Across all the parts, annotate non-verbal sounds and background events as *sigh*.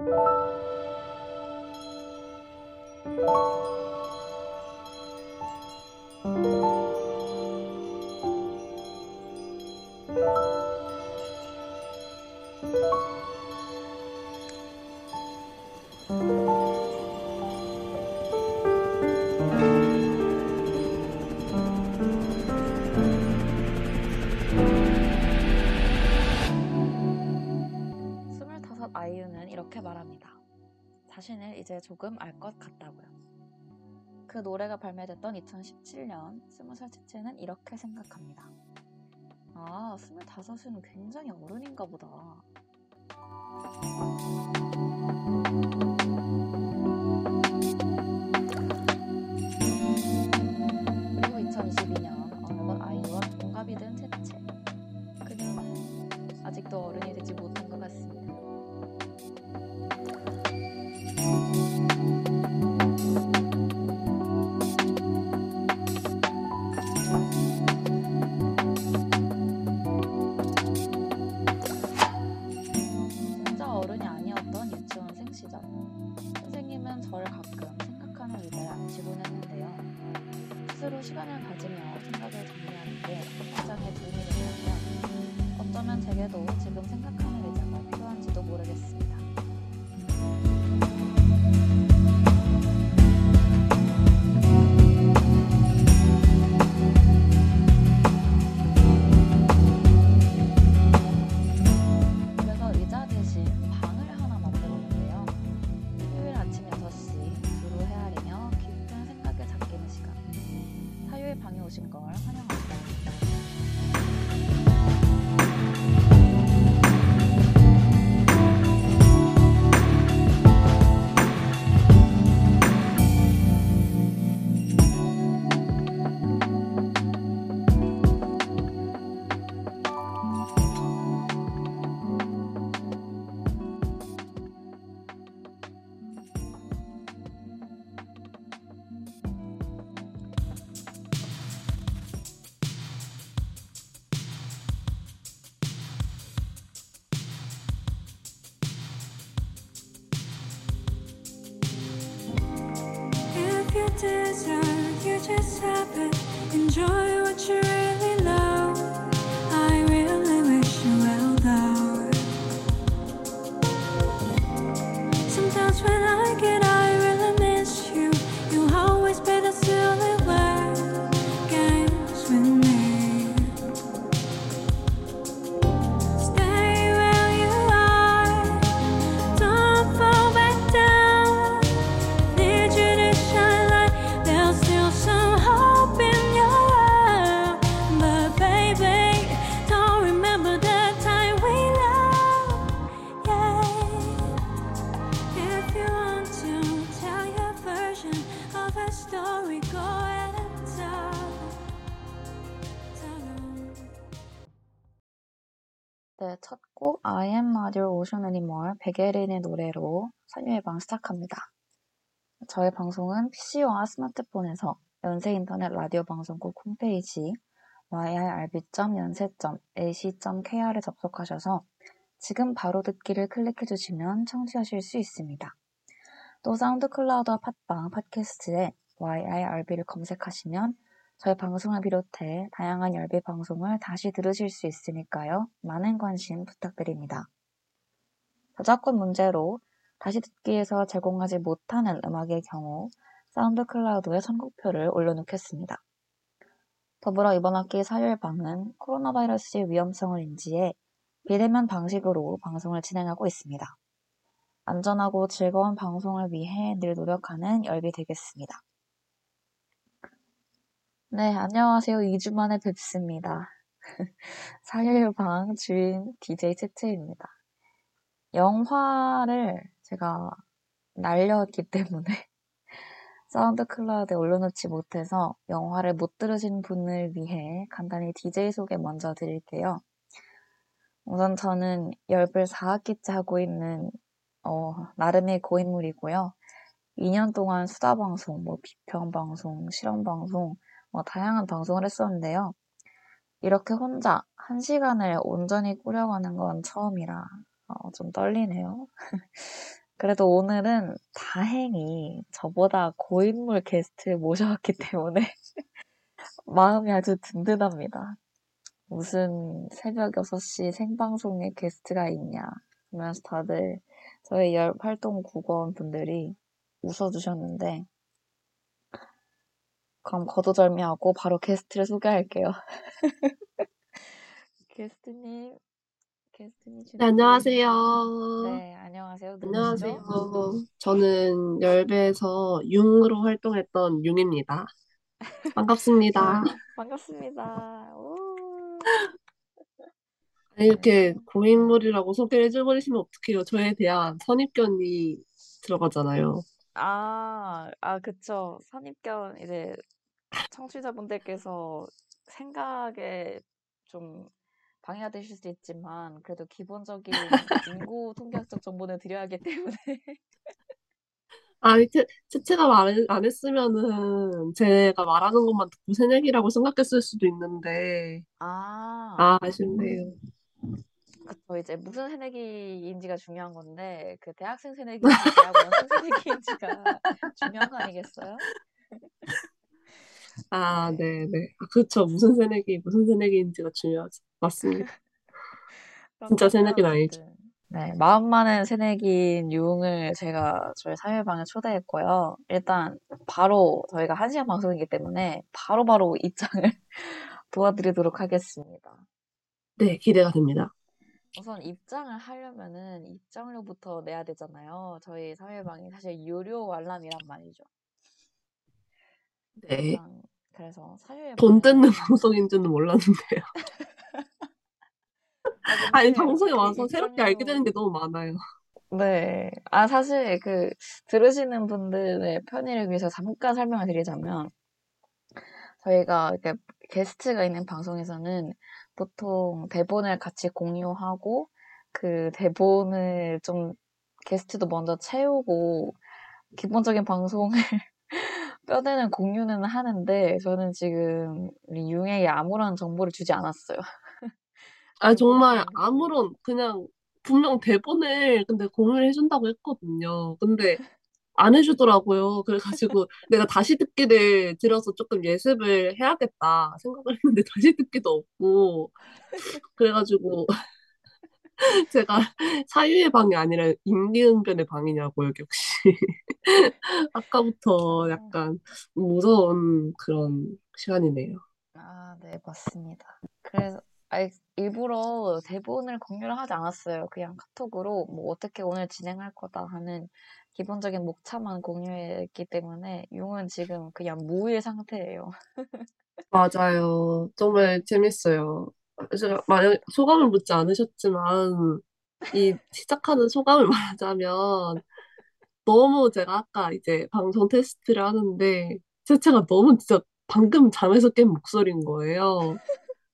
스물 조금 알 것 같다고요. 그 노래가 발매됐던 2017년 스무 살 채채는 이렇게 생각합니다. 아, 스물다섯은 굉장히 어른인가 보다. 그리고 2022년 어느덧 아이유와 동갑이 된 채채. 그녀는 아직도 어른이 되지 못한 것 같습니다. Your ocean anymore 백예린의 노래로 사유예방 시작합니다. 저의 방송은 PC와 스마트폰에서 연세 인터넷 라디오 방송국 홈페이지 yirb.연세.ac.kr에 접속하셔서 지금 바로 듣기를 클릭해 주시면 청취하실 수 있습니다. 또 사운드 클라우드와 팟빵, 팟캐스트에 yirb를 검색하시면 저희 방송을 비롯해 다양한 열배 방송을 다시 들으실 수 있으니까요. 많은 관심 부탁드립니다. 저작권 문제로 다시 듣기에서 제공하지 못하는 음악의 경우 사운드 클라우드에 선곡표를 올려놓겠습니다. 더불어 이번 학기 사율방은 코로나 바이러스의 위험성을 인지해 비대면 방식으로 방송을 진행하고 있습니다. 안전하고 즐거운 방송을 위해 늘 노력하는 열비 되겠습니다. 네, 안녕하세요. 2주 만에 뵙습니다. *laughs* 사율방 주인 DJ 채채입니다. 영화를 제가 날렸기 때문에 *laughs* 사운드 클라우드에 올려놓지 못해서 영화를 못 들으신 분을 위해 간단히 DJ 소개 먼저 드릴게요. 우선 저는 열불 4학기째 하고 있는 어, 나름의 고인물이고요. 2년 동안 수다 방송, 뭐 비평 방송, 실험 방송, 뭐 다양한 방송을 했었는데요. 이렇게 혼자 한 시간을 온전히 꾸려가는 건 처음이라 어, 좀 떨리네요. *laughs* 그래도 오늘은 다행히 저보다 고인물 게스트를 모셔왔기 *laughs* 때문에 *laughs* 마음이 아주 든든합니다. 무슨 새벽 6시 생방송에 게스트가 있냐 하면서 다들 저희 열 활동 국원 분들이 웃어주셨는데 그럼 거두절미하고 바로 게스트를 소개할게요. 게스트님, 게스트님 네, 안녕하세요. 네, 안녕하세요. 안녕하세요. 누구시죠? 저는 열배에서 융으로 활동했던 융입니다. *laughs* 반갑습니다. *laughs* 반갑습니다. 오. 아니, 이렇게 고인물이라고 소개를 해줘버리시면 어떡해요. 저에 대한 선입견이 들어가잖아요. 아, 아, 그쵸. 선입견, 이제, 청취자분들께서 생각에 좀 방해가 되실 수 있지만, 그래도 기본적인 인구 *laughs* 통계학적 정보는 드려야 하기 때문에. 채, 채채가 말 안 했으면은 제가 말하는 것만 듣고 새내기라고 생각했을 수도 있는데, 아, 아, 아쉽네요. 그쵸. 이제 무슨 새내기인지가 중요한 건데, 그 대학생 새내기인지 대학원생 새내기인지가 *laughs* 중요한 거 아니겠어요? 아, 네. 네네. 아, 그렇죠. 무슨 새내기, 무슨 새내기인지가 중요하죠. 맞습니다. *laughs* 진짜 새내기는 아니죠. 네, 마음 많은 새내기인 유흥을 제가 저희 사회방에 초대했고요. 일단 바로 저희가 한 시간 방송이기 때문에 바로 바로 *laughs* 입장을 도와드리도록 하겠습니다. 네, 기대가 됩니다. 우선 입장을 하려면은 입장료부터 내야 되잖아요. 저희 사회방이 사실 유료 관람이란 말이죠. 네. 일단 그래서 사회방에 돈 뜯는 *laughs* 방송인 줄은 몰랐는데요. 아, 아니, 근데 방송에 그 와서 새롭게 알게 되는 게 너무 많아요. 네. 아, 사실 그 들으시는 분들의 편의를 위해서 잠깐 설명을 드리자면 저희가 이렇게 게스트가 있는 방송에서는 보통 대본을 같이 공유하고 그 대본을 좀 게스트도 먼저 채우고 기본적인 방송을 *laughs* 뼈대는 공유는 하는데 저는 지금 우리 융에게 아무런 정보를 주지 않았어요. 아, 정말 그래서 아무런, 그냥, 분명 대본을 근데 공유를 해준다고 했거든요. 근데 안 해주더라고요. 그래가지고 *laughs* 내가 다시 듣기를 들어서 조금 예습을 해야겠다 생각을 했는데 다시 듣기도 없고. 그래가지고 *laughs* 제가 사유의 방이 아니라 임기응변의 방이냐고, 여기 혹시. *laughs* 아까부터 아, 약간 무서운 그런 시간이네요. 아, 네, 맞습니다. 그래서 아예 일부러 대본을 공유를 하지 않았어요. 그냥 카톡으로 뭐 어떻게 오늘 진행할 거다 하는 기본적인 목차만 공유했기 때문에 용은 지금 그냥 무의 상태예요. 맞아요. 정말 재밌어요. 제가 만약 소감을 묻지 않으셨지만 이 시작하는 소감을 *laughs* 말하자면 너무 제가 아까 이제 방송 테스트를 하는데 채채가 너무 진짜 방금 잠에서 깬 목소리인 거예요.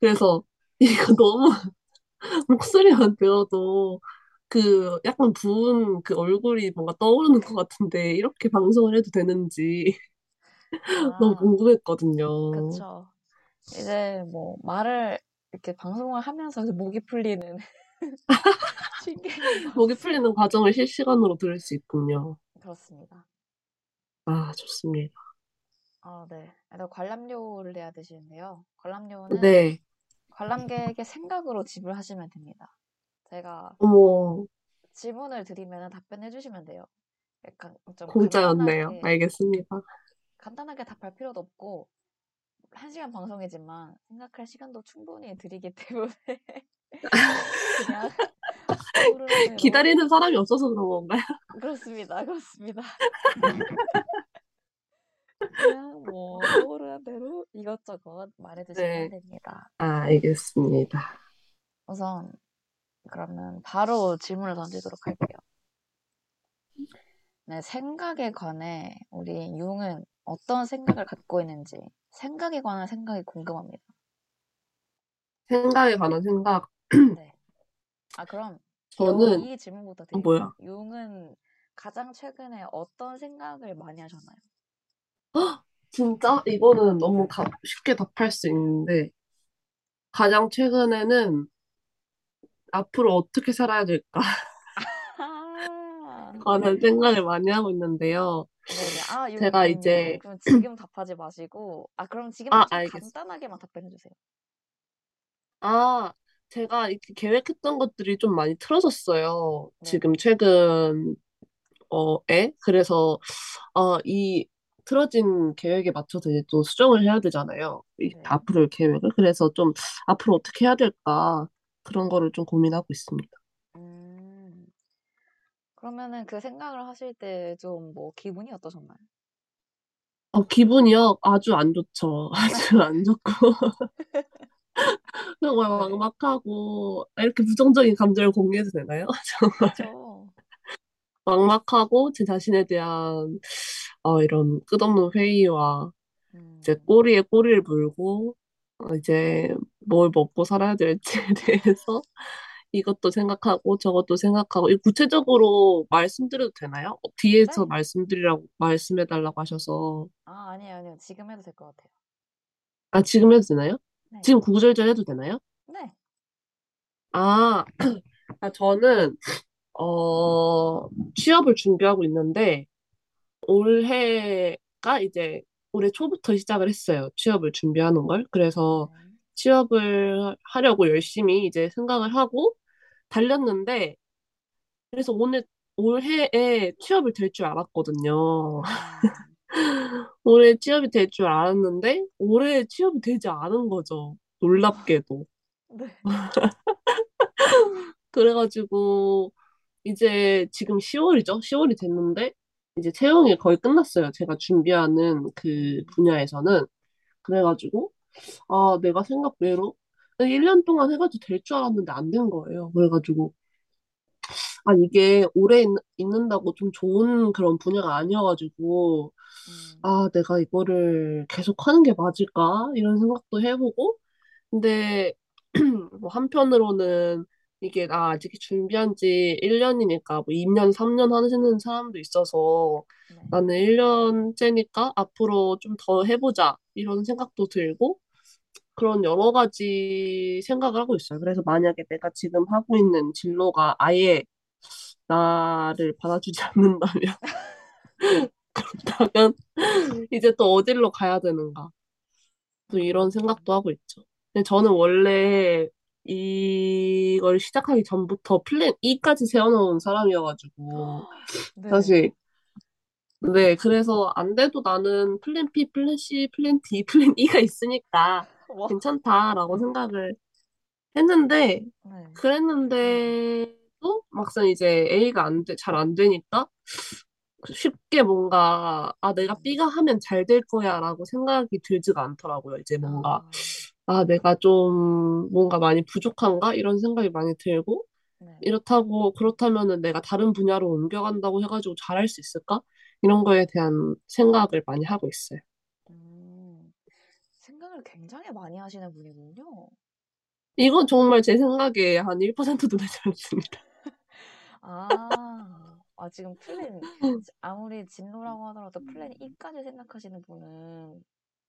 그래서 *laughs* 이거 너무 *laughs* 목소리만 들어도 그 약간 부은 그 얼굴이 뭔가 떠오르는 것 같은데 이렇게 방송을 해도 되는지 *laughs* 너무 아, 궁금했거든요. 그쵸. 이제 뭐 말을 이렇게 방송을 하면서 목이 풀리는 목이. 풀리는 과정을 실시간으로 들을 수 있군요. 그렇습니다. 아, 좋습니다. 아, 네. 그래서 관람료를 내야 되시는데요. 관람료는 네. 관람객의 생각으로 지불하시면 됩니다. 제가 어머, 질문을 드리면 답변해 주시면 돼요. 약간 좀 공짜였네요. 간단하게, 알겠습니다. 간단하게 답할 필요도 없고, 한 시간 방송이지만 생각할 시간도 충분히 드리기 때문에 *laughs* 그냥 기다리는 사람이 없어서 그런 건가요? 그렇습니다. 그렇습니다. *laughs* 그냥 뭐 떠오르는 대로 이것저것 말해주시면 네. 됩니다. 아, 알겠습니다. 우선 그러면 바로 질문을 던지도록 할게요. 네, 생각에 관해 우리 융은 어떤 생각을 갖고 있는지 생각에 관한 생각이 궁금합니다. 생각에 관한 생각. 네. 아, 그럼 저는, 이 질문부터 어, 드릴게요. 뭐야? 융은 가장 최근에 어떤 생각을 많이 하셨나요? 진짜? 이거는 너무 다 쉽게 답할 수 있는데, 가장 최근에는 앞으로 어떻게 살아야 될까? 아, *laughs* 관한 생각을 많이 하고 있는데요. 네네. 아, 제가 윤님님. 이제, 그럼 지금 답하지 마시고, 아, 그럼 지금 아, 좀 알겠어. 간단하게만 답변해 주세요. 아, 제가 이렇게 계획했던 것들이 좀 많이 틀어졌어요. 지금 네네. 최근, 어, 에? 그래서, 어, 이 틀어진 계획에 맞춰서 이제 또 수정을 해야 되잖아요. 이 네. 앞으로의 계획을. 그래서 좀 앞으로 어떻게 해야 될까? 그런 거를 좀 고민하고 있습니다. 음, 그러면은 그 생각을 하실 때 좀 뭐 기분이 어떠셨나요? 어, 기분이요? 아주 안 좋죠. *laughs* 아주 *laughs* 안 좋고. *laughs* 정말 네. 막막하고, 아, 이렇게 부정적인 감정을 공유해도 되나요? 그쵸. 막막하고, 제 자신에 대한, 어, 이런 끝없는 회의와, 이제 음, 꼬리에 꼬리를 물고, 어, 이제 뭘 먹고 살아야 될지에 *laughs* 대해서 이것도 생각하고 저것도 생각하고, 이 구체적으로 말씀드려도 되나요? 어, 뒤에서 네. 말씀드리라고, 말씀해달라고 하셔서. 아, 아니에요, 아니에요. 지금 해도 될 것 같아요. 아, 지금 해도 되나요? 네. 지금 구구절절 해도 되나요? 네. 아, *clears throat* 아, 저는, 어, 취업을 준비하고 있는데, 올해가 이제 올해 초부터 시작을 했어요. 취업을 준비하는 걸. 그래서 네. 취업을 하려고 열심히 이제 생각을 하고 달렸는데, 그래서 오늘, 올해에 취업을 될 줄 알았거든요. 음, *laughs* 올해 취업이 될 줄 알았는데, 올해 취업이 되지 않은 거죠. 놀랍게도. 네. *laughs* 그래가지고, 이제 지금 10월이죠? 10월이 됐는데, 이제 채용이 거의 끝났어요. 제가 준비하는 그 음, 분야에서는. 그래가지고, 아, 내가 생각외로 1년 동안 해가지고 될 줄 알았는데 안 된 거예요. 그래가지고, 아, 이게 오래 있, 있는다고 좀 좋은 그런 분야가 아니어가지고, 음, 아, 내가 이거를 계속 하는 게 맞을까? 이런 생각도 해보고, 근데 *clears throat* 뭐 한편으로는 이게 나 아직 준비한 지 1년이니까 뭐 2년, 3년 하시는 사람도 있어서 네. 나는 1년째니까 앞으로 좀 더 해보자 이런 생각도 들고 그런 여러 가지 생각을 하고 있어요. 그래서 만약에 내가 지금 하고 있는 진로가 아예 나를 받아주지 *laughs* 않는다면 *laughs* 그렇다면 이제 또 어디로 가야 되는가 또 이런 음, 생각도 하고 있죠. 근데 저는 원래 이걸 시작하기 전부터 플랜 E까지 세워놓은 사람이어가지고 *gasps* 네. 사실 네 그래서 안 돼도 나는 플랜 B, 플랜 C, 플랜 D, *laughs* 플랜 E가 있으니까 와, 괜찮다라고 생각을 했는데 네. 그랬는데도 막상 이제 A가 안 돼, 잘 안 되니까 쉽게 뭔가 아 내가 음, B가 하면 잘 될 거야라고 생각이 들지가 않더라고요. 이제 뭔가 아, 아 내가 좀 뭔가 많이 부족한가 이런 생각이 많이 들고 네. 이렇다고 그렇다면은 내가 다른 분야로 옮겨간다고 해가지고 잘할 수 있을까? 이런 거에 대한 생각을 많이 하고 있어요. 음, 생각을 굉장히 많이 하시는 분이군요. 이건 정말 제 생각에 한 1%도 되지 않습니다. 아, 아, 지금 플랜, 아무리 진로라고 하더라도 플랜 E까지 생각하시는 분은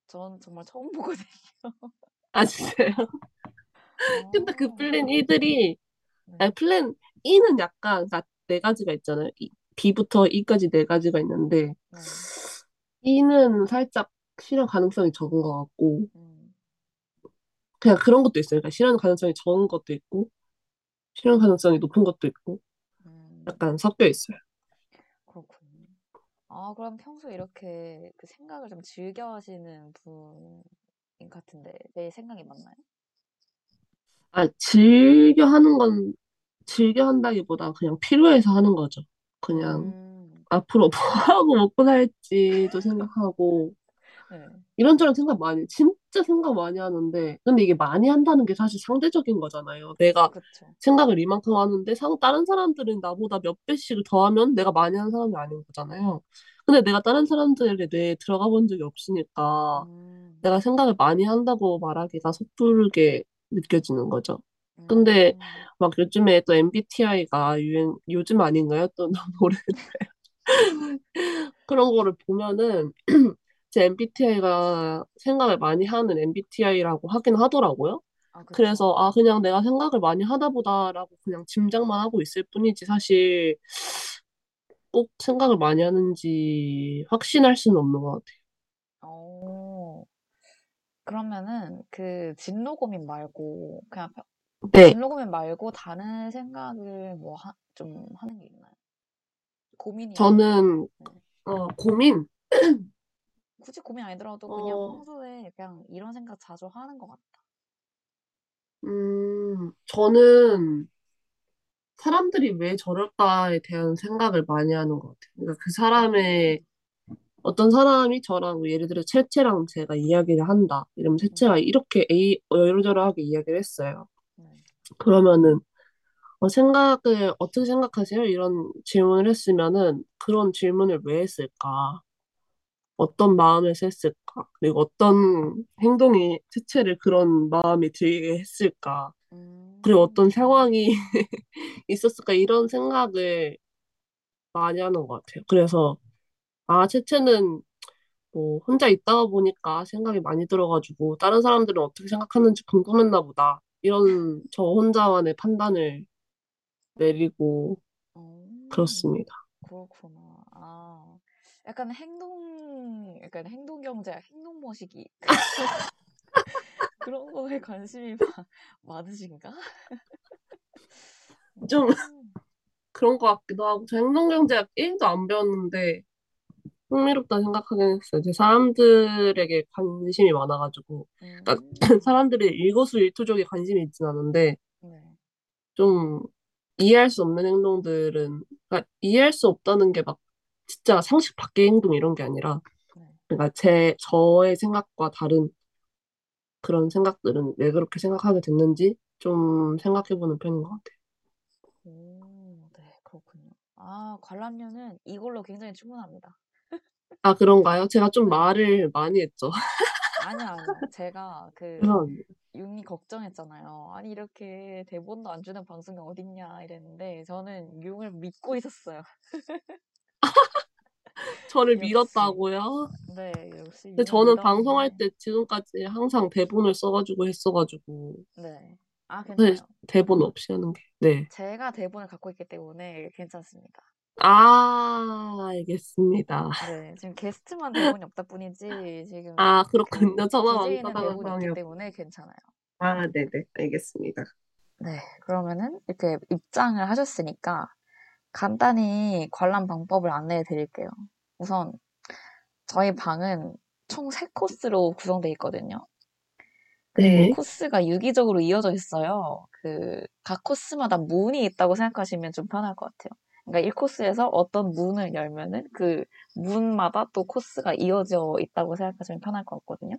전 정말 처음 *laughs* 보거든요. 아 진짜요? 근데 그 어, 플랜 E들이 네, 아니 플랜 E는 약간 그러니까 네 가지가 있잖아요. 이- B부터 E까지 네 가지가 있는데 네, E는 살짝 실현 가능성이 적은 것 같고 음, 그냥 그런 것도 있어요. 그러니까 실현 가능성이 적은 것도 있고 실현 가능성이 높은 것도 있고 음, 약간 섞여 있어요. 그렇군요. 아, 그럼 평소에 이렇게 그 생각을 좀 즐겨 하시는 분인 같은데, 내 생각이 맞나요? 아, 즐겨 하는 건 즐겨 한다기보다 그냥 필요해서 하는 거죠. 그냥 음, 앞으로 *laughs* 뭐 하고 먹고 살지도 생각하고 *laughs* 네, 이런저런 생각 많이 진짜 생각 많이 하는데 근데 이게 많이 한다는 게 사실 상대적인 거잖아요. 내가 그쵸. 생각을 이만큼 하는데 상, 다른 사람들은 나보다 몇 배씩 더 하면 내가 많이 하는 사람이 아닌 거잖아요. 근데 내가 다른 사람들의 뇌에 들어가 본 적이 없으니까 음, 내가 생각을 많이 한다고 말하기가 섣부르게 느껴지는 거죠. 근데 음, 막 요즘에 또 MBTI가 유행, 요즘 아닌가요? 또 너무 *laughs* 오래 그런 거를 보면은 *clears throat* 제 MBTI가 생각을 많이 하는 MBTI라고 하긴 하더라고요. 아, 그쵸. 그래서 아 그냥 내가 생각을 많이 하다 보다라고 그냥 짐작만 하고 있을 뿐이지 사실 꼭 생각을 많이 하는지 확신할 수는 없는 것 같아요. 어, 그러면은 그 진로 고민 말고 그냥 펴- 네, 진로 고민 말고 다른 생각을 뭐 좀 하는 게 있나요? 고민이라고. 저는 네. 어, 고민. *clears throat* 굳이 고민 아니더라도 그냥 어, 평소에 그냥 이런 생각 자주 하는 것 같다. 음, 저는 사람들이 왜 저럴까에 대한 생각을 많이 하는 것 같아요. 그러니까 그 사람의 어떤 사람이 저랑 뭐 예를 들어 채채랑 제가 이야기를 한다. 이러면 채채가 음, 이렇게 A, 이러저러하게 이야기를 했어요. 네. 그러면은 어, 생각을 어떻게 생각하세요? 이런 질문을 했으면은 그런 질문을 왜 했을까? 어떤 마음에서 했을까? 그리고 어떤 행동이 채채를 그런 마음이 들게 했을까? 그리고 어떤 음, 상황이 *laughs* 있었을까? 이런 생각을 많이 하는 것 같아요. 그래서 아, 채채는 뭐 혼자 있다가 보니까 생각이 많이 들어가지고 다른 사람들은 어떻게 생각하는지 궁금했나 보다. 이런 저 혼자만의 판단을 내리고 어, 그렇습니다. 그렇구나. 아, 약간 행동, 약간 행동 경제학, 행동 모시기 *laughs* 그런 거에 *laughs* 관심이 많, 많으신가? *laughs* 좀 음, 그런 것 같기도 하고 저 행동경제학 1도 안 배웠는데 흥미롭다 생각하긴 했어요. 제 사람들에게 관심이 많아가지고 그러니까 음, *clears throat* 사람들이 일거수일투족에 관심이 있진 않은데 네, 좀 이해할 수 없는 행동들은 그러니까 이해할 수 없다는 게 막 진짜 상식 밖의 행동 이런 게 아니라 네. 그러니까 제 저의 생각과 다른 그런 생각들은 왜 그렇게 생각하게 됐는지 좀 생각해보는 편인 것 같아요. 오, 네, 그렇군요. 아, 관람료는 이걸로 굉장히 충분합니다. 아, 그런가요? 제가 좀 네. 말을 많이 했죠. 아니요, 아니요. 제가 그 *laughs* 죄송합니다. 윤이 걱정했잖아요. 아니, 이렇게 대본도 안 주는 방송이 어딨냐 이랬는데 저는 윤을 믿고 있었어요. *laughs* 저를 역시. 믿었다고요? 네, 역시 근데 저는 방송할. 때 지금까지 항상 대본을 써가지고 했어가지고 네. 아, 사실 괜찮아요. 대본 없이 하는 게. 네. 제가 대본을 갖고 있기 때문에 괜찮습니다. 아, 알겠습니다. 네, 지금 게스트만 대본이 없다 뿐이지, 지금 아, 그 그렇군요. 저만 DJ는 왕따당한 대본이 상황이었. 때문에 괜찮아요. 아, 네네. 알겠습니다. 네, 그러면은 이렇게 입장을 하셨으니까 간단히 관람 방법을 안내해 드릴게요. 우선 저희 방은 총 3코스로 구성되어 있거든요. 그 네. 코스가 유기적으로 이어져 있어요. 그 각 코스마다 문이 있다고 생각하시면 좀 편할 것 같아요. 그러니까 1코스에서 어떤 문을 열면은 그 문마다 또 코스가 이어져 있다고 생각하시면 편할 것 같거든요.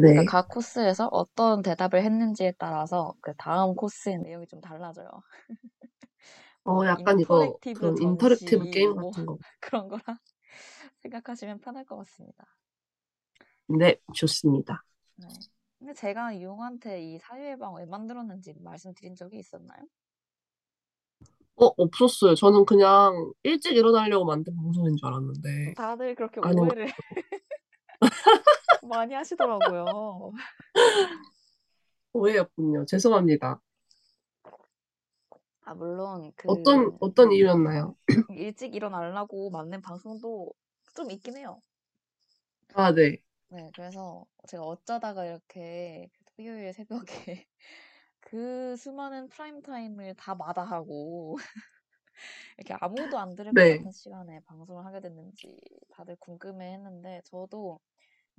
그러니까 네. 각 코스에서 어떤 대답을 했는지에 따라서 그 다음 코스의 내용이 좀 달라져요. *laughs* 어, 뭐 약간 이거 interactive 그런 interactive 전시 게임 뭐 같은 거. *laughs* 그런 거라 *laughs* 생각하시면 편할 것 같습니다. 네, 좋습니다. 네. 근데 제가 용한테 이 사유예방 왜 만들었는지 말씀드린 적이 있었나요? 어, 없었어요. 저는 그냥 일찍 일어나려고 만든 방송인 줄 알았는데. 다들 그렇게 아닌가? 오해를 *laughs* 많이 하시더라고요. 오해였군요. 죄송합니다. 아, 물론 어떤, 그 어떤 이유였나요? 일찍 일어나려고 만든 방송도 좀 있긴 해요. 아, 네. 네, 그래서 제가 어쩌다가 이렇게 토요일 새벽에 *laughs* 그 수많은 프라임 타임을 다 마다하고 *laughs* 이렇게 아무도 안 들을 것 네. 같은 시간에 방송을 하게 됐는지 다들 궁금해 했는데 저도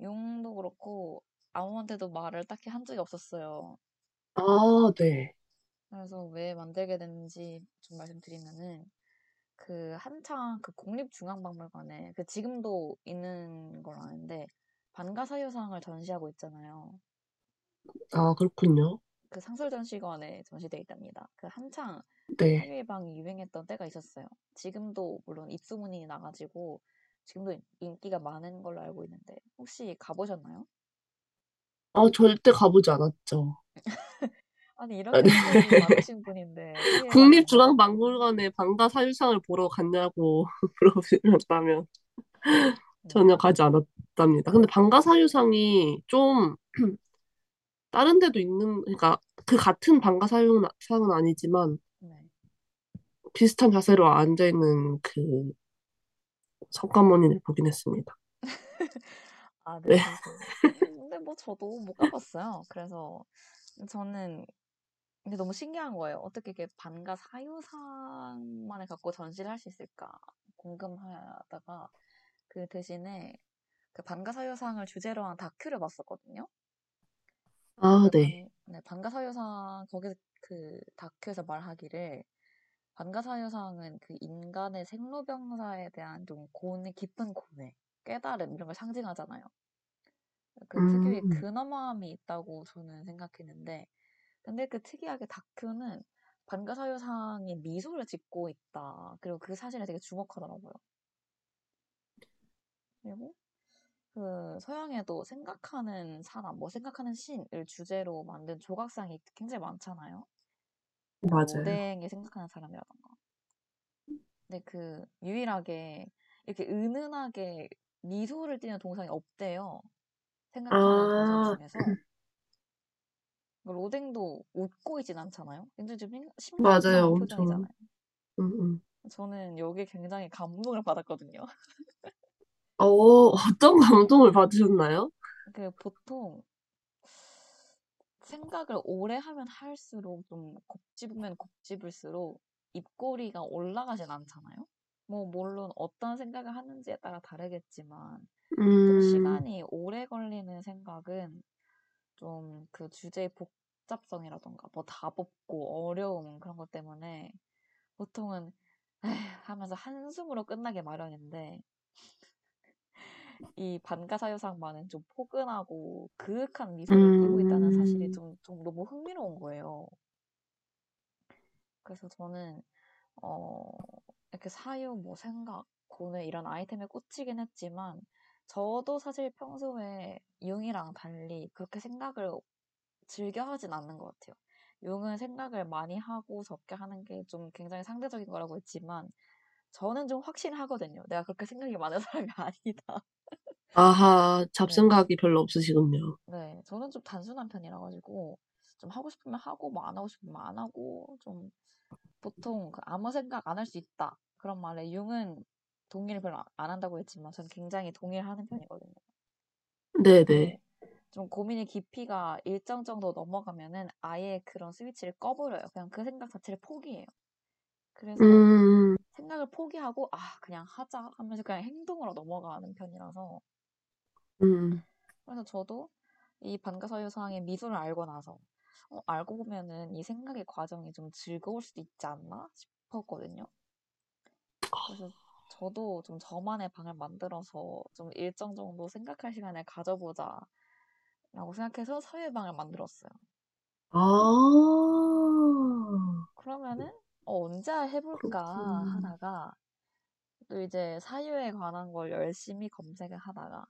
용도 그렇고 아무한테도 말을 딱히 한 적이 없었어요. 아, 네. 그래서 왜 만들게 됐는지 좀 말씀드리면은 그 한창 그 국립중앙박물관에 그 지금도 있는 걸 아는데 반가사유상을 전시하고 있잖아요. 아, 그렇군요. 그 상설전시관에 전시돼 있답니다. 그 한창 네. 사유예방이 유행했던 때가 있었어요. 지금도 물론 입소문이 나가지고 지금도 인기가 많은 걸로 알고 있는데 혹시 가보셨나요? 아, 절대 가보지 않았죠. *laughs* 아니 네. 스케일이 *laughs* 많으신 분인데 국립중앙박물관에 방가 사유상을 보러 갔냐고 *laughs* 물어보셨다면 네. 전혀 가지 않았답니다. 근데 방가 사유상이 좀 *clears throat* 다른 데도 있는, 그러니까 그 같은 방가 사유상은 아니지만 네. 비슷한 자세로 앉아 있는 그 성과모니를 보긴 했습니다. *laughs* 아, 네, 네. 근데 뭐 저도 못 가봤어요. 그래서 저는 근데 너무 신기한 거예요. 어떻게 이렇게 반가 사유상만을 갖고 전시를 할 수 있을까 궁금하다가 그 대신에 그 반가 사유상을 주제로 한 다큐를 봤었거든요. 아, 그 네. 반, 네, 반가 사유상 거기서 그 다큐에서 말하기를 반가 사유상은 그 인간의 생로병사에 대한 좀 고뇌, 깊은 고뇌, 깨달음 이런 걸 상징하잖아요. 그 특유의 음, 근엄함이 있다고 저는 생각했는데 근데 그 특이하게 다큐는 반가사유상이 미소를 짓고 있다. 그리고 그 사실에 되게 주목하더라고요. 그리고 그 서양에도 생각하는 사람, 뭐 생각하는 신을 주제로 만든 조각상이 굉장히 많잖아요. 뭐 맞아요. 로댕이 생각하는 사람이라던가. 근데 그 유일하게 이렇게 은은하게 미소를 띠는 동상이 없대요. 생각하는 동상 아, 중에서. 그 로댕도 웃고 있진 않잖아요. 좀 심- 맞아요. 심각한 엄청. 표정이잖아요. 음, 음. 저는 여기에 굉장히 감동을 받았거든요. *laughs* 어, 어떤 감동을 받으셨나요? 그 보통 생각을 오래 하면 할수록 좀 곱씹으면 곱씹을수록 입꼬리가 올라가진 않잖아요. 뭐 물론 어떤 생각을 하는지에 따라 다르겠지만 좀 음, 시간이 오래 걸리는 생각은 좀 그 주제의 복잡성이라던가 뭐 다법고 어려움 그런 것 때문에 보통은 에휴 *laughs* 하면서 한숨으로 끝나게 마련인데 이 반가사유상만은 좀 포근하고 그윽한 미소를 띠고 있다는 사실이 음, 좀, 좀 너무 흥미로운 거예요. 그래서 저는, 어, 이렇게 사유, 뭐 생각, 고뇌 이런 아이템에 꽂히긴 했지만, 저도 사실 평소에 융이랑 달리 그렇게 생각을 즐겨 하진 않는 것 같아요. 융은 생각을 많이 하고 적게 하는 게 좀 굉장히 상대적인 거라고 했지만, 저는 좀 확신하거든요. 내가 그렇게 생각이 많은 *laughs* 사람이 아니다. 아하, 네. 잡생각이 별로 없으시군요. 네, 저는 좀 단순한 편이라 가지고 좀 하고 싶으면 하고 뭐 안 하고 싶으면 안 하고 좀 보통 그 아무 생각 안 할 수 있다 그런 말에 융은 동의를 별로 안 한다고 했지만 저는 굉장히 동의를 하는 편이거든요. 네네. 네, 좀 고민의 깊이가 일정 정도 넘어가면은 아예 그런 스위치를 꺼버려요. 그냥 그 생각 자체를 포기해요. 그래서 음, 생각을 포기하고 아 그냥 하자 하면서 그냥 행동으로 넘어가는 편이라서 음. 그래서 저도 이 반가사유 상의 미소를 알고 나서 어, 알고 보면은 이 생각의 과정이 좀 즐거울 수도 있지 않나 싶었거든요. 그래서 저도 좀 저만의 방을 만들어서 좀 일정 정도 생각할 시간을 가져보자 라고 생각해서 서예방을 만들었어요. 아, 그러면은 어, 언제 해볼까 그렇군. 하다가 또 이제 사유에 관한 걸 열심히 검색을 하다가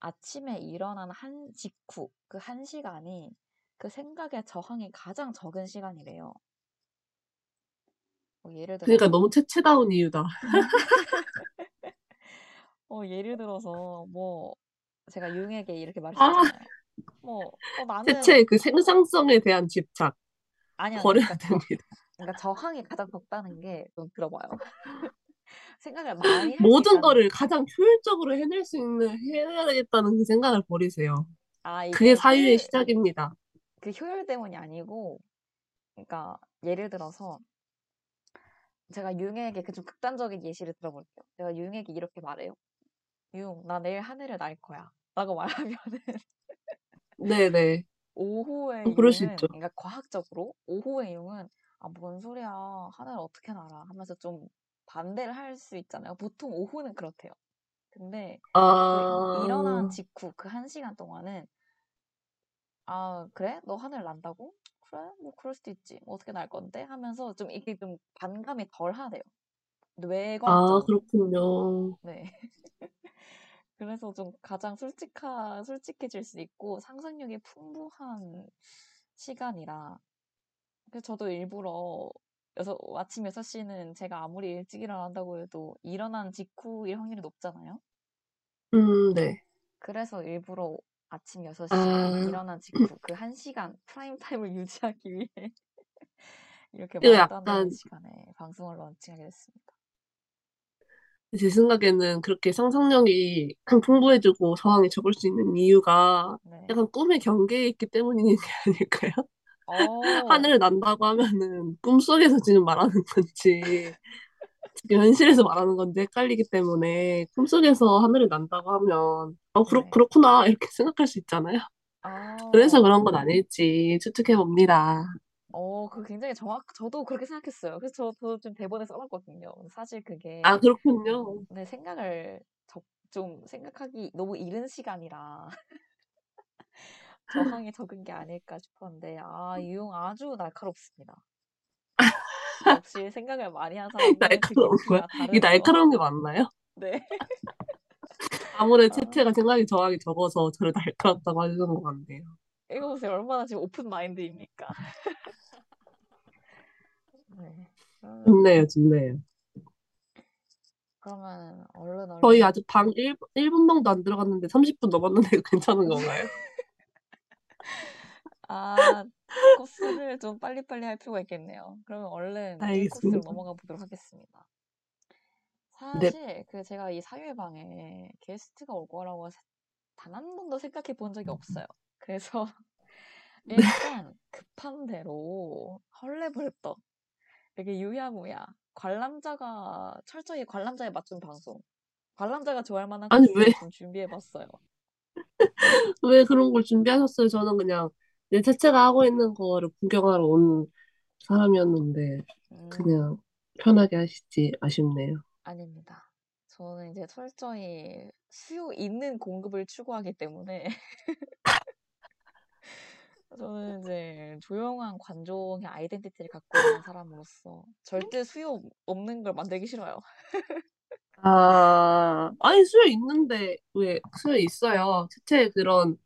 아침에 일어난 한 직후 그 한 시간이 그 생각의 저항이 가장 적은 시간이래요. 뭐 예를 그러니까 들어서 너무 체체다운 이유다. *laughs* 어 예를 들어서 뭐 제가 유흥에게 이렇게 아, 말했었잖아요. 뭐 어 나는 체체의 그 생산성에 대한 집착. 아니 아니 버려야 그러니까 저 됩니다. 그러니까 저항이 가장 적다는 게 좀 들어봐요. *laughs* 생각을 많이 할수 모든 있다는 거를. 가장 효율적으로 해낼 수 있는, 해야 되겠다는 그 생각을 버리세요. 아 그게 사유의 시작입니다. 그 효율 때문이 아니고 그러니까 예를 들어서 제가 유흥에게 그 좀 극단적인 예시를 들어볼게요. 제가 유흥에게 이렇게 말해요. 유흥 나 내일 하늘을 날 거야. 라고 *laughs* 말하면은 네네. 오후의 그럴 수 융은 있죠. 그러니까 과학적으로 오후의 융은 아, 뭔 소리야. 하늘 어떻게 날아. 하면서 좀 반대를 할 수 있잖아요. 보통 오후는 그렇대요. 근데 그 일어난 아, 직후 그 한 시간 동안은 아, 그래? 너 하늘 난다고? 그래? 뭐 그럴 수도 있지. 뭐 어떻게 날 건데? 하면서 좀 이게 좀 반감이 덜 하대요. 아. 그렇군요. 네. *laughs* 그래서 좀 가장 솔직하, 솔직해질 수 있고 상상력이 풍부한 시간이라 그래서 저도 일부러 여섯, 아침 6시는 제가 아무리 일찍 일어난다고 해도 일어난 직후일 확률이 높잖아요. 음, 네. 그래서 일부러 아침 6시 아, 일어난 직후 그 1시간 프라임 타임을 유지하기 위해 *laughs* 이렇게 안 되는 약간 시간에 방송을 런칭하게 됐습니다. 제 생각에는 그렇게 상상력이 풍부해지고 상황에 젖을 수 있는 이유가 네. 약간 꿈의 경계에 있기 때문인 게 *laughs* 아닐까요? 어, 하늘을 난다고 하면은 꿈속에서 지금 말하는 건지 현실에서 말하는 건지 헷갈리기 때문에 꿈속에서 하늘을 난다고 하면 어 그렇 네. 그렇구나 이렇게 생각할 수 있잖아요. 그래서 아, 그런 건 아닐지 추측해 봅니다. 어, 그 굉장히 정확, 저도 그렇게 생각했어요. 그래서 저, 저도 좀 대본에 써놨거든요. 사실 그게 아 그렇군요. 내 생각을 적, 좀 생각하기 너무 이른 시간이라 *laughs* 저항에 적은 게 아닐까 싶었는데, 아, 유용 아주 날카롭습니다. 역시 생각을 많이 그 날카로운 거야? 깊이가 이 다르네요. 날카로운 게 맞나요? 네. *laughs* 아무래도 아, 채채가 생각이 저항이 적어서 저를 날카롭다고 해주는 것 같네요. 이거 보세요. 얼마나 지금 오픈 마인드입니까? *laughs* 네. 그러면, 좋네요, 좋네요. 그러면 얼른 저희 얼른 아직 방 1, 1분방도 안 들어갔는데 30분 넘었는데 괜찮은 건가요? *laughs* 아, 코스를 좀 빨리빨리 할 필요가 있겠네요. 그러면 얼른 1코스로 알겠습니다. 넘어가 보도록 하겠습니다. 네. 사실 그 제가 이 사유방에 게스트가 올 거라고 단 한 번도 생각해 본 적이 없어요. 그래서 *laughs* 일단 급한 대로 헐레벌떡 되게 유야무야 관람자가 철저히 관람자에 맞춘 방송 관람자가 좋아할 만한 아니, 왜? 좀 준비해봤어요. *laughs* 왜 그런 걸 준비하셨어요? 저는 그냥 내 채채가 하고 있는 거를 구경하러 온 사람이었는데 음, 그냥 편하게 하시지 아쉽네요. 아닙니다. 저는 이제 철저히 수요 있는 공급을 추구하기 때문에 *laughs* 저는 이제 조용한 관종의 아이덴티티를 갖고 있는 사람으로서 절대 수요 없는 걸 만들기 싫어요. 아, 아니 수요 있는데 왜 수요 있어요? 채채의 그런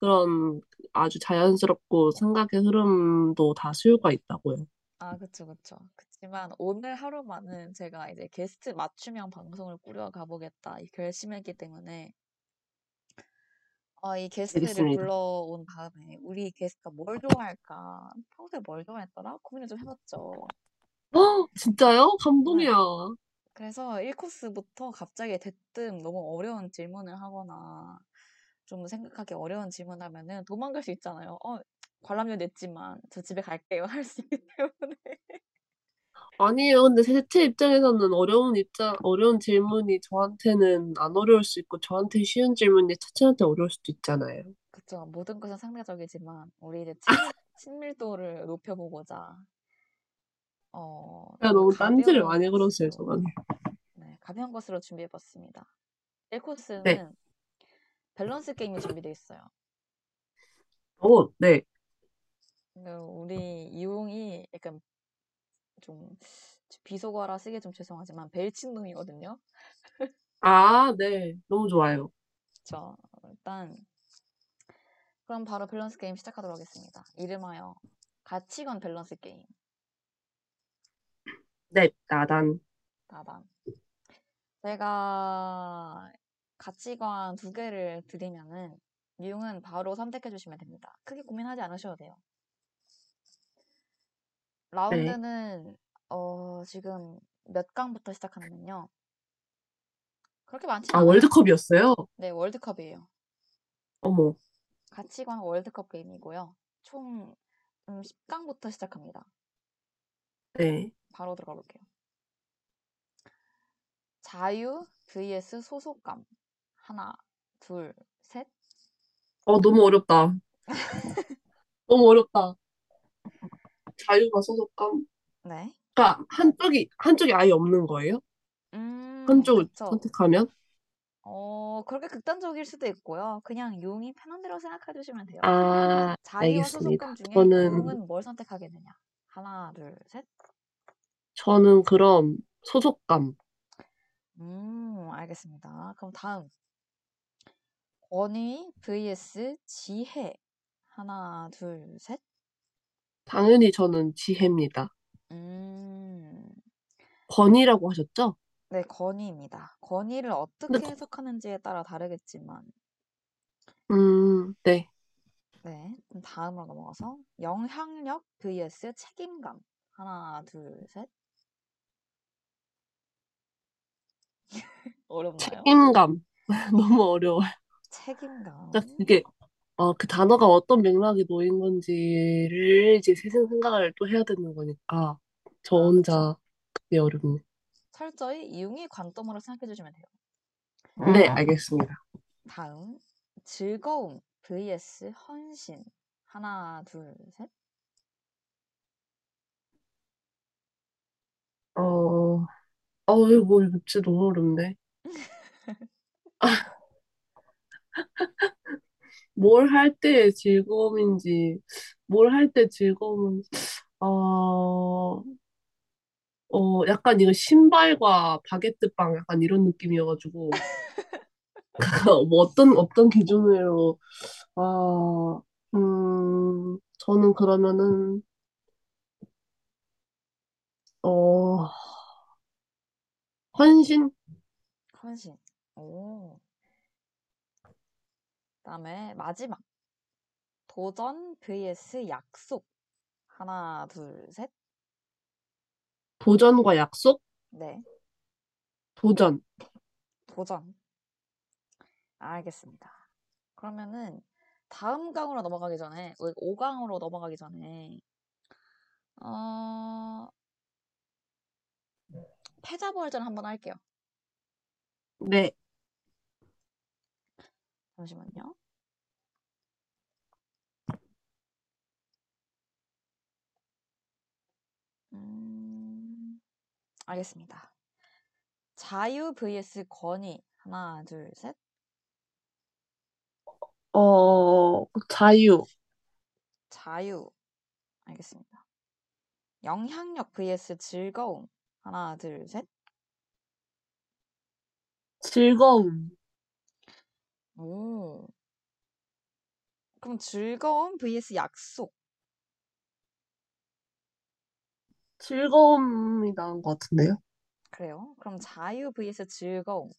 그런 아주 자연스럽고 생각의 흐름도 다 수요가 있다고요. 아, 그쵸, 그쵸. 그치만 오늘 하루만은 제가 이제 게스트 맞춤형 방송을 꾸려가 보겠다 이 결심했기 때문에 어, 이 게스트를 알겠습니다. 불러온 다음에 우리 게스트가 뭘 좋아할까? 평소에 뭘 좋아했더라? 고민을 좀 해봤죠. 어, 진짜요? 네. 감동이야. 그래서 1코스부터 갑자기 대뜸 너무 어려운 질문을 하거나 좀 생각하기 어려운 질문하면은 도망갈 수 있잖아요. 어, 관람료 냈지만 저 집에 갈게요. *laughs* 할 수 있기 때문에. 아니에요. 근데 채채 입장에서는 어려운 입장, 어려운 질문이 저한테는 안 어려울 수 있고 저한테 쉬운 질문이 채채한테 어려울 수도 있잖아요. 그쵸. 모든 것은 상대적이지만 우리 이제 친밀, *laughs* 친밀도를 높여보고자 어, 제가 좀 너무 딴지를 많이 걸었어요, 저번에. 네, 가벼운 것으로 준비해봤습니다. 네. 1코스는 밸런스 게임이 준비되어 있어요. 오, 네. 근데 우리 이용이 약간 좀 비속어라 쓰기 좀 죄송하지만 밸친 놈이거든요. 아, 네. 너무 좋아요. 그쵸. 일단 그럼 바로 밸런스 게임 시작하도록 하겠습니다. 이름하여 가치관 밸런스 게임. 네, 나단. 나단. 제가 가치관 두 개를 드리면은 이용은 바로 선택해 주시면 됩니다. 크게 고민하지 않으셔도 돼요. 네. 라운드는 어, 지금 몇 강부터 시작하냐면요. 그렇게 많진 아, 않아요. 월드컵이었어요? 네, 월드컵이에요. 어머. 가치관 월드컵 게임이고요. 총 음, 10강부터 시작합니다. 네. 바로 들어가 볼게요. 자유 vs 소속감. 하나, 둘, 셋. 어, 너무 어렵다. *laughs* 너무 어렵다. 자유가 소속감? 네. 그러니까 한쪽이, 한쪽이 아예 없는 거예요? 음, 한쪽을 그쵸. 선택하면? 어, 그렇게 극단적일 수도 있고요. 그냥 용이 편한 대로 생각해 주시면 돼요. 아, 자유와 알겠습니다. 소속감 중에 저는, 용은 뭘 선택하겠느냐? 하나, 둘, 셋. 저는 그럼 소속감. 음, 알겠습니다. 그럼 다음. 권위 vs 지혜. 하나, 둘, 셋. 당연히 저는 지혜입니다. 음, 권위라고 하셨죠? 네, 권위입니다. 권위를 근데, 어떻게 거- 해석하는지에 따라 다르겠지만, 음, 네. 네. 그럼 다음으로 넘어가서 영향력 vs 책임감. 하나, 둘, 셋. *laughs* 어렵나요? 책임감. *laughs* 너무 어려워요. 책임감. 딱 그게 어, 그 단어가 어떤 맥락에 놓인 건지를 이제 세상 생각을 또 해야 되는 거니까 저 아, 혼자 그게 어렵네. 철저히 융의 관점으로 생각해 주시면 돼요. 네, 알겠습니다. 다음 즐거움 vs 헌신. 하나, 둘, 셋. 어, 어, 이거 뭐, 이거 진짜 너무 어렵네. *laughs* 뭘 할때 즐거움인지, 뭘 할 때 즐거움은, 어, 어, 약간 이거 신발과 바게트 빵 약간 이런 느낌이어가지고, 뭐 어떤, 어떤 기준으로, 아, 음, 저는 그러면은, 어, 헌신? 헌신. 오. 그다음에 마지막 도전 vs 약속. 하나, 둘, 셋. 도전과 약속? 네, 도전. 도전. 알겠습니다. 그러면은 다음 강으로 넘어가기 전에, 5강으로 넘어가기 전에, 어, 패자 부활전 한번 할게요. 네. 잠시만요. 음, 알겠습니다. 자유 vs 권위. 하나, 둘, 셋. 어, 자유. 자유. 알겠습니다. 영향력 vs 즐거움. 하나, 둘, 셋. 즐거움. 오. 그럼 즐거움 vs 약속. 즐거움이 나은 것 같은데요? 그래요? 그럼 자유 vs 즐거움.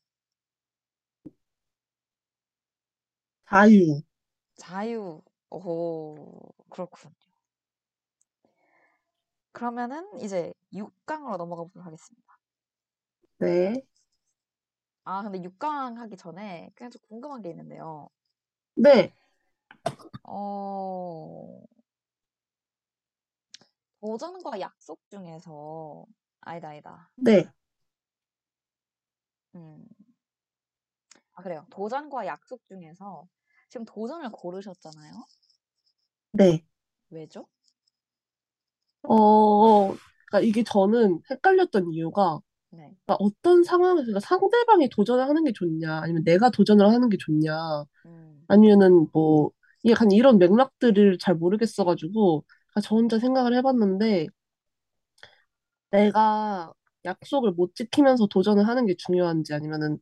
자유. 자유. 오, 그렇군요. 그러면은 이제 6강으로 넘어가 보도록 하겠습니다. 네. 아, 근데 6강 하기 전에 그냥 좀 궁금한 게 있는데요. 네. 어, 도전과 약속 중에서, 아니다, 아니다. 네. 음, 아, 그래요. 도전과 약속 중에서 지금 도전을 고르셨잖아요. 네. 왜죠? 어, 그러니까 이게 저는 헷갈렸던 이유가 네. 그러니까 어떤 상황에서 그러니까 상대방이 도전을 하는 게 좋냐, 아니면 내가 도전을 하는 게 좋냐, 음, 아니면은 뭐 약간 이런 맥락들을 잘 모르겠어가지고 저 혼자 생각을 해봤는데 내가 약속을 못 지키면서 도전을 하는 게 중요한지 아니면은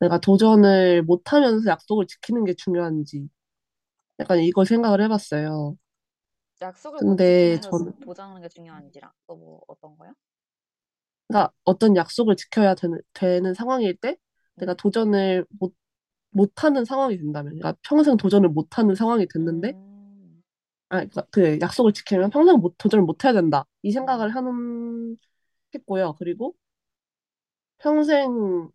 내가 도전을 못 하면서 약속을 지키는 게 중요한지 약간 이걸 생각을 해봤어요. 약속을 못 근데 지키면서 저는 도전하는 게 중요한지랑 또 뭐 어떤 거요? 그러니까 어떤 약속을 지켜야 되는, 되는 상황일 때 내가 네. 도전을 못, 못하는 상황이 된다면, 그러니까 평생 도전을 못하는 상황이 됐는데, 음, 아, 그러니까 그 약속을 지키면 평생 못, 도전을 못해야 된다. 이 음, 생각을 하는, 했고요. 그리고 평생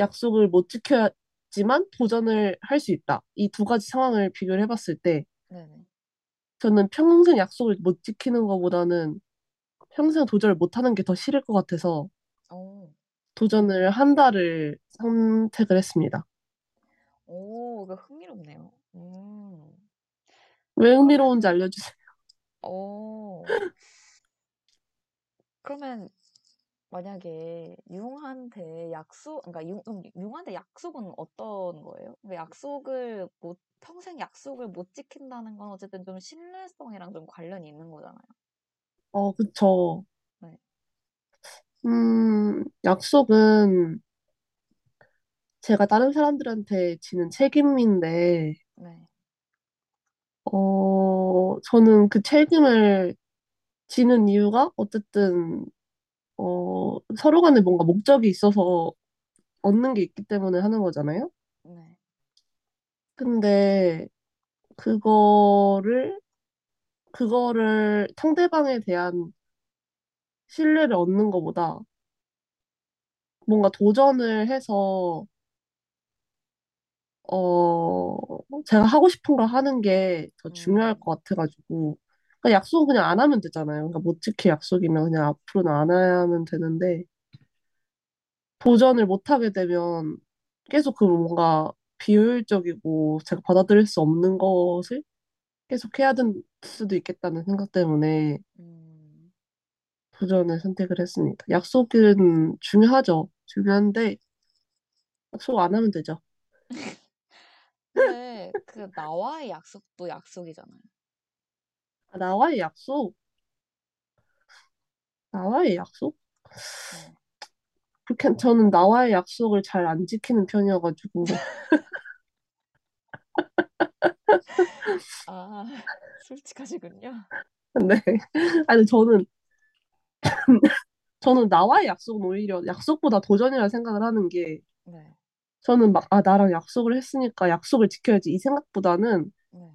약속을 못 지켜야지만 도전을 할 수 있다. 이 두 가지 상황을 비교를 해봤을 때, 네네. 저는 평생 약속을 못 지키는 것보다는 평생 도전을 못하는 게 더 싫을 것 같아서 오, 도전을 한다를 선택을 했습니다. 오, 이거 흥미롭네요. 음, 왜 흥미로운지 알려주세요. 오, 그러면 만약에 융한테 약속, 그러니까 융, 융한테 약속은 어떤 거예요? 그 약속을 못, 평생 약속을 못 지킨다는 건 어쨌든 좀 신뢰성이랑 좀 관련이 있는 거잖아요. 어, 그쵸. 네, 음, 약속은 제가 다른 사람들한테 지는 책임인데, 네, 어, 저는 그 책임을 지는 이유가 어쨌든, 어, 서로 간에 뭔가 목적이 있어서 얻는 게 있기 때문에 하는 거잖아요? 네. 근데 그거를, 그거를 상대방에 대한 신뢰를 얻는 것보다 뭔가 도전을 해서, 어, 제가 하고 싶은 걸 하는 게 더 중요할 음, 것 같아가지고. 그러니까 약속은 그냥 안 하면 되잖아요. 그러니까 못 지킬 약속이면 그냥 앞으로는 안 하면 되는데, 도전을 못 하게 되면 계속 그 뭔가 비효율적이고 제가 받아들일 수 없는 것을 계속 해야 될 수도 있겠다는 생각 때문에 음. 도전을 선택을 했습니다. 약속은 중요하죠. 중요한데 약속 안 하면 되죠. *laughs* 근데 그 나와의 약속도 약속이잖아요. 아, 나와의 약속? 나와의 약속? 네. 그렇게 저는 나와의 약속을 잘 안 지키는 편이어가지고 *laughs* 아, 솔직하시군요. 근데 아니 저는 *coughs* 저는 나와의 약속은 오히려 약속보다 도전이라 생각을 하는 게 네, 저는 막 아 나랑 약속을 했으니까 약속을 지켜야지 이 생각보다는 네.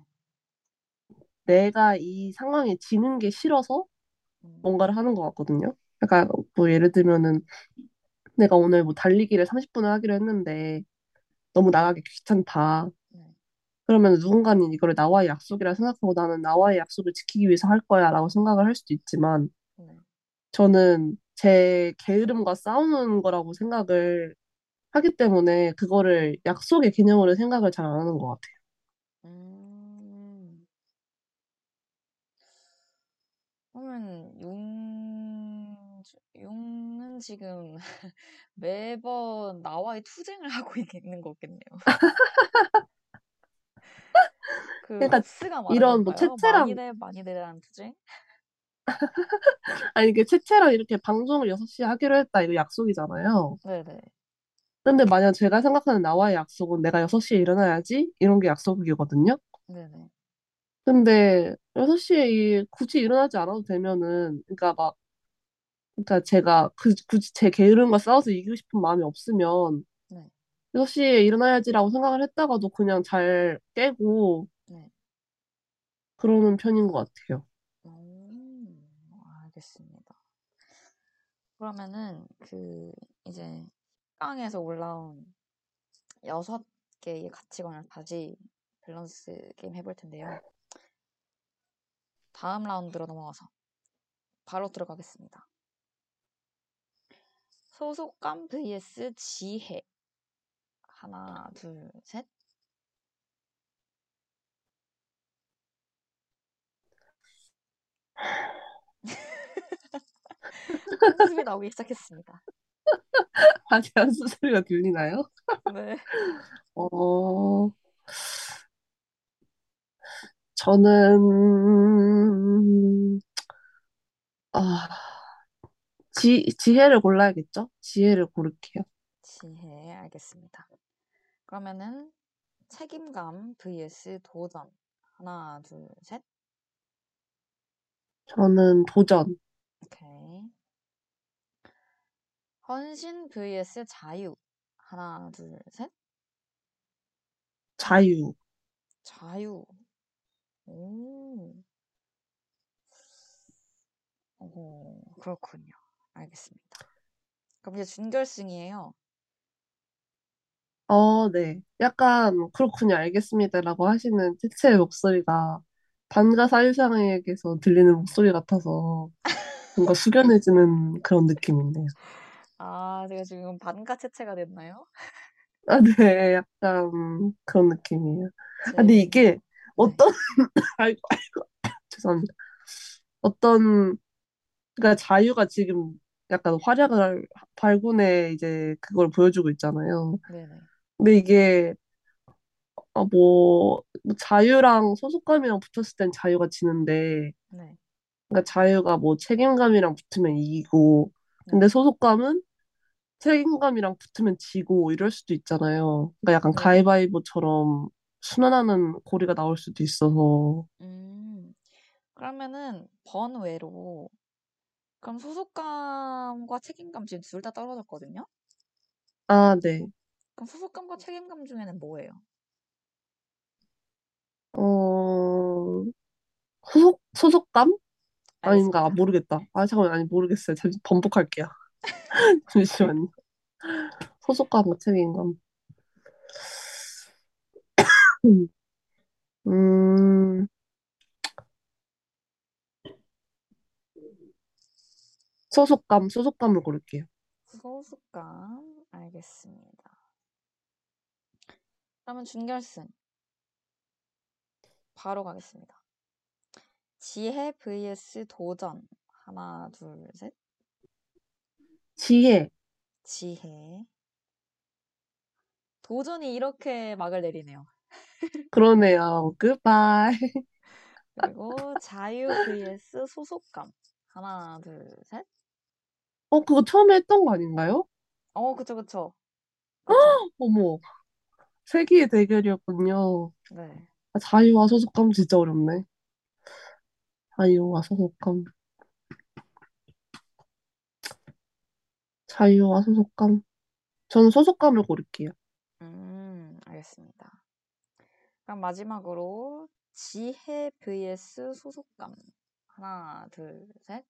내가 이 상황에 지는 게 싫어서 뭔가를 음, 하는 것 같거든요. 약간 뭐 예를 들면은 내가 오늘 뭐 달리기를 30분을 하기로 했는데 너무 나가기 귀찮다. 네, 그러면 누군가는 이거를 나와의 약속이라 생각하고 나는 나와의 약속을 지키기 위해서 할 거야 라고 생각을 할 수도 있지만 네. 저는 제 게으름과 싸우는 거라고 생각을 하기 때문에 그거를 약속의 개념으로 생각을 잘 안 하는 것 같아요. 음, 그러면 용, 용은 지금 *laughs* 매번 나와의 투쟁을 하고 있는 거겠네요. *laughs* 그 그러니까 많은 이런 뭐 건가요? 많이 채채랑 돼, 많이 돼라는 투쟁? *laughs* 아니 이게 채채랑 이렇게 방송을 6시에 하기로 했다 이거 약속이잖아요. 네네, 근데 만약 제가 생각하는 나와의 약속은 내가 6시에 일어나야지 이런 게 약속이거든요. 네네. 근데 6시에 굳이 일어나지 않아도 되면은 그러니까 막 그러니까 제가 그, 굳이 제 게으름과 싸워서 이기고 싶은 마음이 없으면 네, 6시에 일어나야지라고 생각을 했다가도 그냥 잘 깨고 네. 그러는 편인 것 같아요. 음, 알겠습니다. 그러면은 그 이제 식강에서 올라온 여섯 개의 가치관을 다시 밸런스 게임 해볼 텐데요. 다음 라운드로 넘어가서 바로 들어가겠습니다. 소속감 vs 지혜. 하나, 둘, 셋. 한숨이 나오기 시작했습니다. 아직 안수 소리가 들리나요? 네. 어, 저는 아, 지, 지혜를 골라야겠죠? 지혜를 고를게요. 지혜, 알겠습니다. 그러면은 책임감 vs 도전. 하나, 둘, 셋. 저는 도전, 오케이. 헌신 vs 자유. 하나, 둘, 셋. 자유. 자유. 오, 오, 그렇군요. 알겠습니다. 그럼 이제 준결승이에요. 어, 네. 약간 그렇군요. 알겠습니다라고 하시는 채채의 목소리가 반가 사유상에게서 들리는 목소리 같아서 뭔가 숙연해지는 그런 느낌인데요. 아, 제가 지금 반가체체가 됐나요? 아, 네. 약간 그런 느낌이에요. 아, 근데 제, 이게 네, 어떤, *laughs* 아이고, 아이고, *laughs* 죄송합니다. 어떤, 그러니까 자유가 지금 약간 활약을, 발군에 이제 그걸 보여주고 있잖아요. 네네, 근데 이게, 아, 뭐, 뭐 자유랑 소속감이랑 붙었을 땐 자유가 지는데, 네, 그러니까 자유가 뭐 책임감이랑 붙으면 이기고, 근데 네, 소속감은 책임감이랑 붙으면 지고 이럴 수도 있잖아요. 그러니까 약간 네네. 가위바위보처럼 순환하는 고리가 나올 수도 있어서. 음, 그러면은 번외로, 그럼 소속감과 책임감 지금 둘 다 떨어졌거든요? 아, 네. 그럼 소속감과 책임감 중에는 뭐예요? 어, 소속, 소속감? 아닌가? 알겠습니다. 모르겠다. 아, 잠깐만, 아니, 모르겠어요. 잠시 번복할게요. *laughs* *laughs* 잠시만요. 소속감과 책임감. 음, *coughs* 음, 소속감, 소속감을 고를게요. 소속감. 알겠습니다. 그러면 준결승. 바로 가겠습니다. 지혜 vs 도전. 하나, 둘, 셋. 지혜. 지혜. 도전이 이렇게 막을 내리네요. *laughs* 그러네요. 굿바이. 그리고 자유 vs 소속감. 하나, 둘, 셋. 어, 그거 처음에 했던 거 아닌가요? 어, 그쵸, 그쵸. 그쵸. *gasps* 어머, 세기의 대결이었군요. 네. 아, 자유와 소속감 진짜 어렵네. 자유와 소속감. 자유와 소속감. 저는 소속감을 고를게요. 음, 알겠습니다. 그럼 마지막으로 지혜 vs 소속감. 하나, 둘, 셋.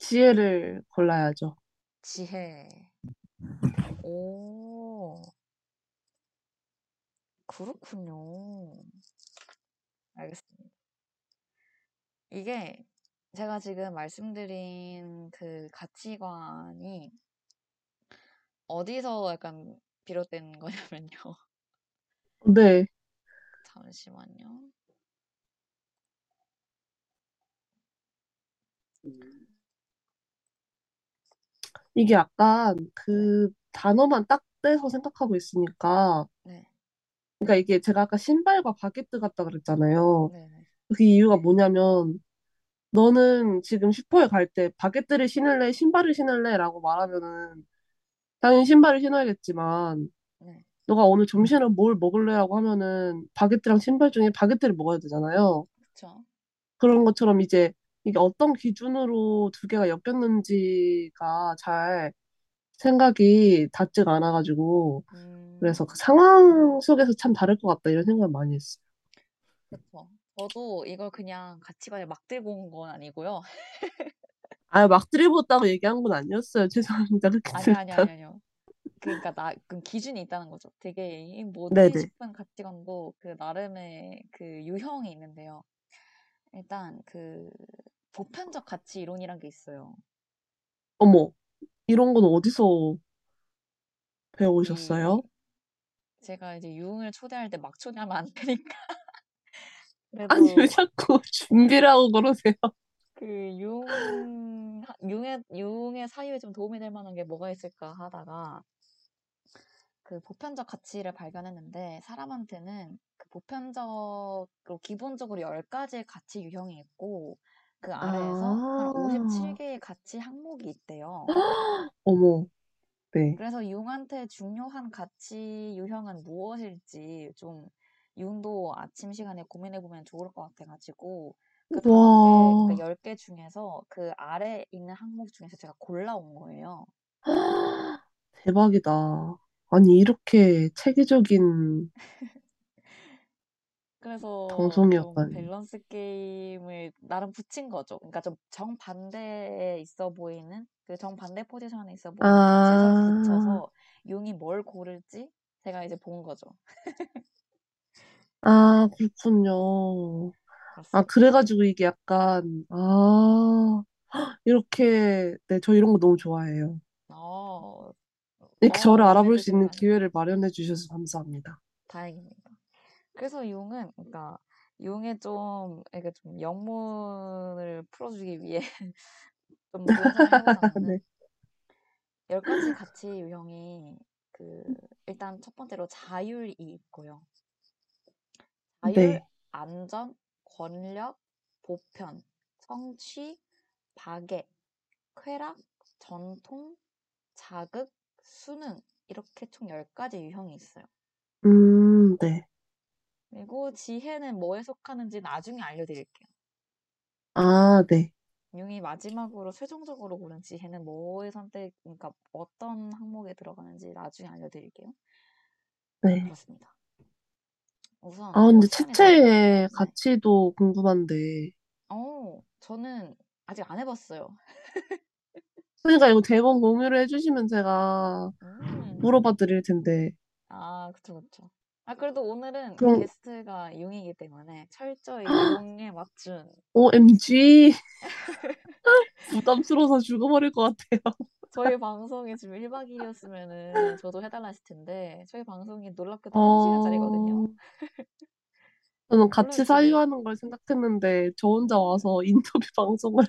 지혜를 골라야죠. 지혜. 오, 그렇군요. 알겠습니다. 이게 제가 지금 말씀드린 그 가치관이 어디서 약간 비롯된 *laughs* 거냐면요. 네. 잠시만요. 이게 약간 네, 그 단어만 딱 떼서 생각하고 있으니까, 네, 그러니까 이게 제가 아까 신발과 바게트 같다 그랬잖아요. 네, 네. 그 이유가 뭐냐면, 너는 지금 슈퍼에 갈 때 바게트를 신을래, 신발을 신을래? 라고 말하면은, 당연히 신발을 신어야겠지만, 네, 너가 오늘 점심을 뭘 먹을래라고 하면은, 바게트랑 신발 중에 바게트를 먹어야 되잖아요. 그쵸. 그런 것처럼 이제, 이게 어떤 기준으로 두 개가 엮였는지가 잘 생각이 닿지가 않아가지고, 그래서 음, 그 상황 속에서 참 다를 것 같다, 이런 생각을 많이 했어요. 그쵸. 저도 이걸 그냥 가치관에 막 들고 온 건 아니고요. *laughs* 아, 막 들이붓다고 얘기한 건 아니었어요. *laughs* 죄송합니다. 그렇게 아니, 아니, 아니. 아니요. 그러니까 나, 그 기준이 있다는 거죠. 되게 이 뭐지 네네. 싶은 가치관도 그 나름의 그 유형이 있는데요. 일단 그 보편적 가치 이론이란 게 있어요. 어머, 이런 건 어디서 이 배우셨어요? 제가 이제 유흥을 초대할 때 막 초대하면 안 되니까. *laughs* *laughs* 아니, 왜 그래도 자꾸 준비를 하고 그러세요? 그 융, 융의, 융의 사유에 좀 도움이 될 만한 게 뭐가 있을까 하다가 그 보편적 가치를 발견했는데 사람한테는 그 보편적으로 기본적으로 10가지의 가치 유형이 있고 그 아래에서 한 아, 57개의 *gasps* 가치 항목이 있대요. 어머, 네. 그래서 융한테 중요한 가치 유형은 무엇일지 좀 융도 아침 시간에 고민해 보면 좋을 것 같아가지고 그 다섯 개, 그러니까 개 중에서 그 아래 있는 항목 중에서 제가 골라온 거예요. *gasps* 대박이다. 아니, 이렇게 *laughs* 체계적인 그래서 좀 방송이었다니. 밸런스 게임을 나름 붙인 거죠. 그러니까 좀 정반대에 있어 보이는, 그 정반대 포지션에 있어 보이는 가치에서 아, 붙여서 융이 뭘 고를지 제가 이제 본 거죠. 아, 그렇군요. 아. 그래가지고 이게 약간, 아, 이렇게, 네, 저 이런 거 너무 좋아해요. 어, 이렇게 어, 저를 알아볼 수 있는. 기회를 마련해 주셔서 감사합니다. 다행입니다. 그래서 융은, 그러니까, 융의 좀, 이렇게 좀 영문을 풀어주기 위해 *laughs* 좀 네. 열 가지 가치 유형이, 그, 일단 첫 번째로 자율이 있고요. 자율, 네. 안전, 권력, 보편, 성취, 박애, 쾌락, 전통, 자극, 수능, 이렇게 총 10가지 유형이 있어요. 음, 네. 그리고 지혜는 뭐에 속하는지 나중에 알려드릴게요. 아, 네. 융이 마지막으로 최종적으로 고른 지혜는 뭐의 선택, 그러니까 어떤 항목에 들어가는지 나중에 알려드릴게요. 네. 그렇습니다. 우선 아, 근데 채채의 네. 가치도 궁금한데. 어, 저는 아직 안 해봤어요. *laughs* 그러니까 이거 대본 공유를 해주시면 제가 음. 물어봐 드릴 텐데. 아, 그쵸, 그쵸. 아, 그래도 오늘은 그럼, 게스트가 용이기 때문에 철저히 용에 맞춘 OMG. *laughs* 부담스러워서 죽어버릴 것 같아요. 저희 방송이 지금 1박 2일이었으면은 저도 해달라 했을 텐데 저희 방송이 놀랍게도 어, 1시간짜리거든요. *laughs* 저는 물론 같이 지금 사유하는 걸 생각했는데, 저 혼자 와서 인터뷰 *laughs* 방송을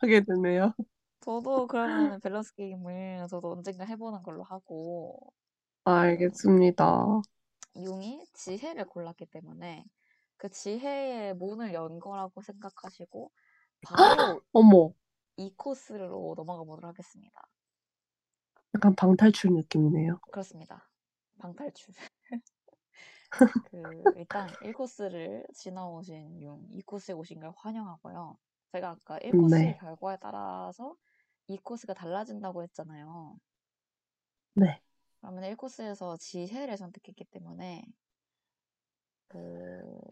하게 되네요. 저도 그러면은 밸런스 게임을 저도 언젠가 해보는 걸로 하고 그 알겠습니다. 용이 지혜를 골랐기 때문에 그 지혜의 문을 연 거라고 생각하시고 바로 *gasps* 어머, 이 코스로 넘어가 보도록 하겠습니다. 약간 방탈출 느낌이네요. 그렇습니다. 방탈출. *laughs* 그 일단 1코스를 지나오신 용, 2코스에 오신 걸 환영하고요. 제가 아까 1코스 네, 결과에 따라서 2코스가 달라진다고 했잖아요. 네. 그러면 1코스에서 지혜를 선택했기 때문에 그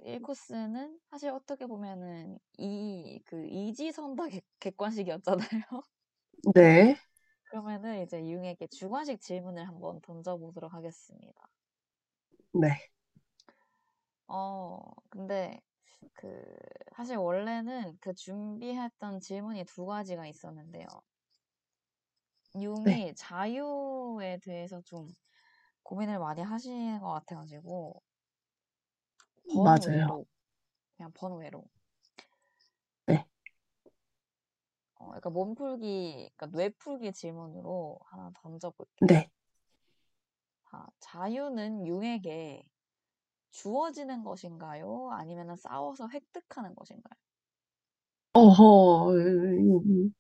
1코스는 사실 어떻게 보면은 이 그 이지선다 객- 객관식이었잖아요. 네, 그러면은 이제 융에게 주관식 질문을 한번 던져보도록 하겠습니다. 네, 어, 근데 그 사실 원래는 그 준비했던 질문이 두 가지가 있었는데요. 네. 융이 자유에 대해서 좀 고민을 많이 하시는 것 같아가지고 맞아요. 번외로 그냥 번외로 네, 어, 그러니까 몸풀기, 그러니까 뇌풀기 질문으로 하나 던져볼게요. 네. 자, 자유는 융에게 주어지는 것인가요? 아니면 싸워서 획득하는 것인가요? 어허, 음,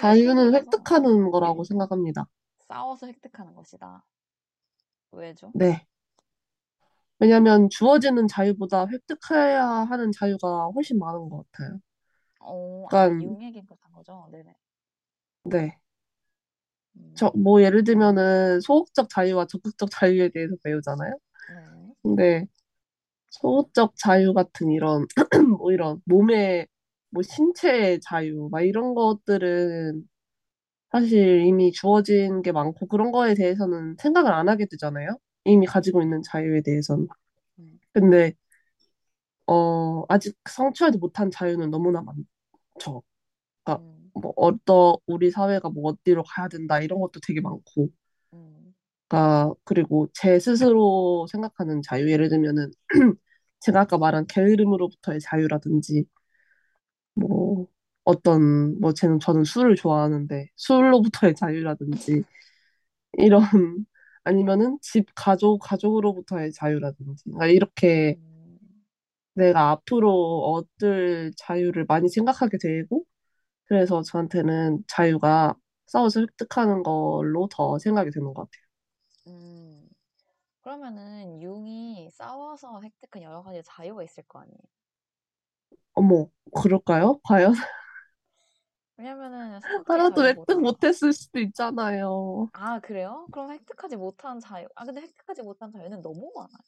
자유는 획득하는 거라고 생각합니다. 싸워서 획득하는 것이다. 왜죠? 네. 왜냐면 주어지는 자유보다 획득해야 하는 자유가 훨씬 많은 것 같아요. 어, 아, 그러니까, 그렇단 거죠? 네네. 네. 저, 음, 뭐, 예를 들면은, 소극적 자유와 적극적 자유에 대해서 배우잖아요? 네. 근데, 소극적 자유 같은 이런, *clears throat* 뭐, 이런, 몸의, 뭐, 신체의 자유, 막 이런 것들은 사실 이미 주어진 게 많고, 그런 거에 대해서는 생각을 안 하게 되잖아요? 이미 가지고 있는 자유에 대해서는. 음, 근데, 어, 아직 성취하지 못한 자유는 너무나 많죠. 그러니까, 음, 뭐, 어떤, 우리 사회가 뭐, 어디로 가야 된다, 이런 것도 되게 많고. 음, 가 그리고 제 스스로 생각하는 자유 예를 들면은 *clears throat* 제가 아까 말한 게으름으로부터의 자유라든지 뭐 어떤 뭐 저는 저는 술을 좋아하는데 술로부터의 자유라든지 이런 *laughs* 아니면은 집 가족 가족으로부터의 자유라든지 그러니까 이렇게 음, 내가 앞으로 얻을 자유를 많이 생각하게 되고 그래서 저한테는 자유가 싸워서 획득하는 걸로 더 생각이 되는 것 같아요. 음. 그러면은 융이 싸워서 획득한 여러 가지 자유가 있을 거 아니에요? 어머, 그럴까요? 과연? 왜냐면은 하나도 획득 못했을 수도 있잖아요. 아, 그래요? 그럼 획득하지 못한 자유. 아, 근데 획득하지 못한 자유는 너무 많아요.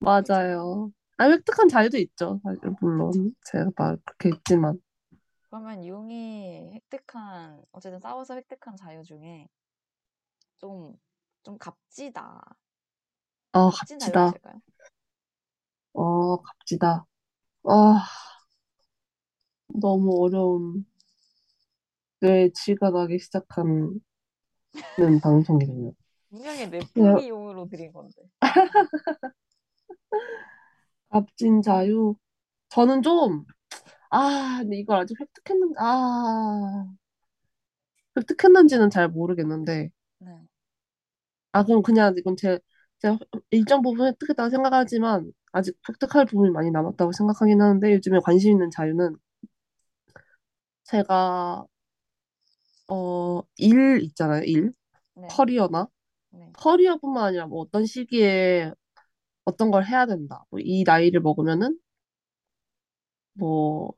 맞아요. 아, 획득한 자유도 있죠. 사실 그쵸? 물론 제가 막 그렇게 있지만. 그러면 융이 획득한, 어쨌든 싸워서 획득한 자유 중에 좀, 좀 값지다. 아, 값진 자유가 값지다. 있을까요? 어, 값지다. 아, 너무 어려운 뇌에 쥐가 나기 시작하는 방송이네요. 분명히 그냥 뇌풀기용으로 드린 건데. *laughs* 값진 자유. 저는 좀, 아, 근데 이걸 아직 획득했는지, 아, 획득했는지는 잘 모르겠는데. 네. 아, 그럼 그냥 이건 제, 제가 일정 부분 획득했다고 생각하지만, 아직 획득할 부분이 많이 남았다고 생각하긴 하는데, 요즘에 관심 있는 자유는 제가 어, 일 있잖아요, 일. 네. 커리어나 네. 커리어뿐만 아니라 뭐 어떤 시기에 어떤 걸 해야 된다. 뭐 이 나이를 먹으면은 뭐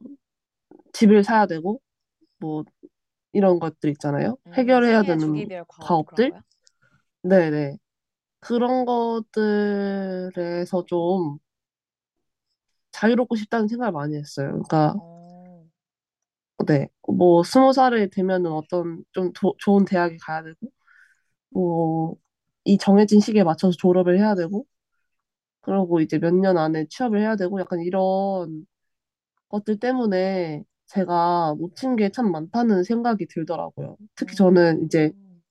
집을 사야 되고 뭐 이런 것들 있잖아요. 음, 해결해야 되는 과업 과업들. 네네. 그런 것들에서 좀 자유롭고 싶다는 생각을 많이 했어요. 그러니까 어, 네, 뭐 스무 살이 되면은 어떤 좀 도- 좋은 대학에 가야 되고, 뭐 이 정해진 시기에 맞춰서 졸업을 해야 되고, 그러고 이제 몇 년 안에 취업을 해야 되고, 약간 이런 것들 때문에 제가 놓친 게 참 많다는 생각이 들더라고요. 특히 저는 이제 음,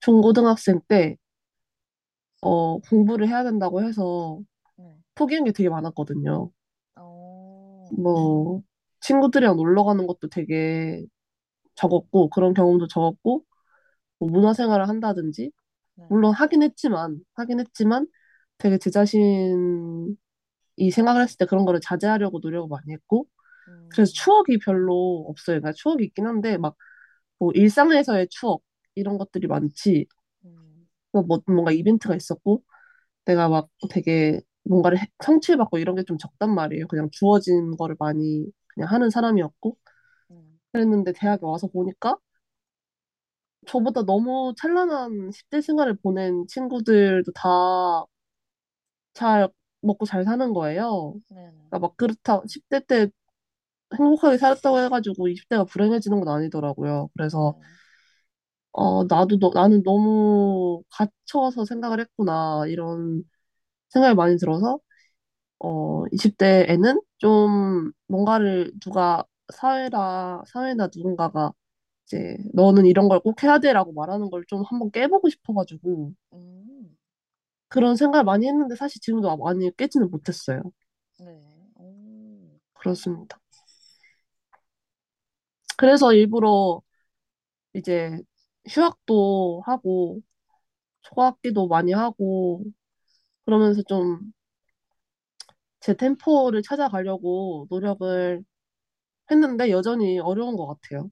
중고등학생 때 어, 공부를 해야 된다고 해서 네. 포기한 게 되게 많았거든요. 어, 뭐 친구들이랑 놀러 가는 것도 되게 적었고 그런 경험도 적었고 뭐 문화생활을 한다든지 네. 물론 하긴 했지만 하긴 했지만 되게 제 자신이 생각을 했을 때 그런 거를 자제하려고 노력을 많이 했고 그래서 음, 추억이 별로 없어요. 그러니까 추억이 있긴 한데 막 뭐 일상에서의 추억 이런 것들이 많지 음, 뭐 뭐- 뭔가 이벤트가 있었고 내가 막 되게 뭔가를 해- 성취해봤고 이런 게 좀 적단 말이에요. 그냥 주어진 거를 많이 그냥 하는 사람이었고 음, 그랬는데 대학에 와서 보니까 저보다 너무 찬란한 10대 생활을 보낸 친구들도 다 잘 먹고 잘 사는 거예요. 네네. 그러니까 막 그렇다 10대 때 행복하게 살았다고 해가지고 20대가 불행해지는 건 아니더라고요. 그래서 네. 어 나도 너, 나는 너무 갇혀서 생각을 했구나 이런 생각이 많이 들어서 어 20대에는 좀 뭔가를 누가 사회라 사회나 누군가가 이제 너는 이런 걸 꼭 해야 돼라고 말하는 걸 좀 한번 깨보고 싶어가지고 음, 그런 생각을 많이 했는데 사실 지금도 많이 깨지는 못했어요. 네. 오, 그렇습니다. 그래서 일부러 이제 휴학도 하고 초학기도 많이 하고 그러면서 좀 제 템포를 찾아가려고 음, 노력을 했는데 여전히 어려운 것 같아요.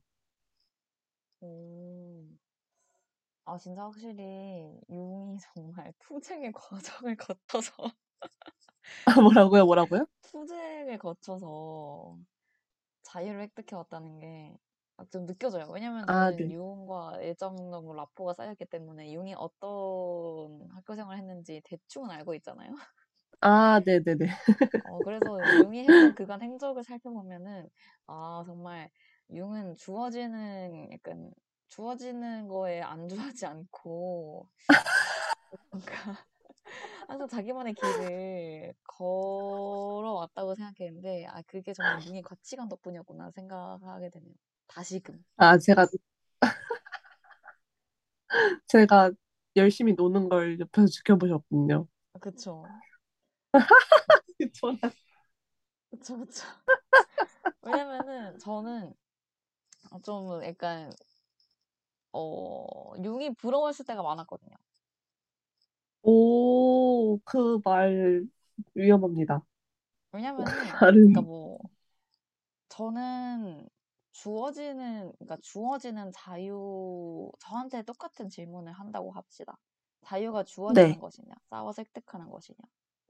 오. 아, 진짜 확실히 융이 정말 *laughs* 투쟁의 과정을 거쳐서, 뭐라고요? 뭐라고요? *laughs* 투쟁을 거쳐서 자유를 획득해 왔다는 게 좀 느껴져요. 왜냐면 아, 저는 네. 융과 애정과 라포가 쌓였기 때문에 융이 어떤 학교 생활을 했는지 대충은 알고 있잖아요. 아, 네네네. *laughs* 어, 그래서 융이 했던 그간 행적을 살펴보면은, 아, 정말 융은 주어지는, 약간, 주어지는 거에 안주하지 않고, 뭔가 항상 자기만의 길을 걸어왔다고 생각했는데, 아, 그게 정말 융의 가치관 덕분이었구나 생각하게 되네요. 다시금. 아, 제가, *laughs* 제가 열심히 노는 걸 옆에서 지켜보셨군요. 아, 그쵸. *laughs* 저는- 그쵸, 그쵸. 왜냐면은 저는 좀 약간, 어, 융이 부러웠을 때가 많았거든요. 오, 그 말 위험합니다. 왜냐면은, 그러니까 말은, 뭐, 저는 주어지는, 그러니까 주어지는 자유, 저한테 똑같은 질문을 한다고 합시다. 자유가 주어지는 네. 것이냐, 싸워서 획득하는 것이냐.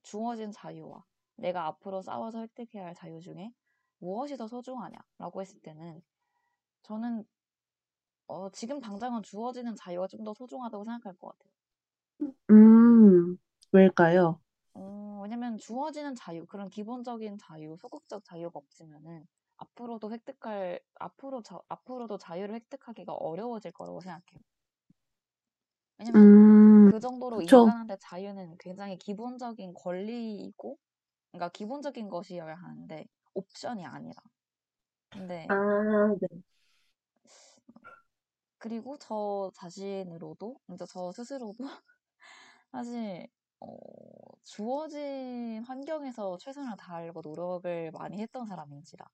주어진 자유와 내가 앞으로 싸워서 획득해야 할 자유 중에 무엇이 더 소중하냐라고 했을 때는 저는 어, 지금 당장은 주어지는 자유가 좀 더 소중하다고 생각할 것 같아요. 음, 왜일까요? 어, 왜냐면 주어지는 자유, 그런 기본적인 자유, 소극적 자유가 없으면은 앞으로도 획득할, 앞으로 자, 앞으로도 자유를 획득하기가 어려워질 거라고 생각해요. 왜냐면 음, 그 정도로 그쵸. 인간한테 자유는 굉장히 기본적인 권리이고, 그러니까 기본적인 것이어야 하는데, 옵션이 아니라. 근데, 아, 네. 그리고 저 자신으로도, 이제 저 스스로도 *laughs* 사실, 어, 주어진 환경에서 최선을 다하려고 노력을 많이 했던 사람인지라.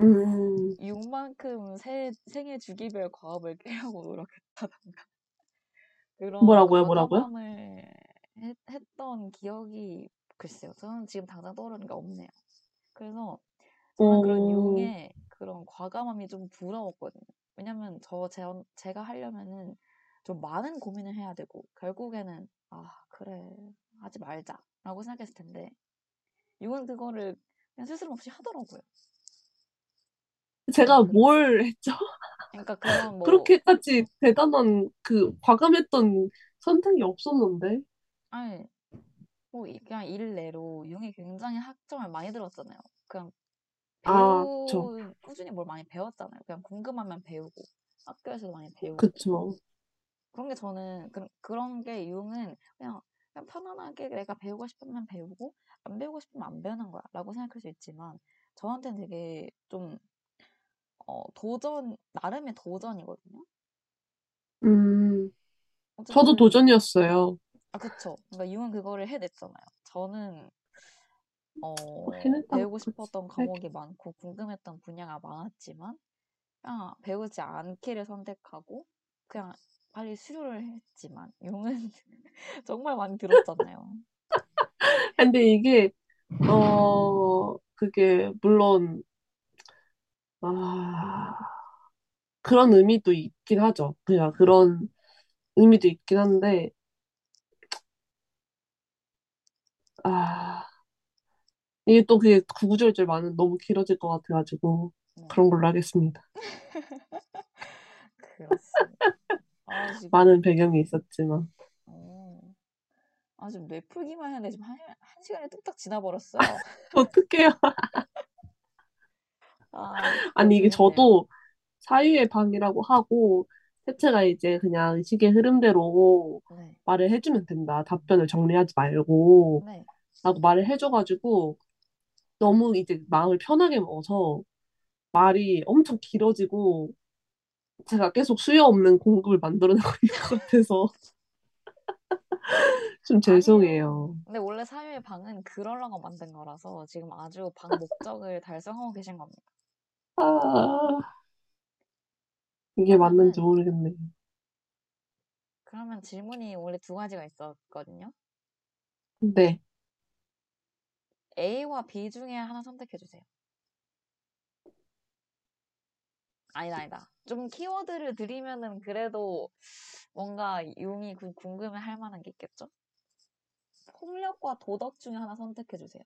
음, 6만큼 세, 생애 주기별 과업을 깨려고 *laughs* 노력했다던가 그런 뭐라고요? 뭐라고요? 과감함을 했, 했던 기억이 글쎄요. 저는 지금 당장 떠오르는 게 없네요. 그래서 저는 그런 오, 융의 그런 과감함이 좀 부러웠거든요. 왜냐면 저 제, 제가 하려면은 좀 많은 고민을 해야 되고 결국에는 아 그래 하지 말자라고 생각했을 텐데 융은 그거를 그냥 스스럼 없이 하더라고요. 제가 그뭘 했죠? 그러니까 그런 뭐 그렇게까지 대단한 그 과감했던 선택이 없었는데. 아니 뭐 이- 그냥 일례로 융이 굉장히 학점을 많이 들었잖아요. 그냥 아, 그쵸. 배우 꾸준히 뭘 많이 배웠잖아요. 그냥 궁금하면 배우고 학교에서도 많이 배우고 그쵸. 그런 게 저는 그, 그런 게 융은 그냥 그냥 편안하게 내가 배우고 싶으면 배우고 안 배우고 싶으면 안 배우는 거야라고 생각할 수 있지만 저한테는 되게 좀 어, 도전 나름의 도전이거든요. 음, 저도 어쨌든 도전이었어요. 아 그쵸. 그러니까 융은 그거를 해냈잖아요. 저는 어, 배우고 싶었던 그렇지. 과목이 많고 궁금했던 분야가 많았지만 그냥 배우지 않기를 선택하고 그냥 빨리 수료를 했지만 융은 *laughs* 정말 많이 들었잖아요. *laughs* 근데 이게, 어, 그게, 물론, 아, 그런 의미도 있긴 하죠. 그냥 그런 의미도 있긴 한데, 아, 이게 또 그게 구구절절 많은 너무 길어질 것 같아가지고, 네, 그런 걸로 하겠습니다. *laughs* 그렇습니다. 아 지금 많은 배경이 있었지만. 어, 아 지금 뇌 풀기만 했는데 지금 한, 한 시간이 뚝딱 지나버렸어요. *laughs* 어떡해요. *laughs* 아 아니, 이게. 저도 사유의 방이라고 하고, 세체가 이제 그냥 시계 흐름대로 네, 말을 해주면 된다. 답변을 정리하지 말고, 네. 라고 말을 해줘가지고, 너무 이제 마음을 편하게 먹어서 말이 엄청 길어지고, 제가 계속 수요 없는 공급을 만들어내고 있는 것 같아서 *laughs* 좀 아니에요. 죄송해요. 근데 원래 사유의 방은 그러려고 만든 거라서 지금 아주 방 목적을 달성하고 계신 겁니다. 아, 이게 맞는지 그러면은 모르겠네요. 그러면 질문이 원래 두 가지가 있었거든요. 네. A와 B 중에 하나 선택해 주세요. 아니다, 아니다. 좀 키워드를 드리면은 그래도 뭔가 용이 구- 궁금해 할 만한 게 있겠죠? 폭력과 도덕 중에 하나 선택해 주세요.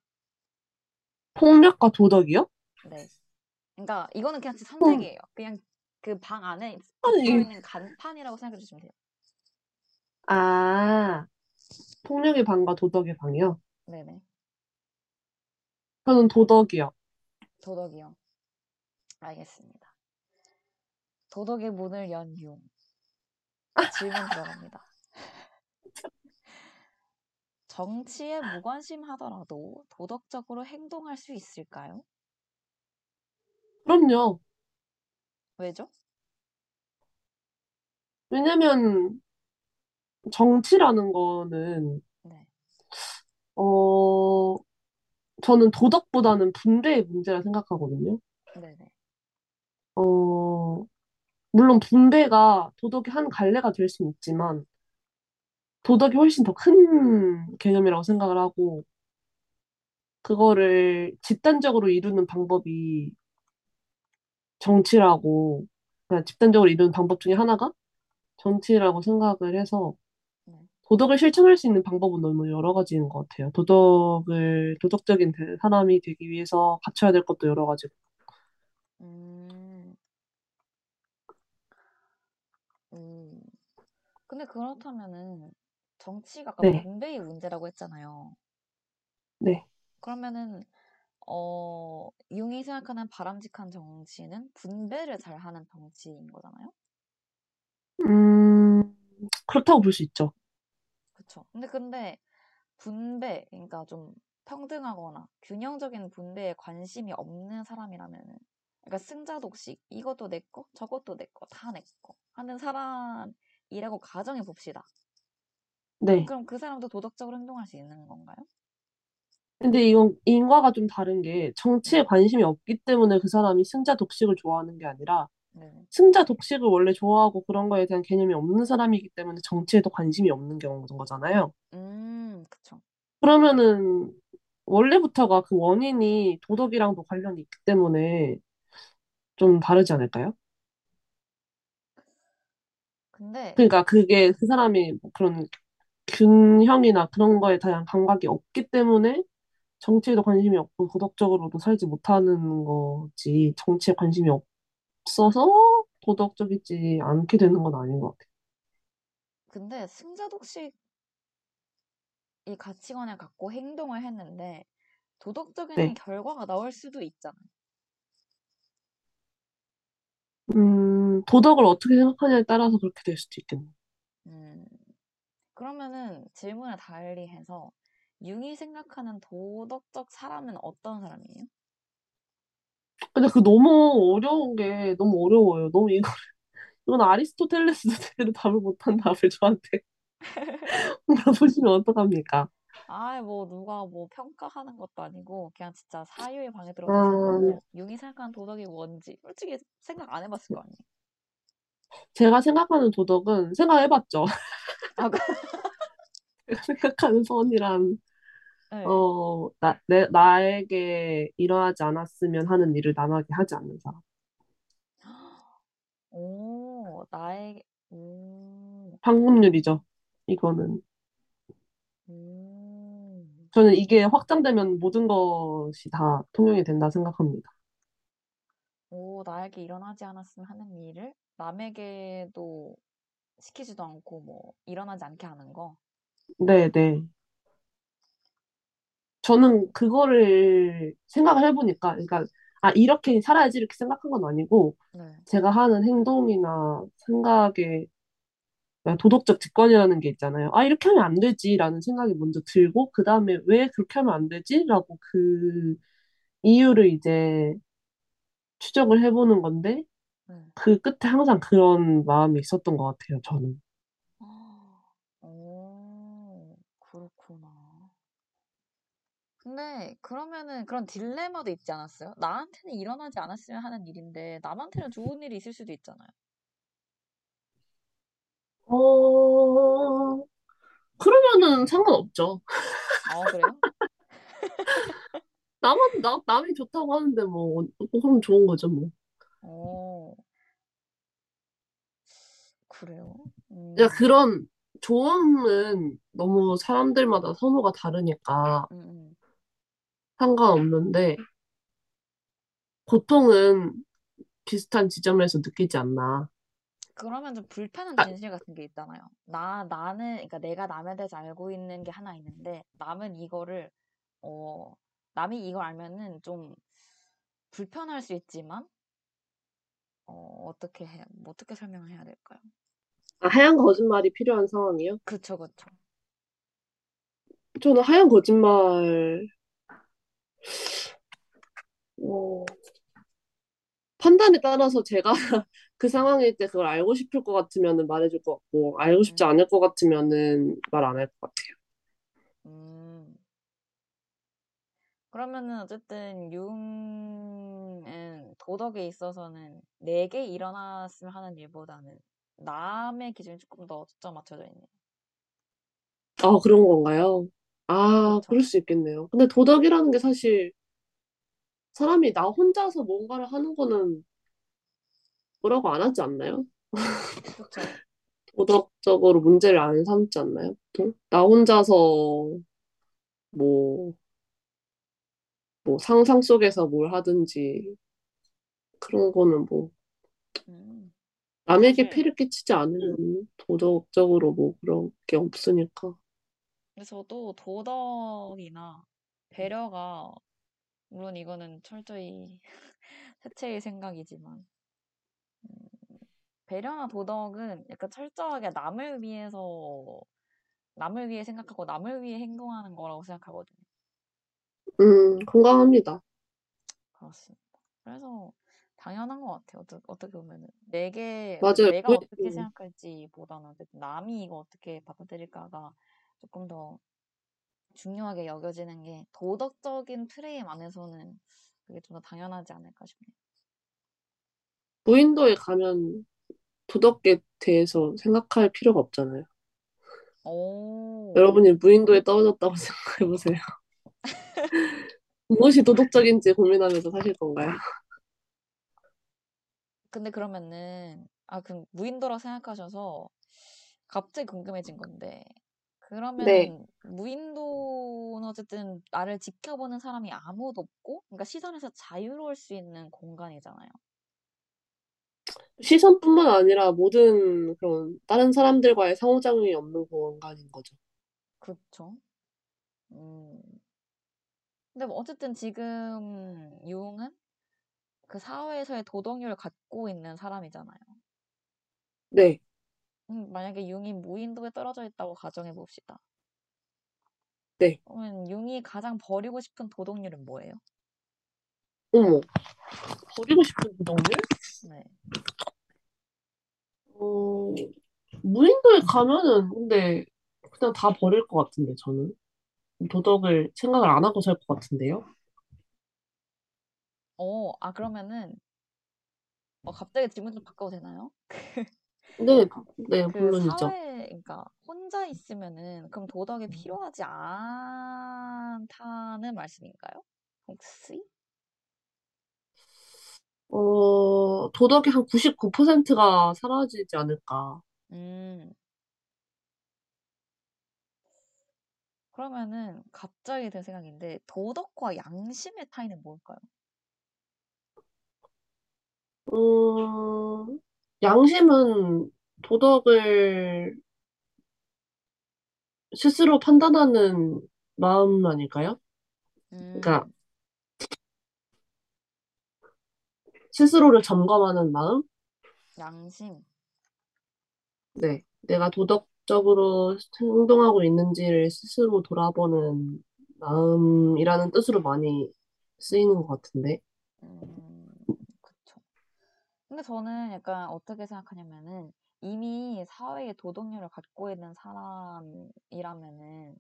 폭력과 도덕이요? 네. 그러니까 이거는 그냥 진짜 음, 선택이에요. 그냥 그 방 안에 아니, 있는 간판이라고 생각해 주시면 돼요. 아, 폭력의 방과 도덕의 방이요? 네네. 저는 도덕이요. 도덕이요. 알겠습니다. 도덕의 문을 연 용. 질문 들어갑니다. *laughs* 정치에 무관심하더라도 도덕적으로 행동할 수 있을까요? 그럼요. 왜죠? 왜냐면 정치라는 거는, 네. 어, 저는 도덕보다는 분배의 문제라 생각하거든요. 네네. 어, 물론 분배가 도덕의 한 갈래가 될 수는 있지만, 도덕이 훨씬 더 큰 개념이라고 생각을 하고, 그거를 집단적으로 이루는 방법이 정치라고, 그러니까 집단적으로 이루는 방법 중에 하나가 정치라고 생각을 해서, 네. 도덕을 실천할 수 있는 방법은 너무 여러 가지인 것 같아요. 도덕을, 도덕적인 대- 사람이 되기 위해서 갖춰야 될 것도 여러 가지고. 음, 음. 근데 그렇다면은 정치가 아까 네, 분배의 문제라고 했잖아요. 네. 그러면은 어, 융이 생각하는 바람직한 정치는 분배를 잘 하는 정치인 거잖아요. 음, 그렇다고 볼 수 있죠. 그쵸? 근데 근데 분배, 그러니까 좀 평등하거나 균형적인 분배에 관심이 없는 사람이라면은 그러니까 승자 독식 이것도 내 거, 저것도 내 거, 다 내 거 하는 사람이라고 가정해 봅시다. 네. 그럼 그 사람도 도덕적으로 행동할 수 있는 건가요? 근데 이건 인과가 좀 다른 게 정치에 네, 관심이 없기 때문에 그 사람이 승자 독식을 좋아하는 게 아니라 네. 승자 독식을 원래 좋아하고 그런 거에 대한 개념이 없는 사람이기 때문에 정치에도 관심이 없는 경우인 거잖아요. 음, 그쵸. 그러면은 원래부터가 그 원인이 도덕이랑도 관련이 있기 때문에 좀 다르지 않을까요? 근데 그러니까 그게 그 사람이 뭐 그런 균형이나 그런 거에 대한 감각이 없기 때문에 정치에도 관심이 없고 도덕적으로도 살지 못하는 거지 정치에 관심이 없어서 도덕적이지 않게 되는 건 아닌 것 같아요. 근데 승자독식 이 가치관을 갖고 행동을 했는데 도덕적인 네. 결과가 나올 수도 있잖아요. 음, 도덕을 어떻게 생각하냐에 따라서 그렇게 될 수도 있겠네. 음, 그러면은 질문을 달리 해서 융이 생각하는 도덕적 사람은 어떤 사람이에요? 근데 그 너무 어려운 게 너무 어려워요. 너무 이거 *laughs* 이건 아리스토텔레스도 제대로 *laughs* 답을 못한 답을 저한테 *laughs* 물어보시면 어떡합니까? 아, 뭐 누가 뭐 평가하는 것도 아니고 그냥 진짜 사유의 방에 들어가서 음, 생각하고 융이 생각하는 도덕이 뭔지 솔직히 생각 안 해봤을 거 아니에요. 제가 생각하는 도덕은 생각해봤죠. 아, 그- 생각하는 선이란 네. 어, 나, 내, 나에게 일어나지 않았으면 하는 일을 남에게 하지 않는 사람. *gasps* 오, 나에게, 오, 황금률이죠. 이거는. 음, 저는 이게 확장되면 모든 것이 다 통용이 된다 생각합니다. 오, 나에게 일어나지 않았으면 하는 일을 남에게도 시키지도 않고 뭐 일어나지 않게 하는 거. 네, 네. 저는 그거를 생각을 해보니까, 그러니까, 아, 이렇게 살아야지 이렇게 생각한 건 아니고, 네. 제가 하는 행동이나 생각에 도덕적 직관이라는 게 있잖아요. 아, 이렇게 하면 안 되지라는 생각이 먼저 들고, 그 다음에 왜 그렇게 하면 안 되지? 라고 그 이유를 이제 추적을 해보는 건데, 네. 그 끝에 항상 그런 마음이 있었던 것 같아요, 저는. 오, 그렇구나. 근데 그러면은 그런 딜레마도 있지 않았어요? 나한테는 일어나지 않았으면 하는 일인데 남한테는 좋은 일이 있을 수도 있잖아요. 어, 그러면은 상관없죠. 아, 그래요? *laughs* 남은, 나, 남이 좋다고 하는데 뭐, 그럼 좋은 거죠, 뭐. 오, 그래요? 야, 음, 그런 조언은 너무 사람들마다 선호가 다르니까 음, 음. 상관없는데, 고통은 비슷한 지점에서 느끼지 않나. 그러면 좀 불편한 아, 진실 같은 게 있잖아요. 나, 나는, 그러니까 내가 남에 대해서 알고 있는 게 하나 있는데, 남은 이거를, 어, 남이 이걸 알면은 좀 불편할 수 있지만, 어, 어떻게 해, 뭐 어떻게 설명을 해야 될까요? 아, 하얀 거짓말이 필요한 상황이요? 그쵸, 그쵸. 저는 하얀 거짓말, 어, 판단에 따라서 제가 *laughs* 그 상황일 때 그걸 알고 싶을 것 같으면은 말해줄 것 같고, 알고 싶지 음, 않을 것 같으면은 말 안 할 것 같아요. 음. 그러면은 어쨌든 융은 도덕에 있어서는 내게 일어났으면 하는 일보다는 남의 기준이 조금 더 초점 맞춰져 있네요. 아, 그런 건가요? 아, 그쵸? 그럴 수 있겠네요. 근데 도덕이라는 게 사실 사람이 나 혼자서 뭔가를 하는 거는 뭐라고 안 하지 않나요? 그쵸? *laughs* 도덕적으로 문제를 안 삼지 않나요? 보통? 나 혼자서 뭐, 뭐 상상 속에서 뭘 하든지 그런 거는 뭐 음. 남에게 사실 피를 끼치지 않으면 도덕적으로 뭐 그런 게 없으니까. 근데 저도 도덕이나 배려가 물론 이거는 철저히 *laughs* 세체의 생각이지만 배려나 도덕은 약간 철저하게 남을 위해서 남을 위해 생각하고 남을 위해 행동하는 거라고 생각하거든요. 음, 건강합니다. 그렇습니다. 그래서 당연한 것 같아요. 어떠, 어떻게 보면은 내게 맞아요. 내가 무- 어떻게 음, 생각할지보다는 남이 이거 어떻게 받아들일까가 조금 더 중요하게 여겨지는 게 도덕적인 프레임 안에서는 그게 좀 더 당연하지 않을까 싶네요. 무인도에 가면 도덕에 대해서 생각할 필요가 없잖아요. 오, 여러분이 무인도에 떨어졌다고 *laughs* 생각해보세요. *laughs* 무엇이 도덕적인지 고민하면서 사실 건가요? 근데 그러면은 아, 그럼 무인도라고 생각하셔서 갑자기 궁금해진 건데 네. 그러면은 무인도는 어쨌든 나를 지켜보는 사람이 아무도 없고 그러니까 시선에서 자유로울 수 있는 공간이잖아요. 시선뿐만 아니라 모든 그런 다른 사람들과의 상호작용이 없는 공간인 거죠. 그쵸? 음. 근데 뭐 어쨌든 지금 유흥은 그 사회에서의 도덕률을 갖고 있는 사람이잖아요. 네. 음, 만약에 융이 무인도에 떨어져 있다고 가정해 봅시다. 네. 그러면 융이 가장 버리고 싶은 도덕률은 뭐예요? 어머. 버리고 싶은 도덕률? 네. 어, 무인도에 가면은 근데 그냥 다 버릴 것 같은데 저는 도덕을 생각을 안 하고 살 것 같은데요. 어, 아, 그러면은, 어, 갑자기 질문 좀 바꿔도 되나요? *laughs* 네, 네, 그 물론이죠. 사회, 그러니까 혼자 있으면은 그럼 도덕이 필요하지 않다는 말씀인가요? 혹시? 어, 도덕의 한 99%가 사라지지 않을까. 음, 그러면은 갑자기 든 생각인데 도덕과 양심의 차이는 뭘까요? 음, 양심은 도덕을 스스로 판단하는 마음 아닐까요? 그러니까 음, 스스로를 점검하는 마음? 양심. 네. 내가 도덕적으로 행동하고 있는지를 스스로 돌아보는 마음이라는 뜻으로 많이 쓰이는 것 같은데. 음. 근데 저는 약간 어떻게 생각하냐면은 이미 사회의 도덕률을 갖고 있는 사람이라면은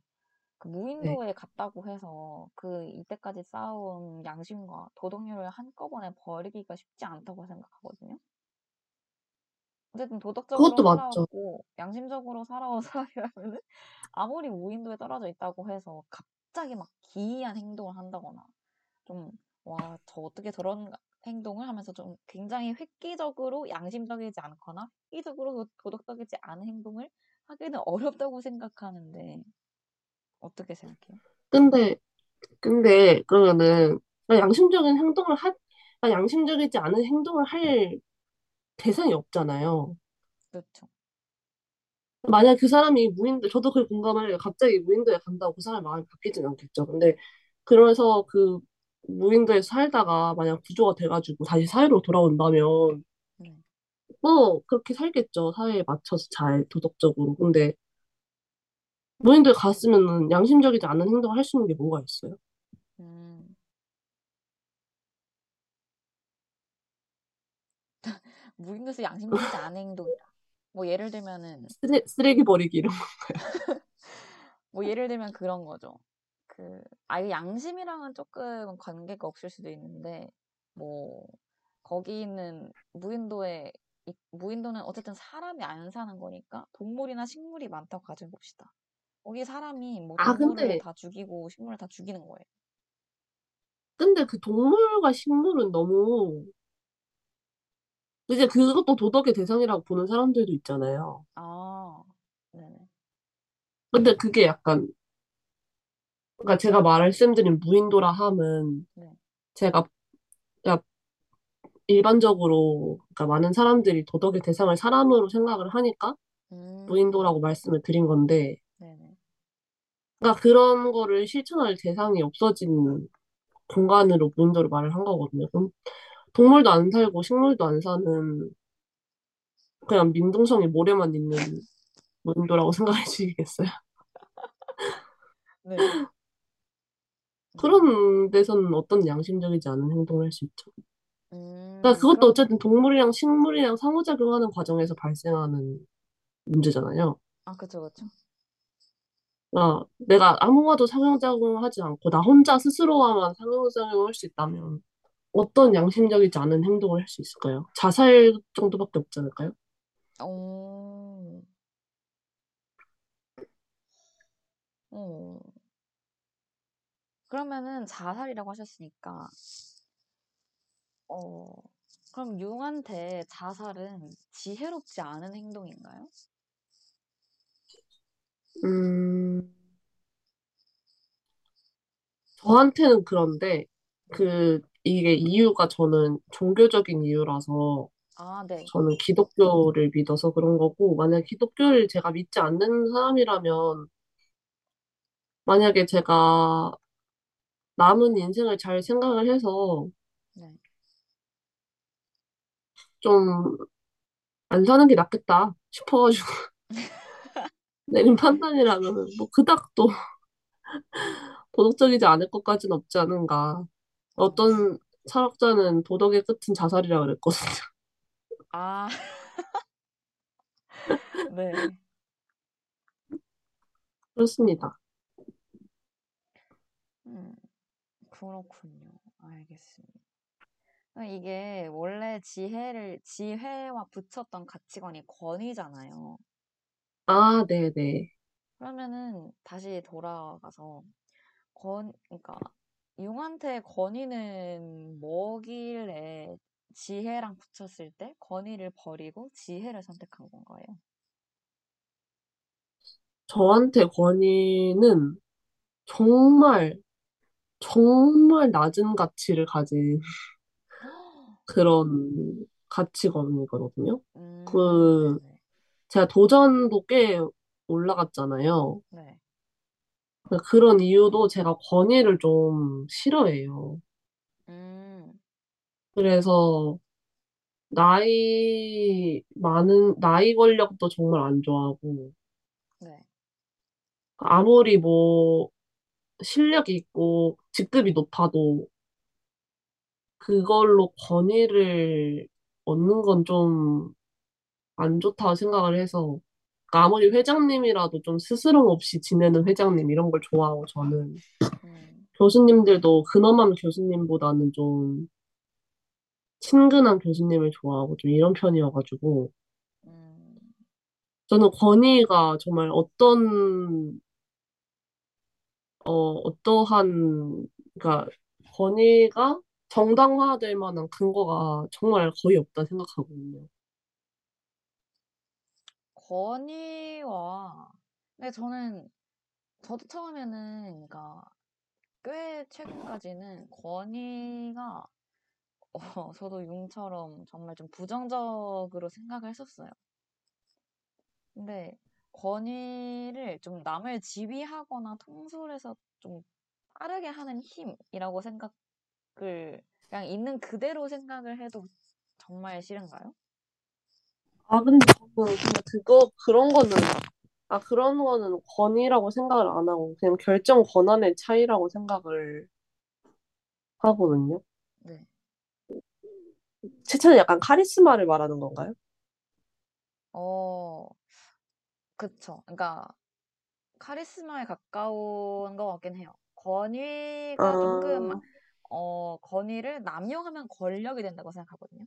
그 네. 무인도에 갔다고 해서 그 이때까지 쌓아온 양심과 도덕률을 한꺼번에 버리기가 쉽지 않다고 생각하거든요. 어쨌든 도덕적으로 그것도 맞죠. 살아왔고 양심적으로 살아온 *laughs* 사람이라면은 아무리 무인도에 떨어져 있다고 해서 갑자기 막 기이한 행동을 한다거나 좀 와, 저 어떻게 저런 행동을 하면서 좀 굉장히 획기적으로 양심적이지 않거나 획기적으로 도- 도덕적이지 않은 행동을 하기는 *laughs* 어렵다고 생각하는데 어떻게 생각해요? 근데, 근데, 그러면은, 양심적인 행동을 하, 그냥 양심적이지 않은 행동을 할 대상이 없잖아요. 그렇죠. 만약 그 사람이 무인도, 저도 그 공감을 해요. 갑자기 무인도에 간다고 그 사람의 마음이 바뀌진 않겠죠. 근데 그러면서 그 무인도에서 살다가 만약 구조가 돼가지고 다시 사회로 돌아온다면 네. 뭐 그렇게 살겠죠. 사회에 맞춰서 잘 도덕적으로. 근데 무인도에 갔으면은 양심적이지 않은 행동을 할 수 있는 게 뭐가 있어요? 음, *laughs* 무인도에서 양심적이지 않은 행동이라. 뭐 예를 들면은 쓰레, 쓰레기 버리기 이런 거. *laughs* 뭐 예를 들면 그런 거죠. 그 아예 양심이랑은 조금 관계가 없을 수도 있는데 뭐 거기 있는 무인도에 이- 무인도는 어쨌든 사람이 안 사는 거니까 동물이나 식물이 많다고 가정해 봅시다. 거기 사람이 뭐 아 동물을 근데 다 죽이고 식물을 다 죽이는 거예요. 근데 그 동물과 식물은 너무 이제 그것도 도덕의 대상이라고 보는 사람들도 있잖아요. 아, 네네. 근데 그게 약간 그러니까 제가 말씀드린 무인도라 함은 네. 제가 그러니까 일반적으로 그러니까 많은 사람들이 도덕의 대상을 사람으로 생각을 하니까 음, 무인도라고 말씀을 드린 건데 네네. 그러니까 그런 거를 실천할 대상이 없어진 공간으로 무인도를 말을 한 거거든요. 그럼 동물도 안 살고 식물도 안 사는 그냥 민둥성이 모래만 있는 무인도라고 *laughs* 생각해 주시겠어요? *laughs* 네. 음, 그런 데서는 어떤 양심적이지 않은 행동을 할 수 있죠. 그러니까 음, 그것도 그럼, 어쨌든 동물이랑 식물이랑 상호작용하는 과정에서 발생하는 문제잖아요. 아, 그쵸, 그쵸. 아, 내가 아무와도 상호작용을 하지 않고 나 혼자 스스로와만 상호작용을 할수 있다면 어떤 양심적이지 않은 행동을 할 수 있을까요? 자살 정도밖에 없지 않을까요? 오, 어, 그러면은 자살이라고 하셨으니까, 어, 그럼 융한테 자살은 지혜롭지 않은 행동인가요? 음, 저한테는 그런데 네. 그 이게 이유가 저는 종교적인 이유라서 아, 네. 저는 기독교를 믿어서 그런 거고 만약 기독교를 제가 믿지 않는 사람이라면 만약에 제가 남은 인생을 잘 생각을 해서 네. 좀 안 사는 게 낫겠다 싶어가지고 *laughs* 내린 판단이라면은 뭐 그닥 또 *laughs* 도덕적이지 않을 것까지는 없지 않은가. 어, 어떤 철학자는 도덕의 끝은 자살이라 그랬거든요. 아, *laughs* 네. 그렇습니다. 음, 그렇군요. 알겠습니다. 이게 원래 지혜를, 지혜와 붙였던 가치관이 권위잖아요. 아, 네네. 그러면은 다시 돌아가서 권, 그러니까 융한테 권위는 뭐길래 지혜랑 붙였을 때 권위를 버리고 지혜를 선택한 건가요? 저한테 권위는 정말, 정말 낮은 가치를 가진 *gasps* 그런 가치관이거든요. 음, 그, 네네. 제가 도전도 꽤 올라갔잖아요. 네. 그런 이유도 제가 권위를 좀 싫어해요. 음, 그래서 나이 많은, 나이 권력도 정말 안 좋아하고, 네. 아무리 뭐 실력이 있고 직급이 높아도 그걸로 권위를 얻는 건 좀 안 좋다고 생각을 해서, 그러니까 아무리 회장님이라도 좀 스스럼 없이 지내는 회장님 이런 걸 좋아하고 저는. 음, 교수님들도 근엄한 교수님보다는 좀 친근한 교수님을 좋아하고 좀 이런 편이어가지고. 음, 저는 권위가 정말 어떤 어 어떠한 그러니까 권위가 정당화될 만한 근거가 정말 거의 없다 생각하거든요. 권위와, 근데 저는, 저도 처음에는, 그러니까 꽤 최근까지는 권위가, 어, *laughs* 저도 융처럼 정말 좀 부정적으로 생각을 했었어요. 근데 권위를 좀 남을 지휘하거나 통솔해서 좀 빠르게 하는 힘이라고 생각을 그냥 있는 그대로 생각을 해도 정말 싫은가요? 아 근데 저는 그거 그런 거는 아 그런 거는 권위라고 생각을 안 하고 그냥 결정 권한의 차이라고 생각을 하거든요. 네. 채채는 약간 카리스마를 말하는 건가요? 어, 그쵸. 그러니까 카리스마에 가까운 것 같긴 해요. 권위가 조금 아, 어, 권위를 남용하면 권력이 된다고 생각하거든요.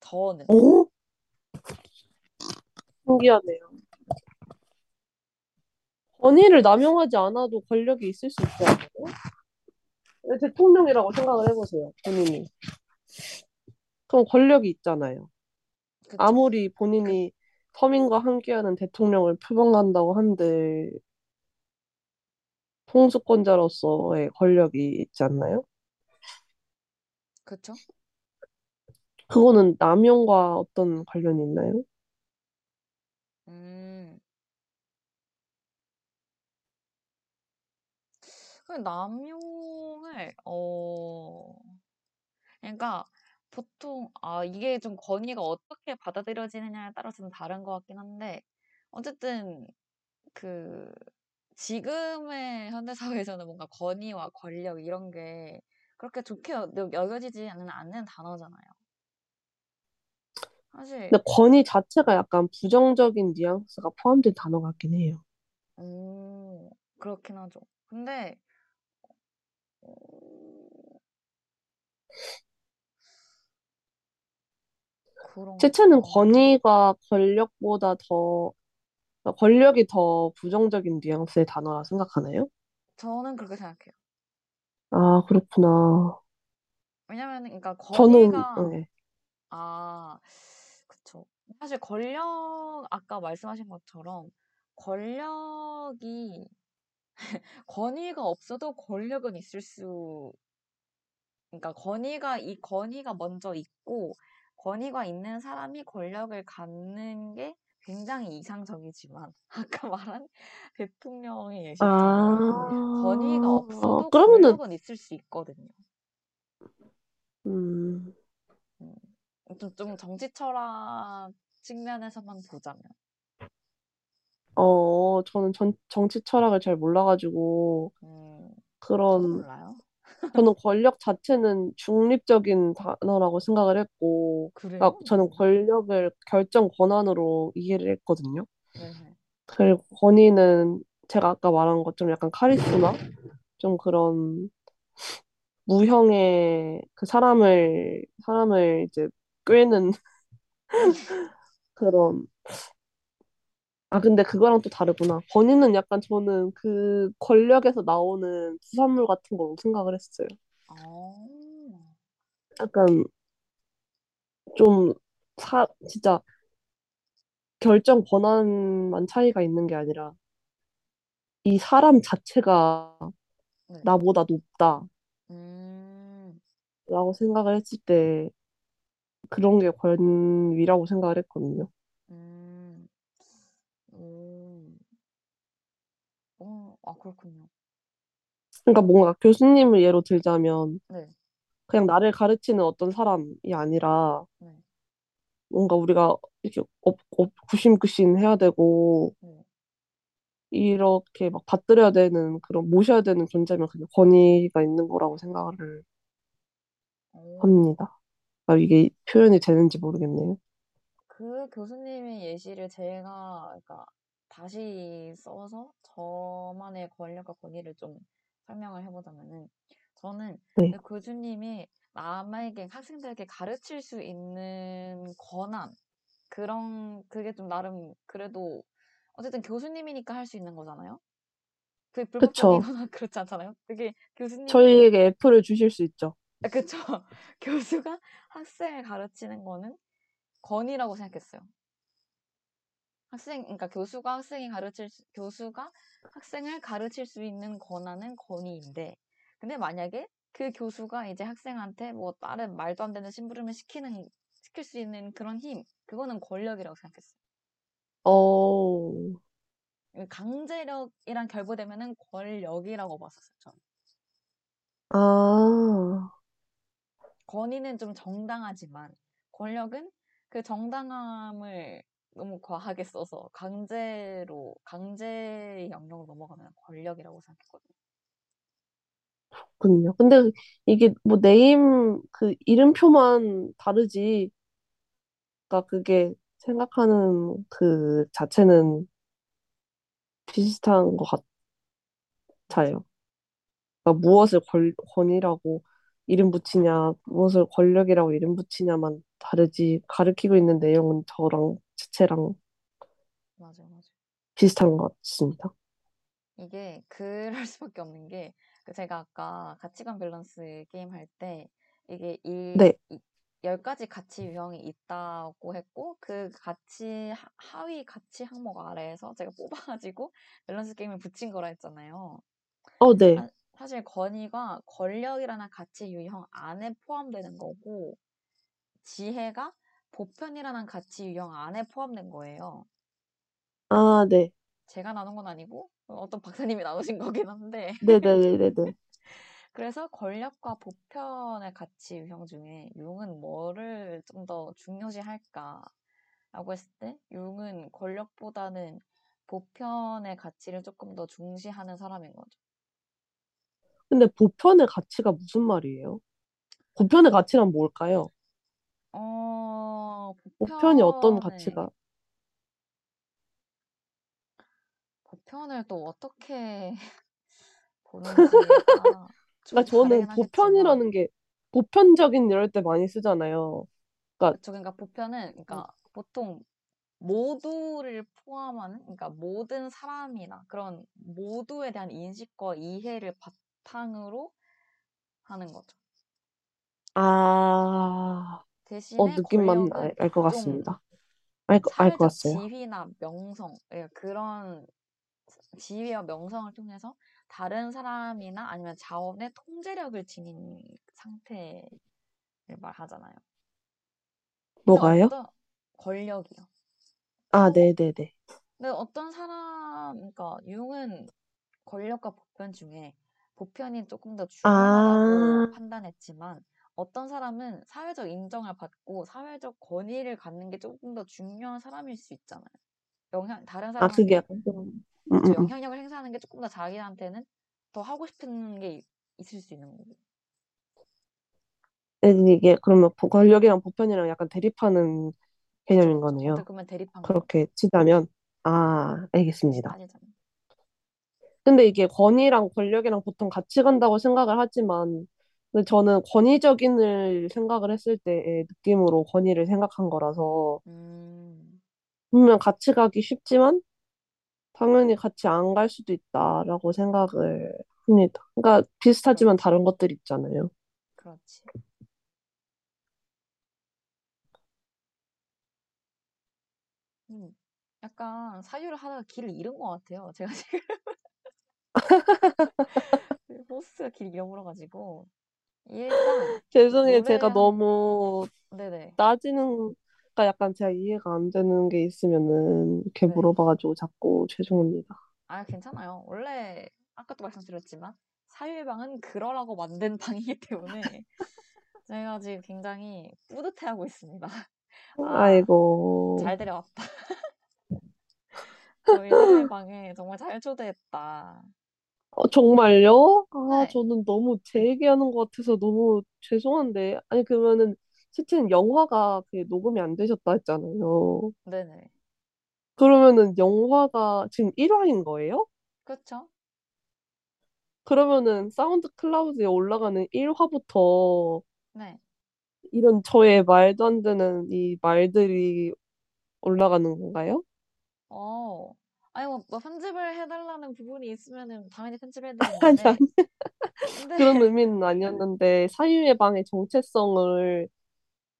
저는. 오? 신기하네요. 권위를 남용하지 않아도 권력이 있을 수 않아요? 왜 대통령이라고 생각을 해보세요, 본인이. 그럼 권력이 있잖아요. 그쵸. 아무리 본인이 서민과 함께하는 대통령을 표방한다고 한들 통수권자로서의 권력이 있지 않나요? 그쵸. 그거는 남용과 어떤 관련이 있나요? 음. 그 남용을 어 그러니까 보통 아 이게 좀 권위가 어떻게 받아들여지느냐에 따라서 좀 다른 것 같긴 한데 어쨌든 그 지금의 현대 사회에서는 뭔가 권위와 권력 이런 게 그렇게 좋게 여 여겨지지 않는 않는 단어잖아요. 사실 근데 권위 자체가 약간 부정적인 뉘앙스가 포함된 단어 같긴 해요. 음 그렇긴 하죠. 근데 어 그런 채채는 어 권위가 권력보다 더, 권력이 더 부정적인 뉘앙스의 단어라 생각하나요? 저는 그렇게 생각해요. 아, 그렇구나. 왜냐면은 그러니까 저는, 권위가 네. 아 그쵸. 사실 권력 아까 말씀하신 것처럼 권력이 *laughs* 권위가 없어도 권력은 있을 수 그러니까 권위가 이 권위가 먼저 있고 권위가 있는 사람이 권력을 갖는 게 굉장히 이상적이지만 *laughs* 아까 말한 대통령의 예시처럼 권위가 아, 없어도 그러면은, 권력은 있을 수 있거든요. 음, 음. 좀, 좀 정치 철학 측면에서만 보자면. 어, 저는 전, 정치 철학을 잘 몰라가지고, 음, 그런, 몰라요. 저는 권력 자체는 중립적인 단어라고 생각을 했고, 그러니까 그래요? 저는 음. 권력을 결정 권한으로 이해를 했거든요. 네네. 그리고 권위는 제가 아까 말한 것좀 약간 카리스마? 좀 그런 무형의 그 사람을, 사람을 이제 꿰는 음. *laughs* 그런, 아, 근데 그거랑 또 다르구나. 권위는 약간 저는 그 권력에서 나오는 부산물 같은 거로 생각을 했어요. 어, 약간 좀 사, 진짜 결정 권한만 차이가 있는 게 아니라 이 사람 자체가 네. 나보다 높다라고 음, 생각을 했을 때 그런 게 권위라고 생각을 했거든요. 음, 오, 어, 아, 그렇군요. 그러니까 뭔가 교수님을 예로 들자면 네, 그냥 나를 가르치는 어떤 사람이 아니라 네, 뭔가 우리가 이렇게 업, 업, 구심구심 해야 되고 네. 이렇게 막 받들여야 되는 그런 모셔야 되는 존재면 그게 권위가 있는 거라고 생각을 오, 합니다. 아, 이게 표현이 되는지 모르겠네요. 그 교수님의 예시를 제가, 그러니까 다시 써서 저만의 권력과 권위를 좀 설명을 해보자면은, 저는 네, 그 교수님이 남에게, 학생들에게 가르칠 수 있는 권한, 그런, 그게 좀 나름, 그래도, 어쨌든 교수님이니까 할 수 있는 거잖아요? 그게. 불법적이거나 *laughs* 그렇지 않잖아요? 그게 교수님이, 저희에게 애플을 주실 수 있죠. 아, 그쵸. *laughs* 교수가 학생을 가르치는 거는 권위라고 생각했어요. 학생, 그러니까 교수가 학생이 가르칠, 수- 교수가 학생을 가르칠 수 있는 권한은 권위인데, 근데 만약에 그 교수가 이제 학생한테 뭐 다른 말도 안 되는 심부름을 시키는, 시킬 수 있는 그런 힘, 그거는 권력이라고 생각했어요. 어, 강제력이랑 결부되면은 권력이라고 봤었어요, 저는. 아, 권위는 좀 정당하지만, 권력은 그 정당함을 너무 과하게 써서 강제로, 강제의 영역으로 넘어가면 권력이라고 생각했거든요. 그렇군요. 근데 이게 뭐 네임 그 이름표만 다르지, 그러니까 그게 생각하는 그 자체는 비슷한 것. 같아요. 그러니까 무엇을 권, 권위라고 이름 붙이냐, 무엇을 권력이라고 이름 붙이냐만 다르지, 가르치고 있는 내용은 저랑 자체랑 맞아, 맞아. 비슷한 것 같습니다. 이게 그럴 수밖에 없는 게, 그 제가 아까 가치관 밸런스 게임 할 때, 이게 이, 네, 이 10가지 가치 유형이 있다고 했고, 그 가치, 하- 하위 가치 항목 아래에서 제가 뽑아가지고 *laughs* 밸런스 게임을 붙인 거라 했잖아요. 어, 네. 사, 사실 권위가 권력이라는 가치 유형 안에 포함되는 거고, 지혜가 보편이라는 가치 유형 안에 포함된 거예요. 아, 네. 제가 나눈 건 아니고 어떤 박사님이 나누신 거긴 한데 네네네네네. *laughs* 그래서 권력과 보편의 가치 유형 중에 융은 뭐를 좀 더 중요시할까라고 했을 때 융은 권력보다는 보편의 가치를 조금 더 중시하는 사람인 거죠. 근데 보편의 가치가 무슨 말이에요? 보편의 가치란 뭘까요? 어, 보편이 어떤 보편의 가치가? 보편을 또 어떻게 *laughs* 보는지에 따라 그러니까 저는 다르긴 하겠지만 보편이라는 게 보편적인 이럴 때 많이 쓰잖아요. 그러니까 그쵸. 그러니까 보편은 그러니까 보통 모두를 포함하는 그러니까 모든 사람이나 그런 모두에 대한 인식과 이해를 바탕으로 하는 거죠. 아, 어, 대신에 느낌만 권력은 알 것 좀 같습니다. 알, 거- 알것 사회적 같아요. 지위나 명성 예, 그런 지위와 명성을 통해서 다른 사람이나 아니면 자원의 통제력을 지닌 상태를 말하잖아요. 근데 뭐가요? 어떤 권력이요. 아, 어, 네네네. 근데 어떤 사람, 그러니까 융은 권력과 보편 중에 보편이 조금 더 중요하다고 아, 판단했지만 어떤 사람은 사회적 인정을 받고 사회적 권위를 갖는 게 조금 더 중요한 사람일 수 있잖아요. 영향, 다른 아, 그게 사람한테 좀, 음, 음, 음. 영향력을 행사하는 게 조금 더 자기한테는 더 하고 싶은 게 있- 있을 수 있는 거고. 이게 그러면 보- 권력이랑 보편이랑 약간 대립하는 개념인. 거네요. 어떻게 보면 대립한 거죠. 그렇게 치자면, 아, 알겠습니다. 따지자면. 근데 이게 권위랑 권력이랑 보통 같이 간다고 생각을 하지만, 근데 저는 권위적인을 생각을 했을 때의 느낌으로 권위를 생각한 거라서, 음, 분명 같이 가기 쉽지만, 당연히 같이 안 갈 수도 있다라고 생각을 합니다. 그러니까 비슷하지만. 다른 것들 있잖아요. 그렇지. 음, 약간 사유를 하다가 길을 잃은 것 같아요. 제가 지금 *laughs* *laughs* 호스가 길 잃어버려가지고 일단 *laughs* 죄송해요. 노래 제가 한 너무 네네 따지는, 가 약간 제가 이해가 안 되는 게 있으면은 이렇게 네. 물어봐가지고 자꾸 죄송합니다. 아 괜찮아요. 원래 아까도 말씀드렸지만 사유의 방은 그러라고 만든 방이기 때문에 *laughs* 제가 지금 굉장히 뿌듯해하고 있습니다. 아, 아이고. 잘 데려왔다. *laughs* 저희 사유의 방에 정말 잘 초대했다. 어, 정말요? 아, 네, 저는 너무 제 얘기하는 것 같아서 너무 죄송한데. 아니, 그러면은, 채팅 영화가 그 녹음이 안 되셨다 했잖아요. 네네. 그러면은 영화가 지금 1화인 거예요? 그렇죠? 그러면은 사운드 클라우드에 올라가는 1화부터 네. 이런 저의 말도 안 되는 이 말들이 올라가는 건가요? 어, 아니 뭐, 뭐 편집을 해달라는 부분이 있으면은 당연히 아니, 편집해드리는데, 아니, 근데 그런 의미는 아니었는데, 사유의 방의 정체성을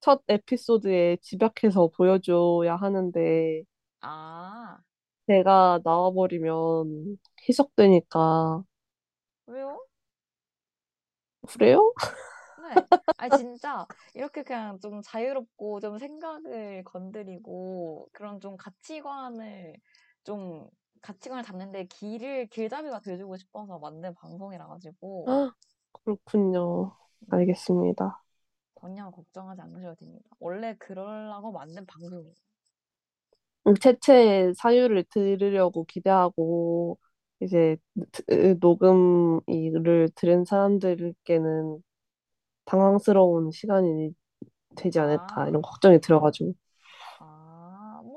첫 에피소드에 집약해서 보여줘야 하는데, 아, 제가 나와버리면 희석되니까, 왜요? 그래요? 네. 아니 진짜 이렇게 그냥 좀 자유롭고 좀 생각을 건드리고 그런 좀 가치관을 좀 가치관을 잡는데 길을 길잡이가 돼주고 싶어서 만든 방송이라 가지고 아, 그렇군요. 음, 알겠습니다. 전혀 걱정하지 않으셔도 됩니다. 원래 그러려고 만든 방송이에요. 음, 채채 사유를 들으려고 기대하고, 이제 드- 녹음을 들은 사람들께는 당황스러운 시간이 되지 않을까, 아, 이런 걱정이 들어가지고.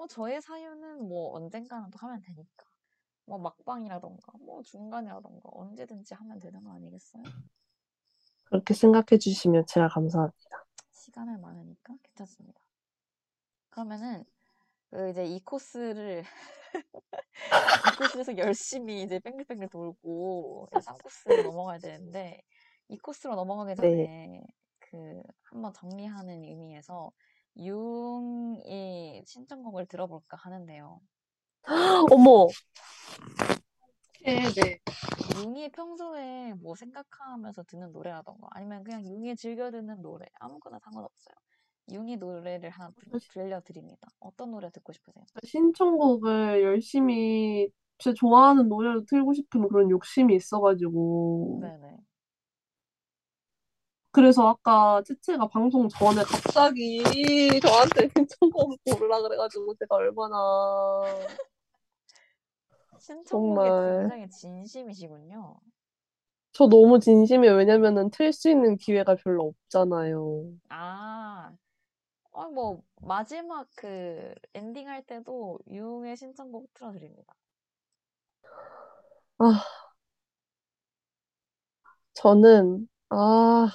뭐 저의 사유는 뭐 언젠가는 또 하면 되니까. 뭐 막방이라던가 뭐 중간이라던가 언제든지 하면 되는 거 아니겠어요? 그렇게 생각해 주시면 제가 감사합니다. 시간을 많으니까 괜찮습니다. 그러면은 그 이제 이 코스를 *laughs* 이 코스에서 열심히 이제 뺑글뺑글 돌고 3코스로 넘어가야 되는데 이 코스로 넘어가기 네. 전에 그 한번 정리하는 의미에서 융의 신청곡을 들어볼까 하는데요. *gasps* 어머! 네, 네. 융이 평소에 뭐 생각하면서 듣는 노래라던가 아니면 그냥 융이 즐겨 듣는 노래 아무거나 상관없어요. 융이 노래를 하나 들- 들려드립니다. 어떤 노래 듣고 싶으세요? 신청곡을 열심히 제 좋아하는 노래를 틀고 싶은 그런 욕심이 있어가지고. 네네. 그래서 아까 채채가 방송 전에 갑자기 저한테 *laughs* 신청곡을 고르라 그래가지고 제가 얼마나 신청곡에 정말 굉장히 진심이시군요. 저 너무 진심이에요. 왜냐면은 틀 수 있는 기회가 별로 없잖아요. 아, 어, 뭐, 마지막 그 엔딩 할 때도 융의 신청곡 틀어드립니다. 아, 저는 아,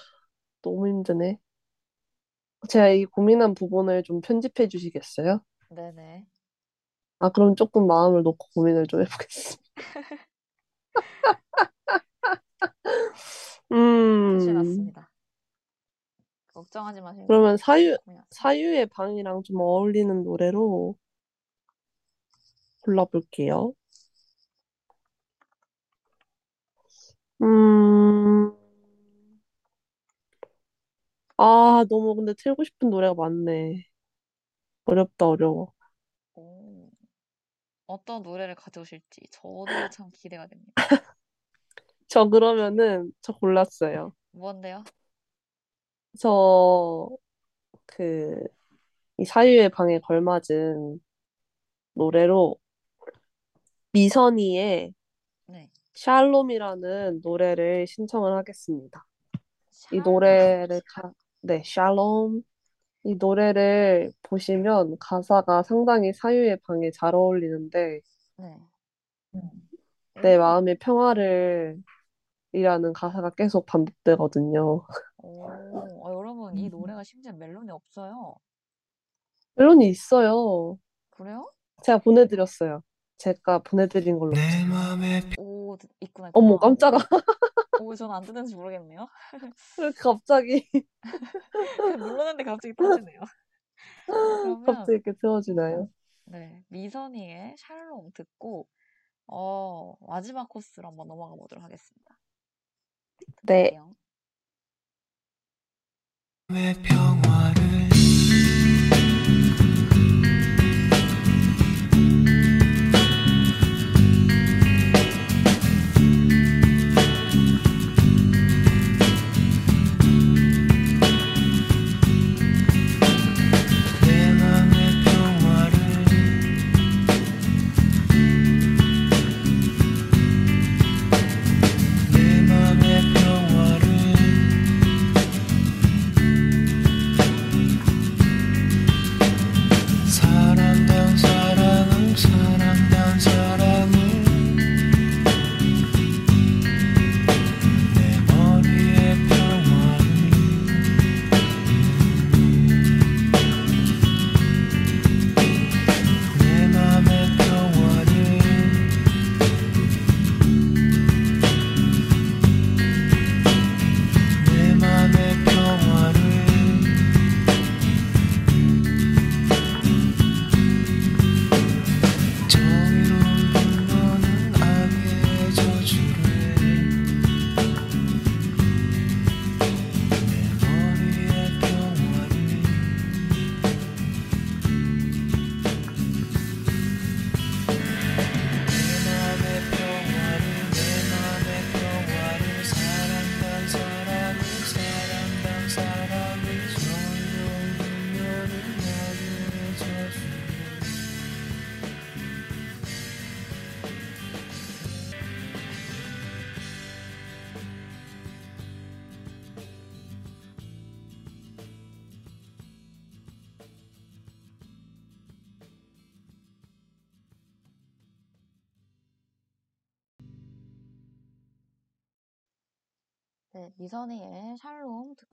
너무 힘드네. 제가 이 고민한 부분을 좀 편집해 주시겠어요? 네네. 아, 그럼 조금 마음을 놓고 고민을 좀 해보겠습니다. 표시해 *laughs* 음, 놨습니다. 걱정하지 마시고, 그러면 사유, 고민하세요. 사유의 방이랑 좀 어울리는 노래로 골라볼게요. 음, 아, 너무 근데 틀고 싶은 노래가 많네. 어렵다, 어려워. 오, 어떤 노래를 가져오실지 저도 *laughs* 참 기대가 됩니다. 저 그러면은, 저 골랐어요. 뭔데요? 저, 그, 이 사유의 방에 걸맞은 노래로 미선이의 네. 샬롬이라는 노래를 신청을 하겠습니다. 이 샬롬. 노래를, 가, 네, 샬롬. 이 노래를 보시면 가사가 상당히 사유의 방에 잘 어울리는데, 네. 내 오. 마음의 평화를 이라는 가사가 계속 반복되거든요. 오. 아, 여러분, 이 노래가 심지어 멜론이 없어요. 멜론이 있어요. 그래요? 제가 보내드렸어요. 제가 보내드린 걸로. 오, 드- 있구나, 어머, 있구나. 깜짝아. 오, 저는 안 듣는지 모르겠네요. 갑자기, *laughs* 눌렀는데 갑자기 터지네요. 그러면 갑자기 이렇게 틀어지나요? 네, 미선이의 샬롬 듣고 어, 마지막 코스로 한번 넘어가 보도록 하겠습니다. 네. 들을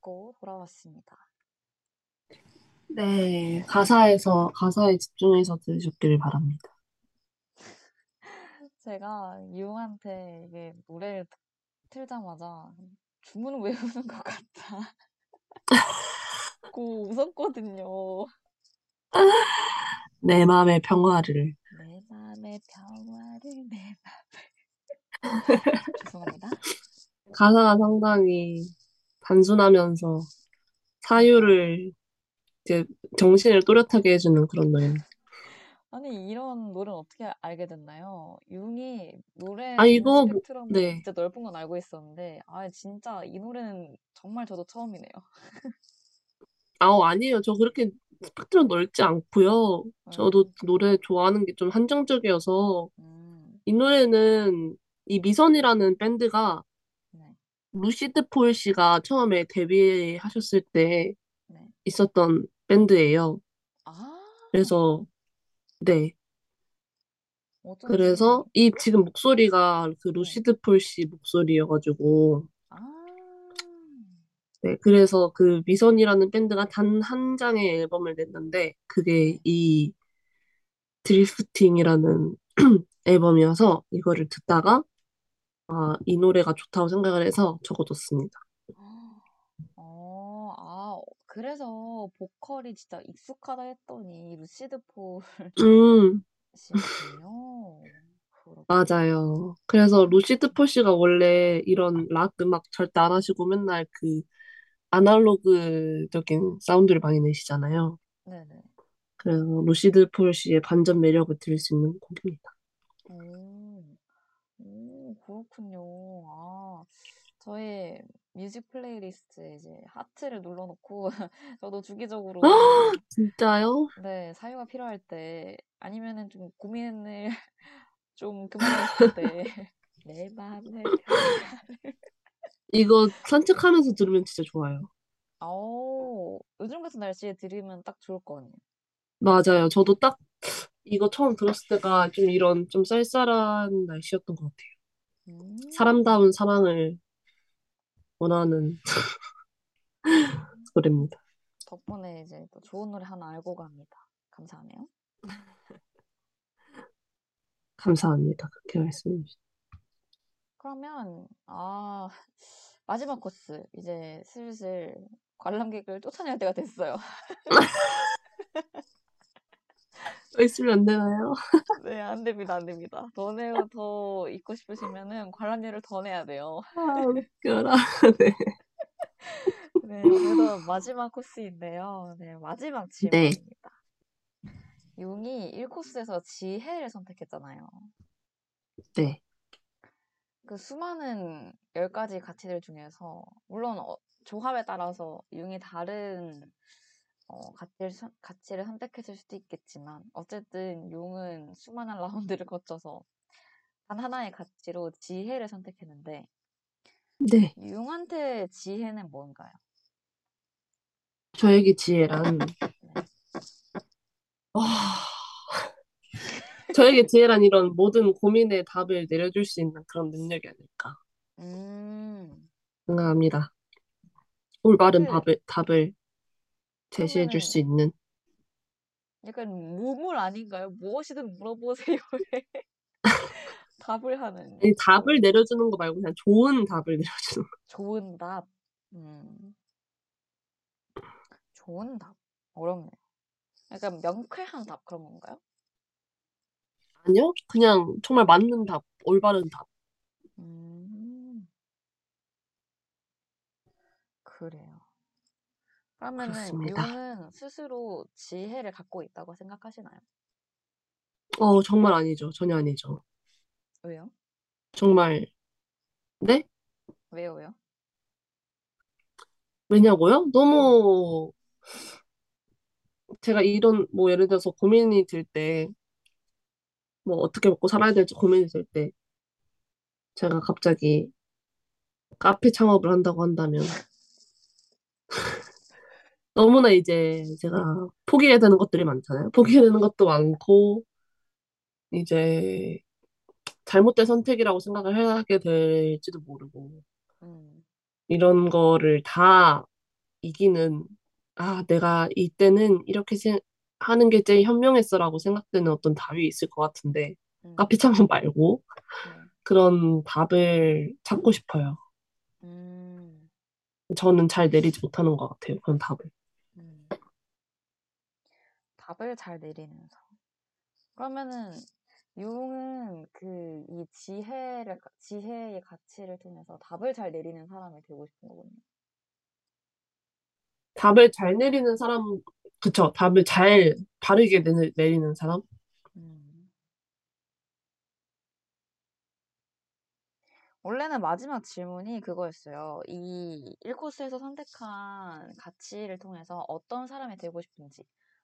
듣고 돌아왔습니다. 네, 가사에서, 가사에 집중해서 들으셨기를 바랍니다. *laughs* 제가 유웅한테 이게 노래를 듣- 틀자마자 주문 외우는 것 같다. *laughs* 고 웃었거든요. 내 맘의 평화를. 내 맘의 평화를 내 맘을. *laughs* 죄송합니다. 가사가 상당히 단순하면서 사유를 이제 정신을 또렷하게 해주는 그런 노래. 아니 이런 노래는 어떻게 알게 됐나요? 융이 노래 아, 이거 뭐- 스펙트럼이 네. 진짜 넓은 건 알고 있었는데 아 진짜 이 노래는 정말 저도 처음이네요. *laughs* 아, 아니에요. 저 그렇게 스펙트럼 넓지 않고요. 저도 노래 좋아하는 게 좀 한정적이어서 음, 이 노래는 이 미선이라는 밴드가 네, 루시드 폴 씨가 처음에 데뷔하셨을 때 네. 있었던 밴드예요. 아, 그래서 네. 어쩐지. 그래서 이 지금 목소리가 그 네. 루시드 폴 씨 목소리여가지고 아, 네, 그래서 그 미선이라는 밴드가 단 한 장의 앨범을 냈는데 그게 네. 이 Drifting이라는 *clears throat* 앨범이어서 이거를 듣다가 아, 이 노래가 좋다고 생각을 해서 적어뒀습니다. 어, 아, 그래서 보컬이 진짜 익숙하다 했더니 루시드 폴 음. 그렇구나. 맞아요. 그래서 루시드 폴 씨가 원래 이런 락 음악 절대 안 하시고 맨날 그 아날로그적인 사운드를 많이 내시잖아요. 네네. 그래서 루시드 폴 씨의 반전 매력을 들을 수 있는 곡입니다. 오, 오, 그렇군요. 아, 저희 music playlist에 이제 하트를 눌러놓고 *laughs* 저도 주기적으로 *gasps* 진짜요? 네, 사유가 필요할 때 아니면은 좀 고민을 *laughs* 좀 그만했을 때 *laughs* 내 맘을 편하게 이거 산책하면서 들으면 진짜 좋아요. 아오 요즘 같은 날씨에 들으면 딱 좋을 것 같네요. 맞아요. 저도 딱 이거 처음 들었을 때가 좀 이런 좀 쌀쌀한 날씨였던 것 같아요. 음, 사람다운 사랑을 원하는 *laughs* 노래입니다. 덕분에 이제 또 좋은 노래 하나 알고 갑니다. 감사하네요. *laughs* 감사합니다. 그렇게 말씀해 주셔서. 그러면 아 마지막 코스 이제 슬슬 관람객을 쫓아낼 때가 됐어요. *laughs* 더 있으면 안 되나요? 네, 안 됩니다, 안 됩니다. 더 내고 더 있고 싶으시면은 관람료를 더 내야 돼요. 아, *laughs* 웃겨라. *laughs* 네. 네, 그래서 마지막 코스인데요. 네, 마지막 네. 질문입니다. 용이 1코스에서 지혜를 선택했잖아요. 네. 그 수많은 10가지 가치들 중에서 물론 어, 조합에 따라서 용이 다른 어, 가치를, 선- 가치를 선택했을 수도 있겠지만 어쨌든 용은 수많은 *laughs* 라운드를 거쳐서 단 하나의 가치로 지혜를 선택했는데 네. 용한테 지혜는 뭔가요? 저에게 지혜란, 네. 와, *laughs* 저에게 지혜란 이런 모든 고민에 답을 내려줄 수 있는 그런 능력이 아닐까 음, 생각합니다. 올바른 네. 답을, 답을 제시해 줄 수 있는. 약간 무물 아닌가요? 무엇이든 물어보세요. *laughs* 답을 하는 아니, 답을 내려주는 거 말고 그냥 좋은 답을 내려주는 거. 좋은 답. 음, 좋은 답. 어렵네요. 약간 명쾌한 답 그런 건가요? 아니요? 그냥 정말 맞는 답, 올바른 답. 음, 그래요. 그러면은 그렇습니다. 용은 스스로 지혜를 갖고 있다고 생각하시나요? 어, 정말 아니죠. 전혀 아니죠. 왜요? 정말, 네? 왜요, 왜요? 왜냐고요? 너무 제가 이런 뭐 예를 들어서 고민이 들 때 뭐 어떻게 먹고 살아야 될지 고민이 들때 제가 갑자기 카페 창업을 한다고 한다면 *laughs* *laughs* 너무나 이제 제가 포기해야 되는 것들이 많잖아요. 포기해야 되는 것도 많고 이제 잘못된 선택이라고 생각을 하게 될지도 모르고 음, 이런 거를 다 이기는 아 내가 이때는 이렇게 생- 하는 게 제일 현명했어라고 생각되는 어떤 답이 있을 것 같은데 음, 카페 창업 말고 네. 그런 답을 찾고 싶어요. 음, 저는 잘 내리지 못하는 것 같아요. 그런 답을. 음. 답을 잘 내리는 사람. 그러면은 용은 그 이 지혜를 지혜의 가치를 통해서 답을 잘 내리는 사람이 되고 싶은 거군요. 답을 잘 내리는 사람, 그쵸? 답을 잘 바르게 내, 내리는 사람? 음. 원래는 마지막 질문이 그거였어요. 이 1코스에서 선택한 가치를 통해서 어떤 사람이 되고 싶은지,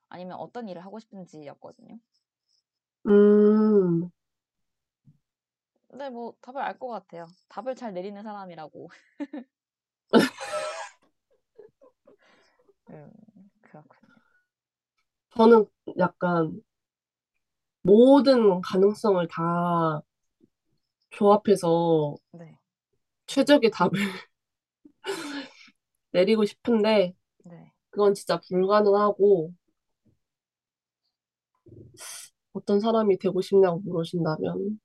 아니면 어떤 일을 하고 싶은지였거든요. 음, 근데 뭐 답을 알 것 같아요. 답을 잘 내리는 사람이라고. *laughs* 음, 그렇군요. 저는 약간 모든 가능성을 다 조합해서 네, 최적의 답을 *laughs* 내리고 싶은데 네. 그건 진짜 불가능하고 어떤 사람이 되고 싶냐고 물으신다면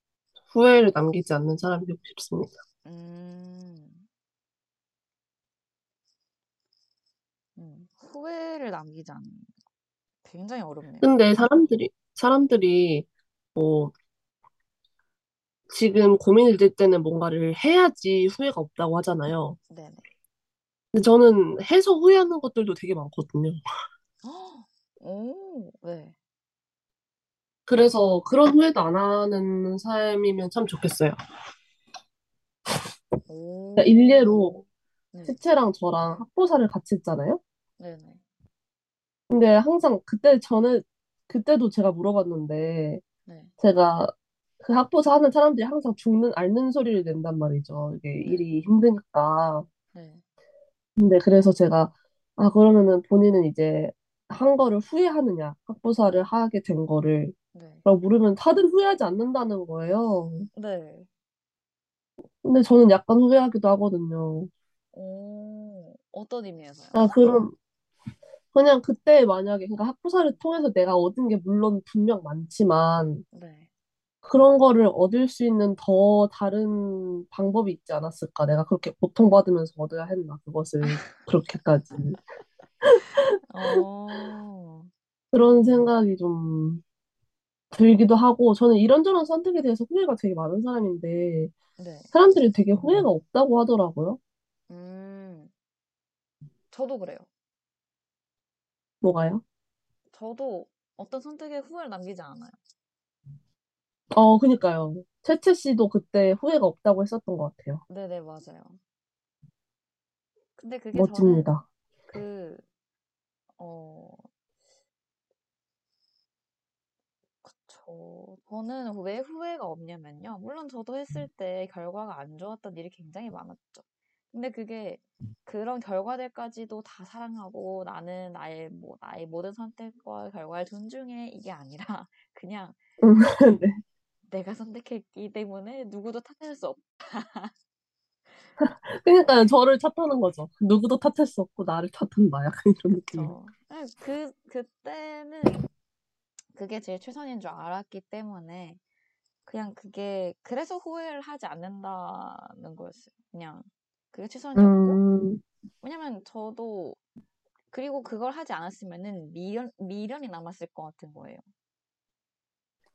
후회를 남기지 않는 사람이 되고 싶습니다. 음, 음, 후회를 남기지 않는. 굉장히 어렵네요. 근데 사람들이, 사람들이 뭐 지금 고민이 들 때는 뭔가를 해야지 후회가 없다고 하잖아요. 네네. 근데 저는 해서 후회하는 것들도 되게 많거든요. 헉! 오, 네. 그래서 그런 후회도 안 하는 삶이면 참 좋겠어요. 오. 그러니까 일례로 네. 치채랑 저랑 학부사를 같이 했잖아요. 네네. 근데 항상 그때 전에 그때도 제가 물어봤는데 네. 제가 그 학부사 하는 사람들이 항상 죽는 앓는 소리를 낸단 말이죠. 이게 네. 일이 힘드니까. 네. 근데 그래서 제가 아 그러면은 본인은 이제 한 거를 후회하느냐 학부사를 하게 된 거를 네. 라고 물으면 다들 후회하지 않는다는 거예요. 네. 근데 저는 약간 후회하기도 하거든요. 오, 어떤 의미에서요? 아 그럼 그냥 그때 만약에 그러니까 학부사를 통해서 내가 얻은 게 물론 분명 많지만 네. 그런 거를 얻을 수 있는 더 다른 방법이 있지 않았을까? 내가 그렇게 고통받으면서 얻어야 했나? 그것을 *laughs* 그렇게까지 어, 그런 생각이 좀 들기도 하고 저는 이런저런 선택에 대해서 후회가 되게 많은 사람인데 네. 사람들이 되게 후회가 없다고 하더라고요. 음, 저도 그래요. 뭐가요? 저도 어떤 선택에 후회를 남기지 않아요. 어, 그니까요. 채채 씨도 그때 후회가 없다고 했었던 것 같아요. 네네, 맞아요. 근데 그게 멋집니다. 그, 어, 그쵸. 저는 왜 후회가 없냐면요. 물론 저도 했을 때 결과가 안 좋았던 일이 굉장히 많았죠. 근데 그게 그런 결과들까지도 다 사랑하고 나는 나의 뭐 나의 모든 선택과 결과를 존중해 이게 아니라 *laughs* 그냥 음, *laughs* 네. 내가 선택했기 때문에 누구도 탓할 수 없다. *laughs* 그러니까요. 저를 탓하는 거죠. 누구도 탓할 수 없고 나를 탓한다. 약간 이런 느낌. 네, 그 그때는 그게 제일 최선인 줄 알았기 때문에 그냥 그게 그래서 후회를 하지 않는다는 거였어요. 그냥 그게 최선이었고 음, 왜냐면 저도 그리고 그걸 하지 않았으면은 미련 미련이 남았을 것 같은 거예요.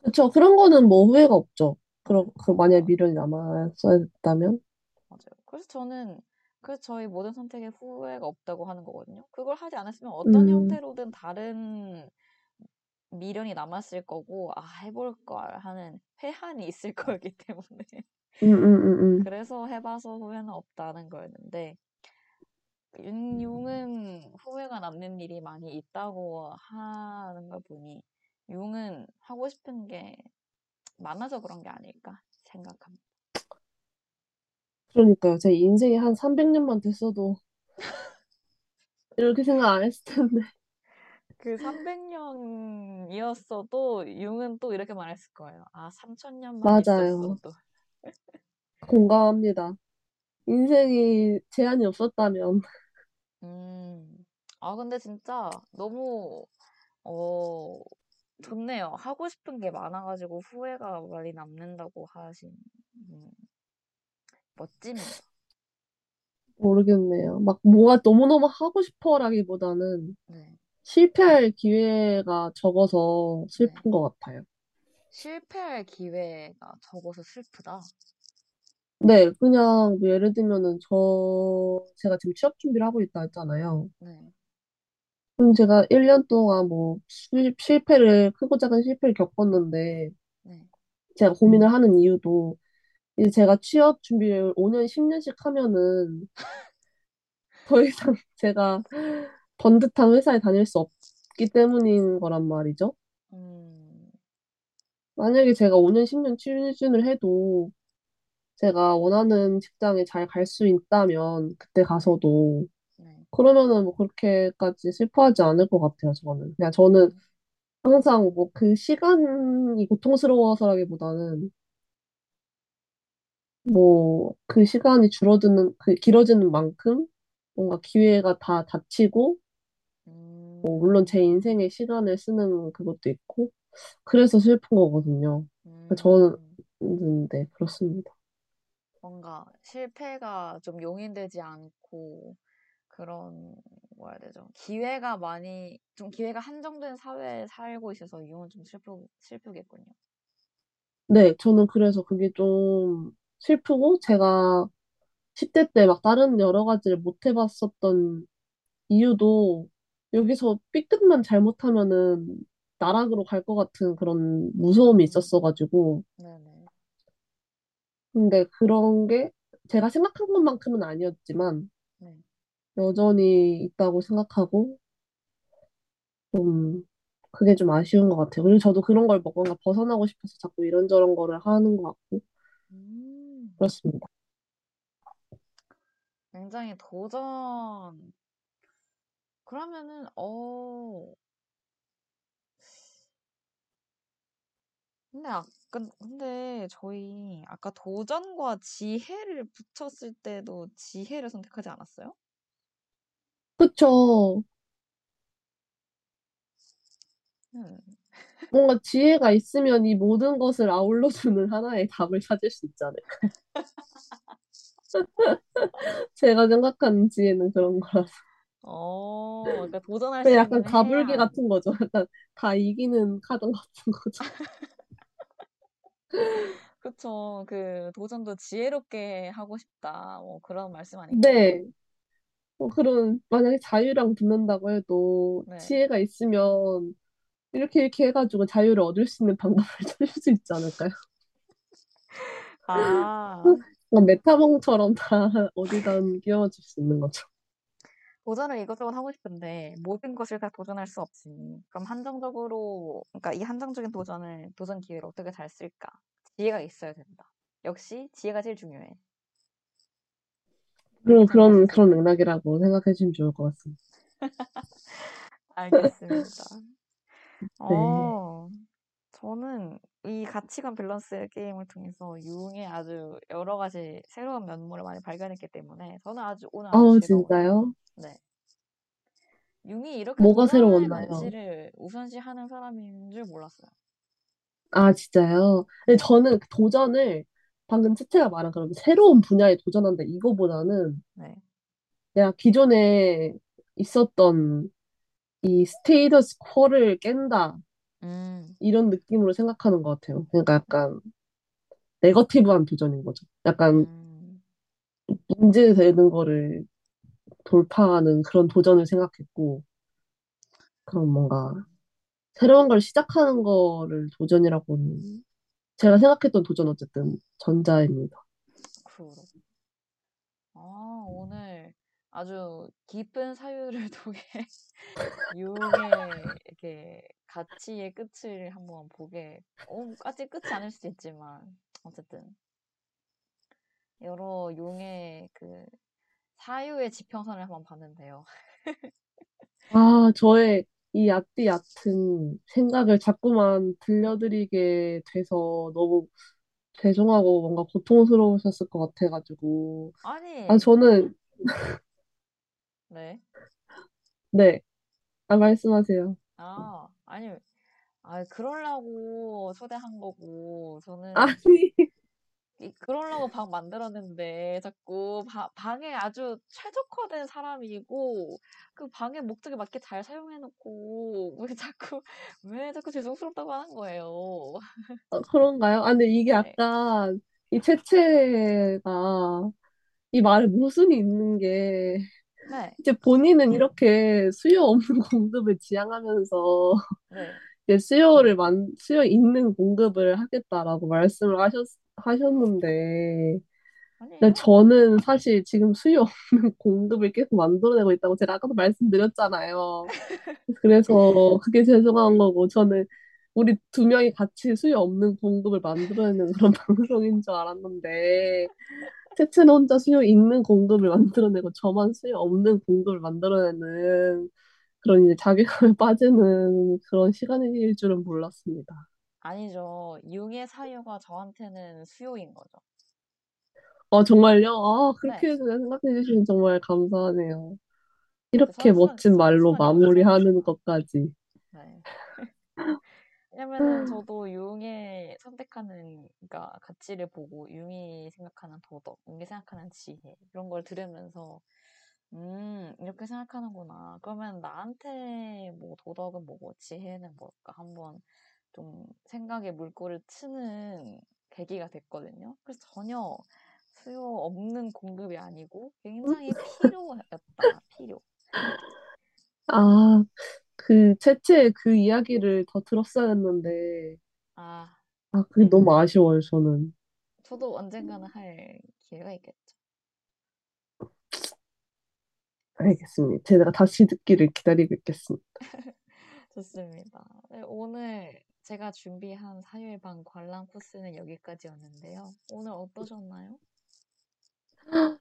그쵸. 그런 거는 뭐 후회가 없죠. 그런, 그 그러니까 미련이 남았어야 했다면. 맞아요. 그래서 저는 그래서 저희 모든 선택에 후회가 없다고 하는 거거든요. 그걸 하지 않았으면 어떤 음, 형태로든 다른 미련이 남았을 거고 아 해볼 걸 하는 회한이 있을 *laughs* 거기 때문에 음, 음, 음, 음. 그래서 해봐서 후회는 없다는 거였는데 윤용은 후회가 남는 일이 많이 있다고 하는 걸 보니 용은 하고 싶은 게 많아서 그런 게 아닐까 생각합니다. 그러니까요. 제 인생이 한 300년만 됐어도 *laughs* 이렇게 생각 안 했을 텐데. 그 300년이었어도 융은 또 이렇게 말했을 거예요. 아, 3000년만 맞아요. 있었어도. 공감합니다. 인생이 제한이 없었다면. 음. 아, 근데 진짜 너무, 어, 좋네요. 하고 싶은 게 많아가지고 후회가 많이 남는다고 하신, 음, 멋집니다. 모르겠네요. 막 뭐가 너무너무 하고 싶어라기보다는 네. 실패할 기회가 적어서 네. 슬픈 것 같아요. 실패할 기회가 적어서 슬프다. 네, 그냥 뭐 예를 들면은 저 제가 지금 취업 준비를 하고 있다 했잖아요. 네. 그럼 제가 1년 동안 뭐 실- 실패를 크고 작은 실패를 겪었는데 네. 제가 고민을 하는 이유도 이제 제가 취업 준비를 5년, 10년씩 하면은 *laughs* 더 이상 제가 번듯한 회사에 다닐 수 없기 때문인 거란 말이죠. 음, 만약에 제가 5년, 10년 취준을 해도 제가 원하는 직장에 잘 갈 수 있다면 그때 가서도 네. 그러면은 뭐 그렇게까지 슬퍼하지 않을 것 같아요, 저는. 그냥 저는 음, 항상 뭐 그 시간이 고통스러워서라기보다는 뭐 그 시간이 줄어드는, 그 길어지는 만큼 뭔가 기회가 다 닫히고 뭐 물론 제 음, 인생의 시간을 쓰는 그것도 있고 그래서 슬픈 거거든요. 저는 음. 네, 그렇습니다. 뭔가 실패가 좀 용인되지 않고 그런 뭐라 해야 되죠? 기회가 많이 좀 기회가 한정된 사회에 살고 있어서 이용은 좀 슬프 슬프겠군요. 네, 저는 그래서 그게 좀 슬프고 제가 10대 때 막 다른 여러 가지를 못 해봤었던 이유도 여기서 삐끗만 잘못하면은 나락으로 갈 것 같은 그런 무서움이 음, 있었어가지고 네네. 근데 그런 게 제가 생각한 것만큼은 아니었지만 네. 여전히 있다고 생각하고 좀 그게 좀 아쉬운 것 같아요. 그리고 저도 그런 걸 뭔가 벗어나고 싶어서 자꾸 이런저런 거를 하는 것 같고 음, 그렇습니다. 굉장히 도전. 그러면은, 어, 근데 아까, 근데 저희 아까 도전과 지혜를 붙였을 때도 지혜를 선택하지 않았어요? 그쵸. 음, 뭔가 지혜가 있으면 이 모든 것을 아울러주는 하나의 답을 찾을 수 있지 않을까. *laughs* 제가 생각하는 지혜는 그런 거라서. 어, 그러니까 도전할 수 약간 있는 가불기 해안. 같은 거죠. 약간 다 이기는 카드 같은 거죠. *laughs* 그쵸. 그 도전도 지혜롭게 하고 싶다. 뭐 그런 말씀 아닐까요? 네. 뭐 그런, 만약에 자유랑 붙는다고 해도 네. 지혜가 있으면 이렇게 이렇게 해가지고 자유를 얻을 수 있는 방법을 *laughs* 찾을 수 있지 않을까요? 아, 뭔가 *laughs* 메타몽처럼 다 어디든 끼워줄 수 있는 거죠. 도전을 이것저것 하고 싶은데 모든 것을 다 도전할 수 없으니 그럼 한정적으로 그러니까 이 한정적인 도전을 도전 기회를 어떻게 잘 쓸까? 지혜가 있어야 된다. 역시 지혜가 제일 중요해. 그런, 이렇게 그런? 그런 맥락이라고 생각해 주시면 좋을 것 같습니다. *laughs* 알겠습니다. *laughs* 네. 어, 저는 이 가치관 밸런스 게임을 통해서 유흥의 아주 여러 가지 새로운 면모를 많이 발견했기 때문에 저는 아주 오늘 아주 즐거워요. 진짜요? 네. 융이 이렇게 뭐가 새로웠나요? 우선시하는 사람인 줄 몰랐어요. 아, 진짜요? 근데 네, 저는 그 도전을 방금 채채가 말한 그런 새로운 분야에 도전한다 이거보다는 네. 내가 기존에 있었던 이 스테이터스 쿼를 깬다 음, 이런 느낌으로 생각하는 것 같아요. 그러니까 약간 네거티브한 도전인 거죠. 약간 음, 문제 되는 거를 돌파하는 그런 도전을 생각했고 그런 뭔가 새로운 걸 시작하는 거를 도전이라고는 제가 생각했던 도전 어쨌든 전자입니다. 그러. 아, 오늘 아주 깊은 사유를 *laughs* 통해 융의 이렇게 가치의 끝을 한번 보게, 어, 아직 끝이 아닐 수도 있지만, 어쨌든, 여러 융의 그 사유의 지평선을 한번 봤는데요. 아, 저의 이 얕디 얕은 생각을 자꾸만 들려드리게 돼서 너무 죄송하고 뭔가 고통스러우셨을 것 같아가지고. 아, 아니, 저는, 네. 네. 아, 말씀하세요. 아, 아니, 아, 그러려고 초대한 거고, 저는 아니, 이 그러려고 방 만들었는데 자꾸 바, 방에 아주 최적화된 사람이고 그 방의 목적에 맞게 잘 사용해 놓고 왜 자꾸 왜 자꾸 죄송스럽다고 하는 거예요. 어, 그런가요? 아, 근데 이게 네. 약간 이 채채가 이 말에 모순이 있는 게 네. 이제 본인은 이렇게 수요 없는 *laughs* 공급을 지향하면서 네. 이제 수요를 만, 수요 있는 공급을 하겠다라고 말씀을 하셨, 하셨는데 근데? 저는 사실 지금 수요 없는 *laughs* 공급을 계속 만들어내고 있다고 제가 아까도 말씀드렸잖아요. *laughs* 그래서 그게 죄송한 거고 저는 우리 두 명이 같이 수요 없는 공급을 만들어내는 그런 방송인 줄 알았는데 채채는 혼자 수요 있는 공급을 만들어내고 저만 수요 없는 공급을 만들어내는 그런 이제 자괴감에 *laughs* 빠지는 그런 시간일 줄은 몰랐습니다. 아니죠. 융의 사유가 저한테는 수요인 거죠. 어, 정말요? 아, 네. 그렇게 생각해 주시면 정말 감사하네요. 그 이렇게 멋진 말로. 마무리하는 것까지. 네. *laughs* 왜냐면은 저도 융의 선택하는 그러니까 가치를 보고 융이 생각하는 도덕, 융이 생각하는 지혜 이런 걸 들으면서 음 이렇게 생각하는구나. 그러면 나한테 뭐 도덕은 뭐고 지혜는 뭘까 한번 좀 생각의 물꼬를 트는 계기가 됐거든요. 그래서 전혀 수요 없는 공급이 아니고 굉장히 *laughs* 필요였다. 필요. 아, 그 채채의 그 이야기를 더 들었어야 했는데, 아 아, 그게 너무 아쉬워요, 저는. 저도 언젠가는 할 기회가 있겠죠. 알겠습니다. 제가 다시 듣기를 기다리고 있겠습니다. *laughs* 좋습니다. 네, 오늘 제가 준비한 사유예방 관람 코스는 여기까지였는데요. 오늘 어떠셨나요?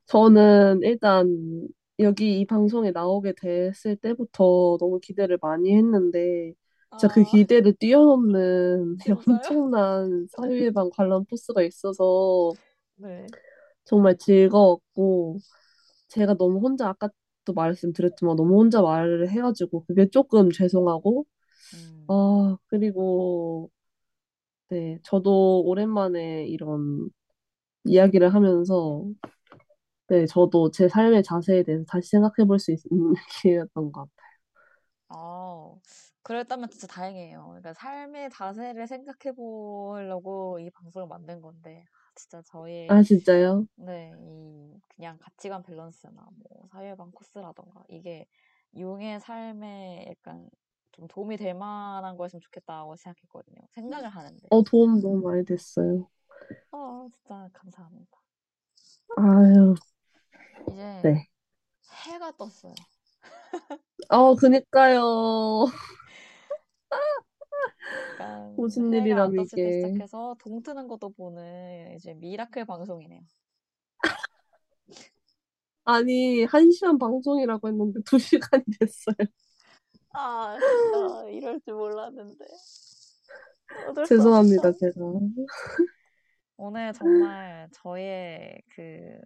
저는 일단 여기 이 방송에 나오게 됐을 때부터 너무 기대를 많이 했는데 진짜 그 아, 기대를 뛰어넘는 *laughs* 진짜요? 엄청난 사유예방 관람 포스가 있어서 네. 정말 즐거웠고 제가 너무 혼자 아까도 말씀드렸지만 너무 혼자 말을 해가지고 그게 조금 죄송하고 음, 아 그리고 네 저도 오랜만에 이런 이야기를 하면서 네 저도 제 삶의 자세에 대해서 다시 생각해 볼 수 있는 *laughs* 기회였던 것 같아요. 아, 그랬다면 진짜 다행이에요. 그러니까 삶의 자세를 생각해 보려고 이 방송을 만든 건데, 아, 진짜 저의 아 진짜요? 네, 이 그냥 가치관 밸런스나 뭐 사회방 코스라던가 이게 융의 삶에 약간 좀 도움이 될 만한 거였으면 좋겠다고 생각했거든요. 생각을 하는데. 어 도움 너무 많이 됐어요. 아, 진짜 감사합니다. 아유 이제 네. 해가 떴어요. 어 그니까요. 약간 무슨 해가 안 일이람 떴을 때 이게. 시작해서 동 트는 것도 보는 이제 미라클 방송이네요. *laughs* 아니 한 시간 방송이라고 했는데 두 시간이 됐어요. 아, 진짜 이럴 줄 몰랐는데. 어쩔 수 죄송합니다 없죠. 제가. 오늘 정말 저의 그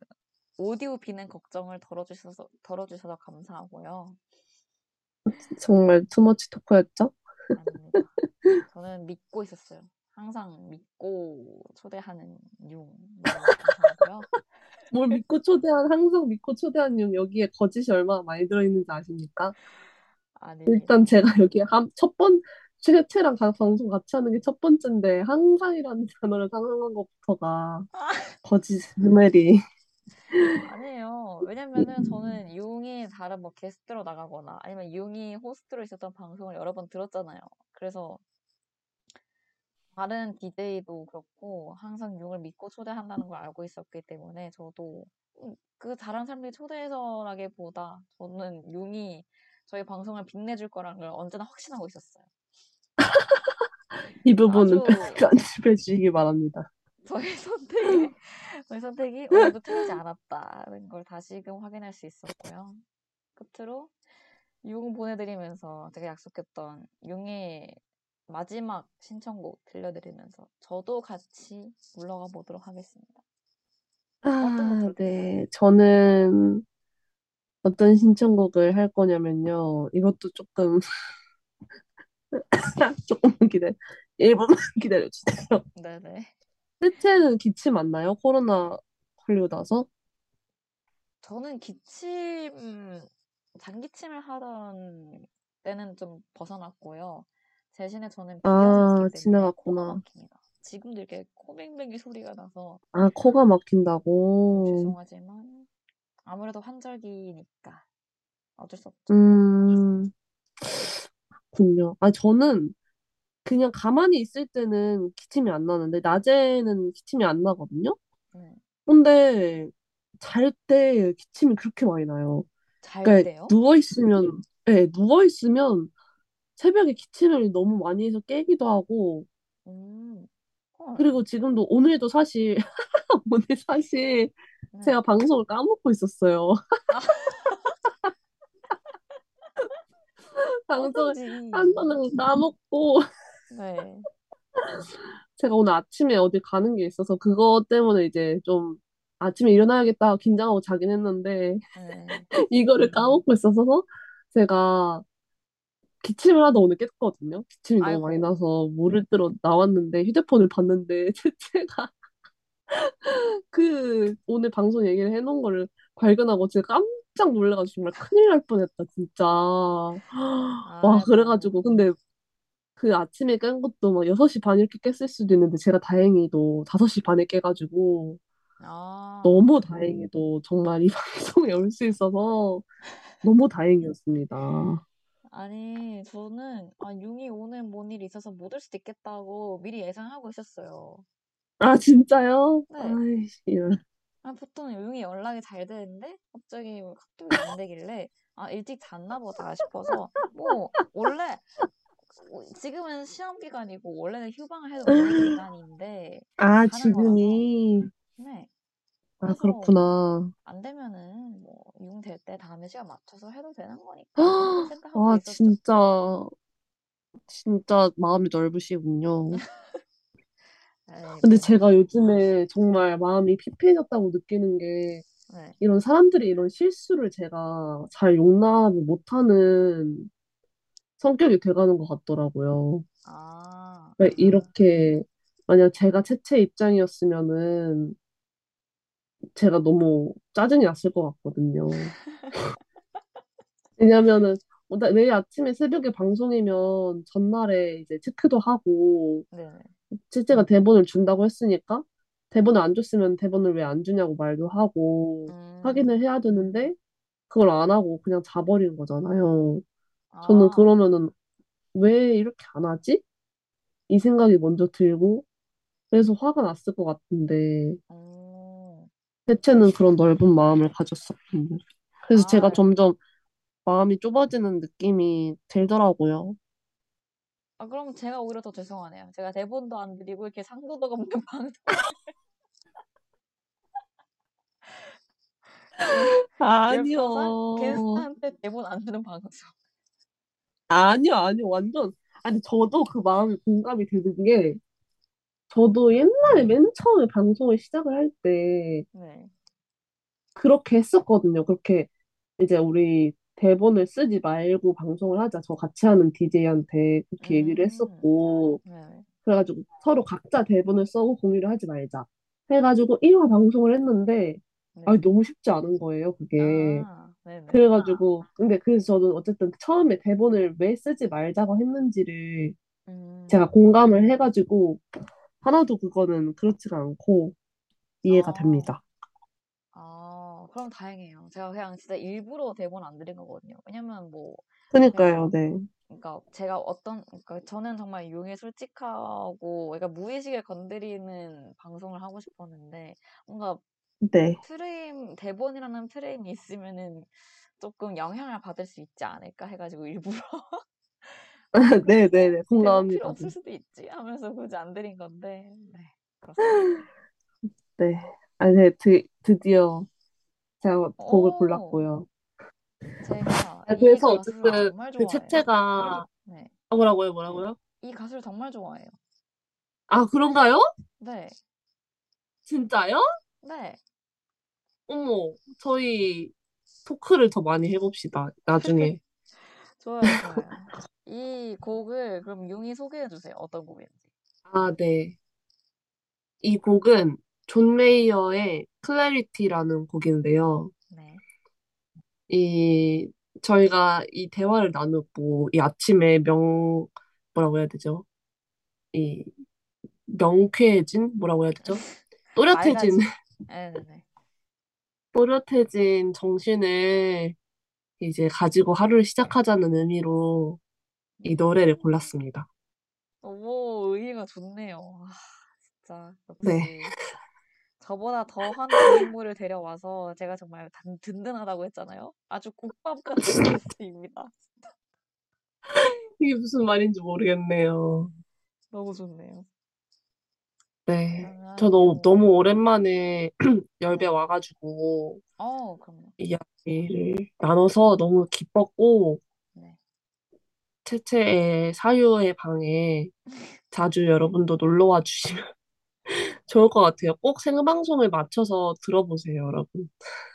오디오 비는 걱정을 덜어주셔서, 덜어주셔서 감사하고요. 정말 투머치 토크였죠? 아닙니다. *laughs* 저는 믿고 있었어요. 항상 믿고 초대하는 융. 너무 감사하고요. *laughs* 뭘 믿고 초대한 항상 믿고 초대한 용 여기에 거짓이 얼마나 많이 들어있는지 아십니까? 아닙니다. 일단 제가 여기에 한첫번 최채랑 가- 방송 같이 하는 게 첫 번째인데 항상이라는 *laughs* 단어를 사용한 것부터가 아, 거짓 스멜이 아니에요. 왜냐면은 저는 융이 다른 뭐 게스트로 나가거나 아니면 융이 호스트로 있었던 방송을 여러 번 들었잖아요. 그래서 다른 DJ도 그렇고 항상 융을 믿고 초대한다는 걸 알고 있었기 때문에 저도 음, 그 다른 사람들이 초대해서라기보다 저는 융이 저희 방송을 빛내줄 거라는 걸 언제나 확신하고 있었어요. *laughs* 이 부분은 편집해 주시기 바랍니다. 저의 선택이 저의 선택이 *laughs* 오늘도 틀리지 않았다는 걸 다시금 확인할 수 있었고요. 끝으로 융 보내드리면서 제가 약속했던 융의 마지막 신청곡 들려드리면서 저도 같이 물러가 보도록 하겠습니다. 아? 네. 저는 어떤 신청곡을 할 거냐면요. 이것도 조금, *laughs* 조금만 기다려. 1분만 *laughs* 기다려 주세요. 네네. 셋째는 기침 안 나요? 코로나 걸리고 나서? 저는 기침, 장기침을 하던 때는 좀 벗어났고요. 대신에 저는 비염이 아, 있기 때문에 코가 지나갔구나. 막힙니다. 지금도 이렇게 코맹맹이 소리가 나서 아, 코가 좀 막힌다고? 죄송하지만 아무래도 환절기니까 어쩔 수 없죠. 음, 군요. 아, 저는 그냥 가만히 있을 때는 기침이 안 나는데, 낮에는 기침이 안 나거든요? 네. 근데 잘 때 기침이 그렇게 많이 나요. 잘 그러니까 때요? 누워 있으면, 네, 누워 있으면 새벽에 기침을 너무 많이 해서 깨기도 하고, 음, 헐. 그리고 지금도 오늘도 사실, *laughs* 오늘 사실 네. 제가 방송을 까먹고 있었어요. *laughs* 아, 방송을 어쩐지. 한 번은 까먹고, 네. 제가 오늘 아침에 어디 가는 게 있어서 그것 때문에 이제 좀 아침에 일어나야겠다 긴장하고 자긴 했는데, 네. *laughs* 이거를 까먹고 있어서 제가 기침을 하다 오늘 깼거든요. 기침이 너무 많이 아이고. 나서 물을 뜨러 나왔는데 휴대폰을 봤는데 *laughs* 제가 그 오늘 방송 얘기를 해놓은 거를 발견하고 제가 깜짝 놀라가지고 정말 큰일 날 뻔했다 진짜. *gasps* 와. 그래가지고 근데 그 아침에 깬 것도 막 6시 반 이렇게 깼을 수도 있는데 제가 다행히도 5시 반에 깨가지고 아, 너무 다행히도 정말 이 *laughs* 방송에 올 수 있어서 너무 다행이었습니다. 아니, 저는, 아, 융이 오늘 뭔 일이 있어서 못 올 수도 있겠다고 미리 예상하고 있었어요. 아 진짜요? 네. 아이씨 이런. 아, 보통 용이 연락이 잘 되는데 갑자기 뭐 카톡이 안 되길래 아 일찍 잤나 보다 싶어서 뭐 원래 뭐 지금은 시험 기간이고 원래는 휴방을 해도 되는 기간인데 아, 가는 지금이. 네 아, 그렇구나. 안 되면은 뭐용될 때 다음에 시간 맞춰서 해도 되는 거니까 이렇게 생각하고 와, 있었죠. 진짜, 진짜 마음이 넓으시군요. *laughs* 근데 뭐, 제가 요즘에 정말 마음이 피폐해졌다고 느끼는 게 네. 이런 사람들이 이런 실수를 제가 잘 용납을 못하는 성격이 돼가는 것 같더라고요. 아, 왜 이렇게 만약 제가 채채 입장이었으면은 제가 너무 짜증이 났을 것 같거든요. *laughs* 왜냐면은 어, 나- 내일 아침에 새벽에 방송이면 전날에 이제 체크도 하고 네네. 채채가 대본을 준다고 했으니까 대본을 안 줬으면 대본을 왜 안 주냐고 말도 하고 음, 확인을 해야 되는데 그걸 안 하고 그냥 자버린 거잖아요. 저는 아, 그러면은 왜 이렇게 안 하지? 이 생각이 먼저 들고 그래서 화가 났을 것 같은데 음, 대체는 그런 넓은 마음을 가졌었군요. 그래서 제가 아, 점점 마음이 좁아지는 느낌이 들더라고요. 아, 그럼 제가 오히려 더 죄송하네요. 제가 대본도 안 드리고 이렇게 상도덕 없는 *laughs* 옆에서 *laughs* 아니요. 게스트한테 대본 안 주는 방송. 아니요, 아니요. 완전. 아니, 저도 그 마음이 공감이 되는 게, 저도 옛날에 맨 처음에 방송을 시작을 할 때, 네. 그렇게 했었거든요. 그렇게, 이제 우리 대본을 쓰지 말고 방송을 하자. 저 같이 하는 DJ한테 그렇게 얘기를 음, 했었고, 네. 그래가지고 서로 각자 대본을 써고 공유를 하지 말자. 해가지고 1화 방송을 했는데, 네. 아 너무 쉽지 않은 거예요, 그게. 아, 네네. 그래가지고, 근데 그래서 저는 어쨌든 처음에 대본을 왜 쓰지 말자고 했는지를 음, 제가 공감을 해가지고, 하나도 그거는 그렇지가 않고 이해가 아, 됩니다. 아, 그럼 다행이에요. 제가 그냥 진짜 일부러 대본 안 드린 거거든요. 왜냐면 뭐, 그니까요, 네. 그러니까 제가 어떤, 그러니까 저는 정말 용에 솔직하고, 그러니까 무의식을 건드리는 방송을 하고 싶었는데, 뭔가 네. 프레임, 대본이라는 프레임이 있으면은 조금 영향을 받을 수 있지 않을까 해가지고 일부러 *laughs* *laughs* 네 네네, 대본 필요 공감합니다. 없을 수도 있지 하면서 굳이 안 드린 건데, 네, 그렇습니다. *laughs* 네. 아, 네, 드, 드디어 제가 곡을 오, 골랐고요. 제가 아, 이 그래서 가수를 어쨌든 정말 그 좋아해요. 채채가, 네, 아, 뭐라고요, 뭐라고요? 이 가수를 정말 좋아해요. 아, 그런가요? 네, 진짜요? 네, 어머, 저희 토크를 더 많이 해봅시다, 나중에. *laughs* 좋아요, 좋아요. *laughs* 이 곡을 그럼 용이 소개해 주세요. 어떤 곡인지. 아, 네. 이 곡은 존 메이어의 Clarity라는 곡인데요. 네, 이, 저희가 이 대화를 나누고, 이 아침에 명, 뭐라고 해야 되죠? 이, 명쾌해진? 뭐라고 해야 되죠? *laughs* 또렷해진, 맑아지. 네네네. 또렷해진 정신을 이제 가지고 하루를 시작하자는 의미로 이 노래를 골랐습니다. 너무 의의가 좋네요. 아, 진짜 네. 역시 저보다 더한 고인물을 데려와서 제가 정말 단, 든든하다고 했잖아요. 아주 국밥 같은 *laughs* 게스트입니다. 이게 무슨 말인지 모르겠네요. 너무 좋네요. 네. 그러면 저 너무, 요- 너무 오랜만에 *clears throat* 열배 네. 와가지고 어, 그럼요. 이야기를 나눠서 너무 기뻤고, 네. 채채의 사유의 방에 *laughs* 자주 여러분도 놀러 와 주시면 *laughs* 좋을 것 같아요. 꼭 생방송을 맞춰서 들어보세요, 여러분.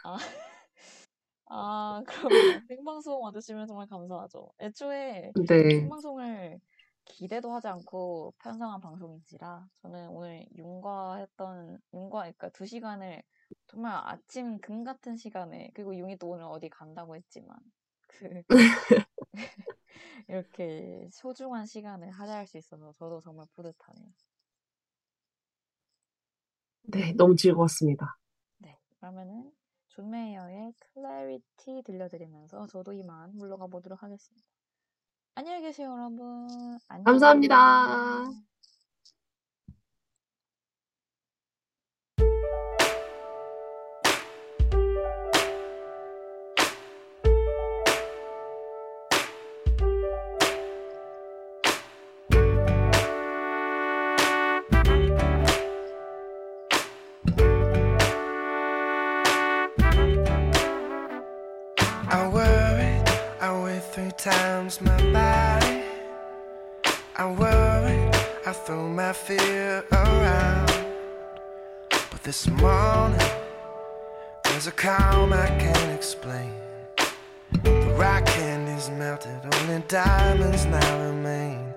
아, *laughs* 아, 그럼요. 생방송 와주시면 정말 감사하죠. 애초에 네. 생방송을 기대도 하지 않고 편성한 방송인지라 저는 오늘 윤과 했던 윤과 그러니까 두 시간을 정말 아침 금 같은 시간에 그리고 윤이 또 오늘 어디 간다고 했지만 그 *laughs* 이렇게 소중한 시간을 함께할 수 있어서 저도 정말 뿌듯하네요. 네, 너무 즐거웠습니다. 네, 그러면은 존 메이어의 Clarity 들려드리면서 저도 이만 물러가 보도록 하겠습니다. 안녕히 계세요, 여러분. 안녕. 감사합니다. times my back I worry, I throw my fear around. But this morning, there's a calm I can't explain. The rock candy's melted, only diamonds now remain.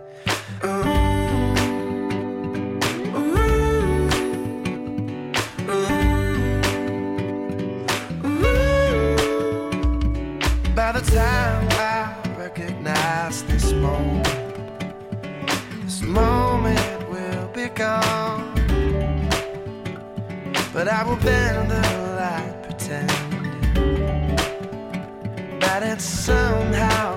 By the time I recognize this moment. take. But I will bend the light, pretend that it's somehow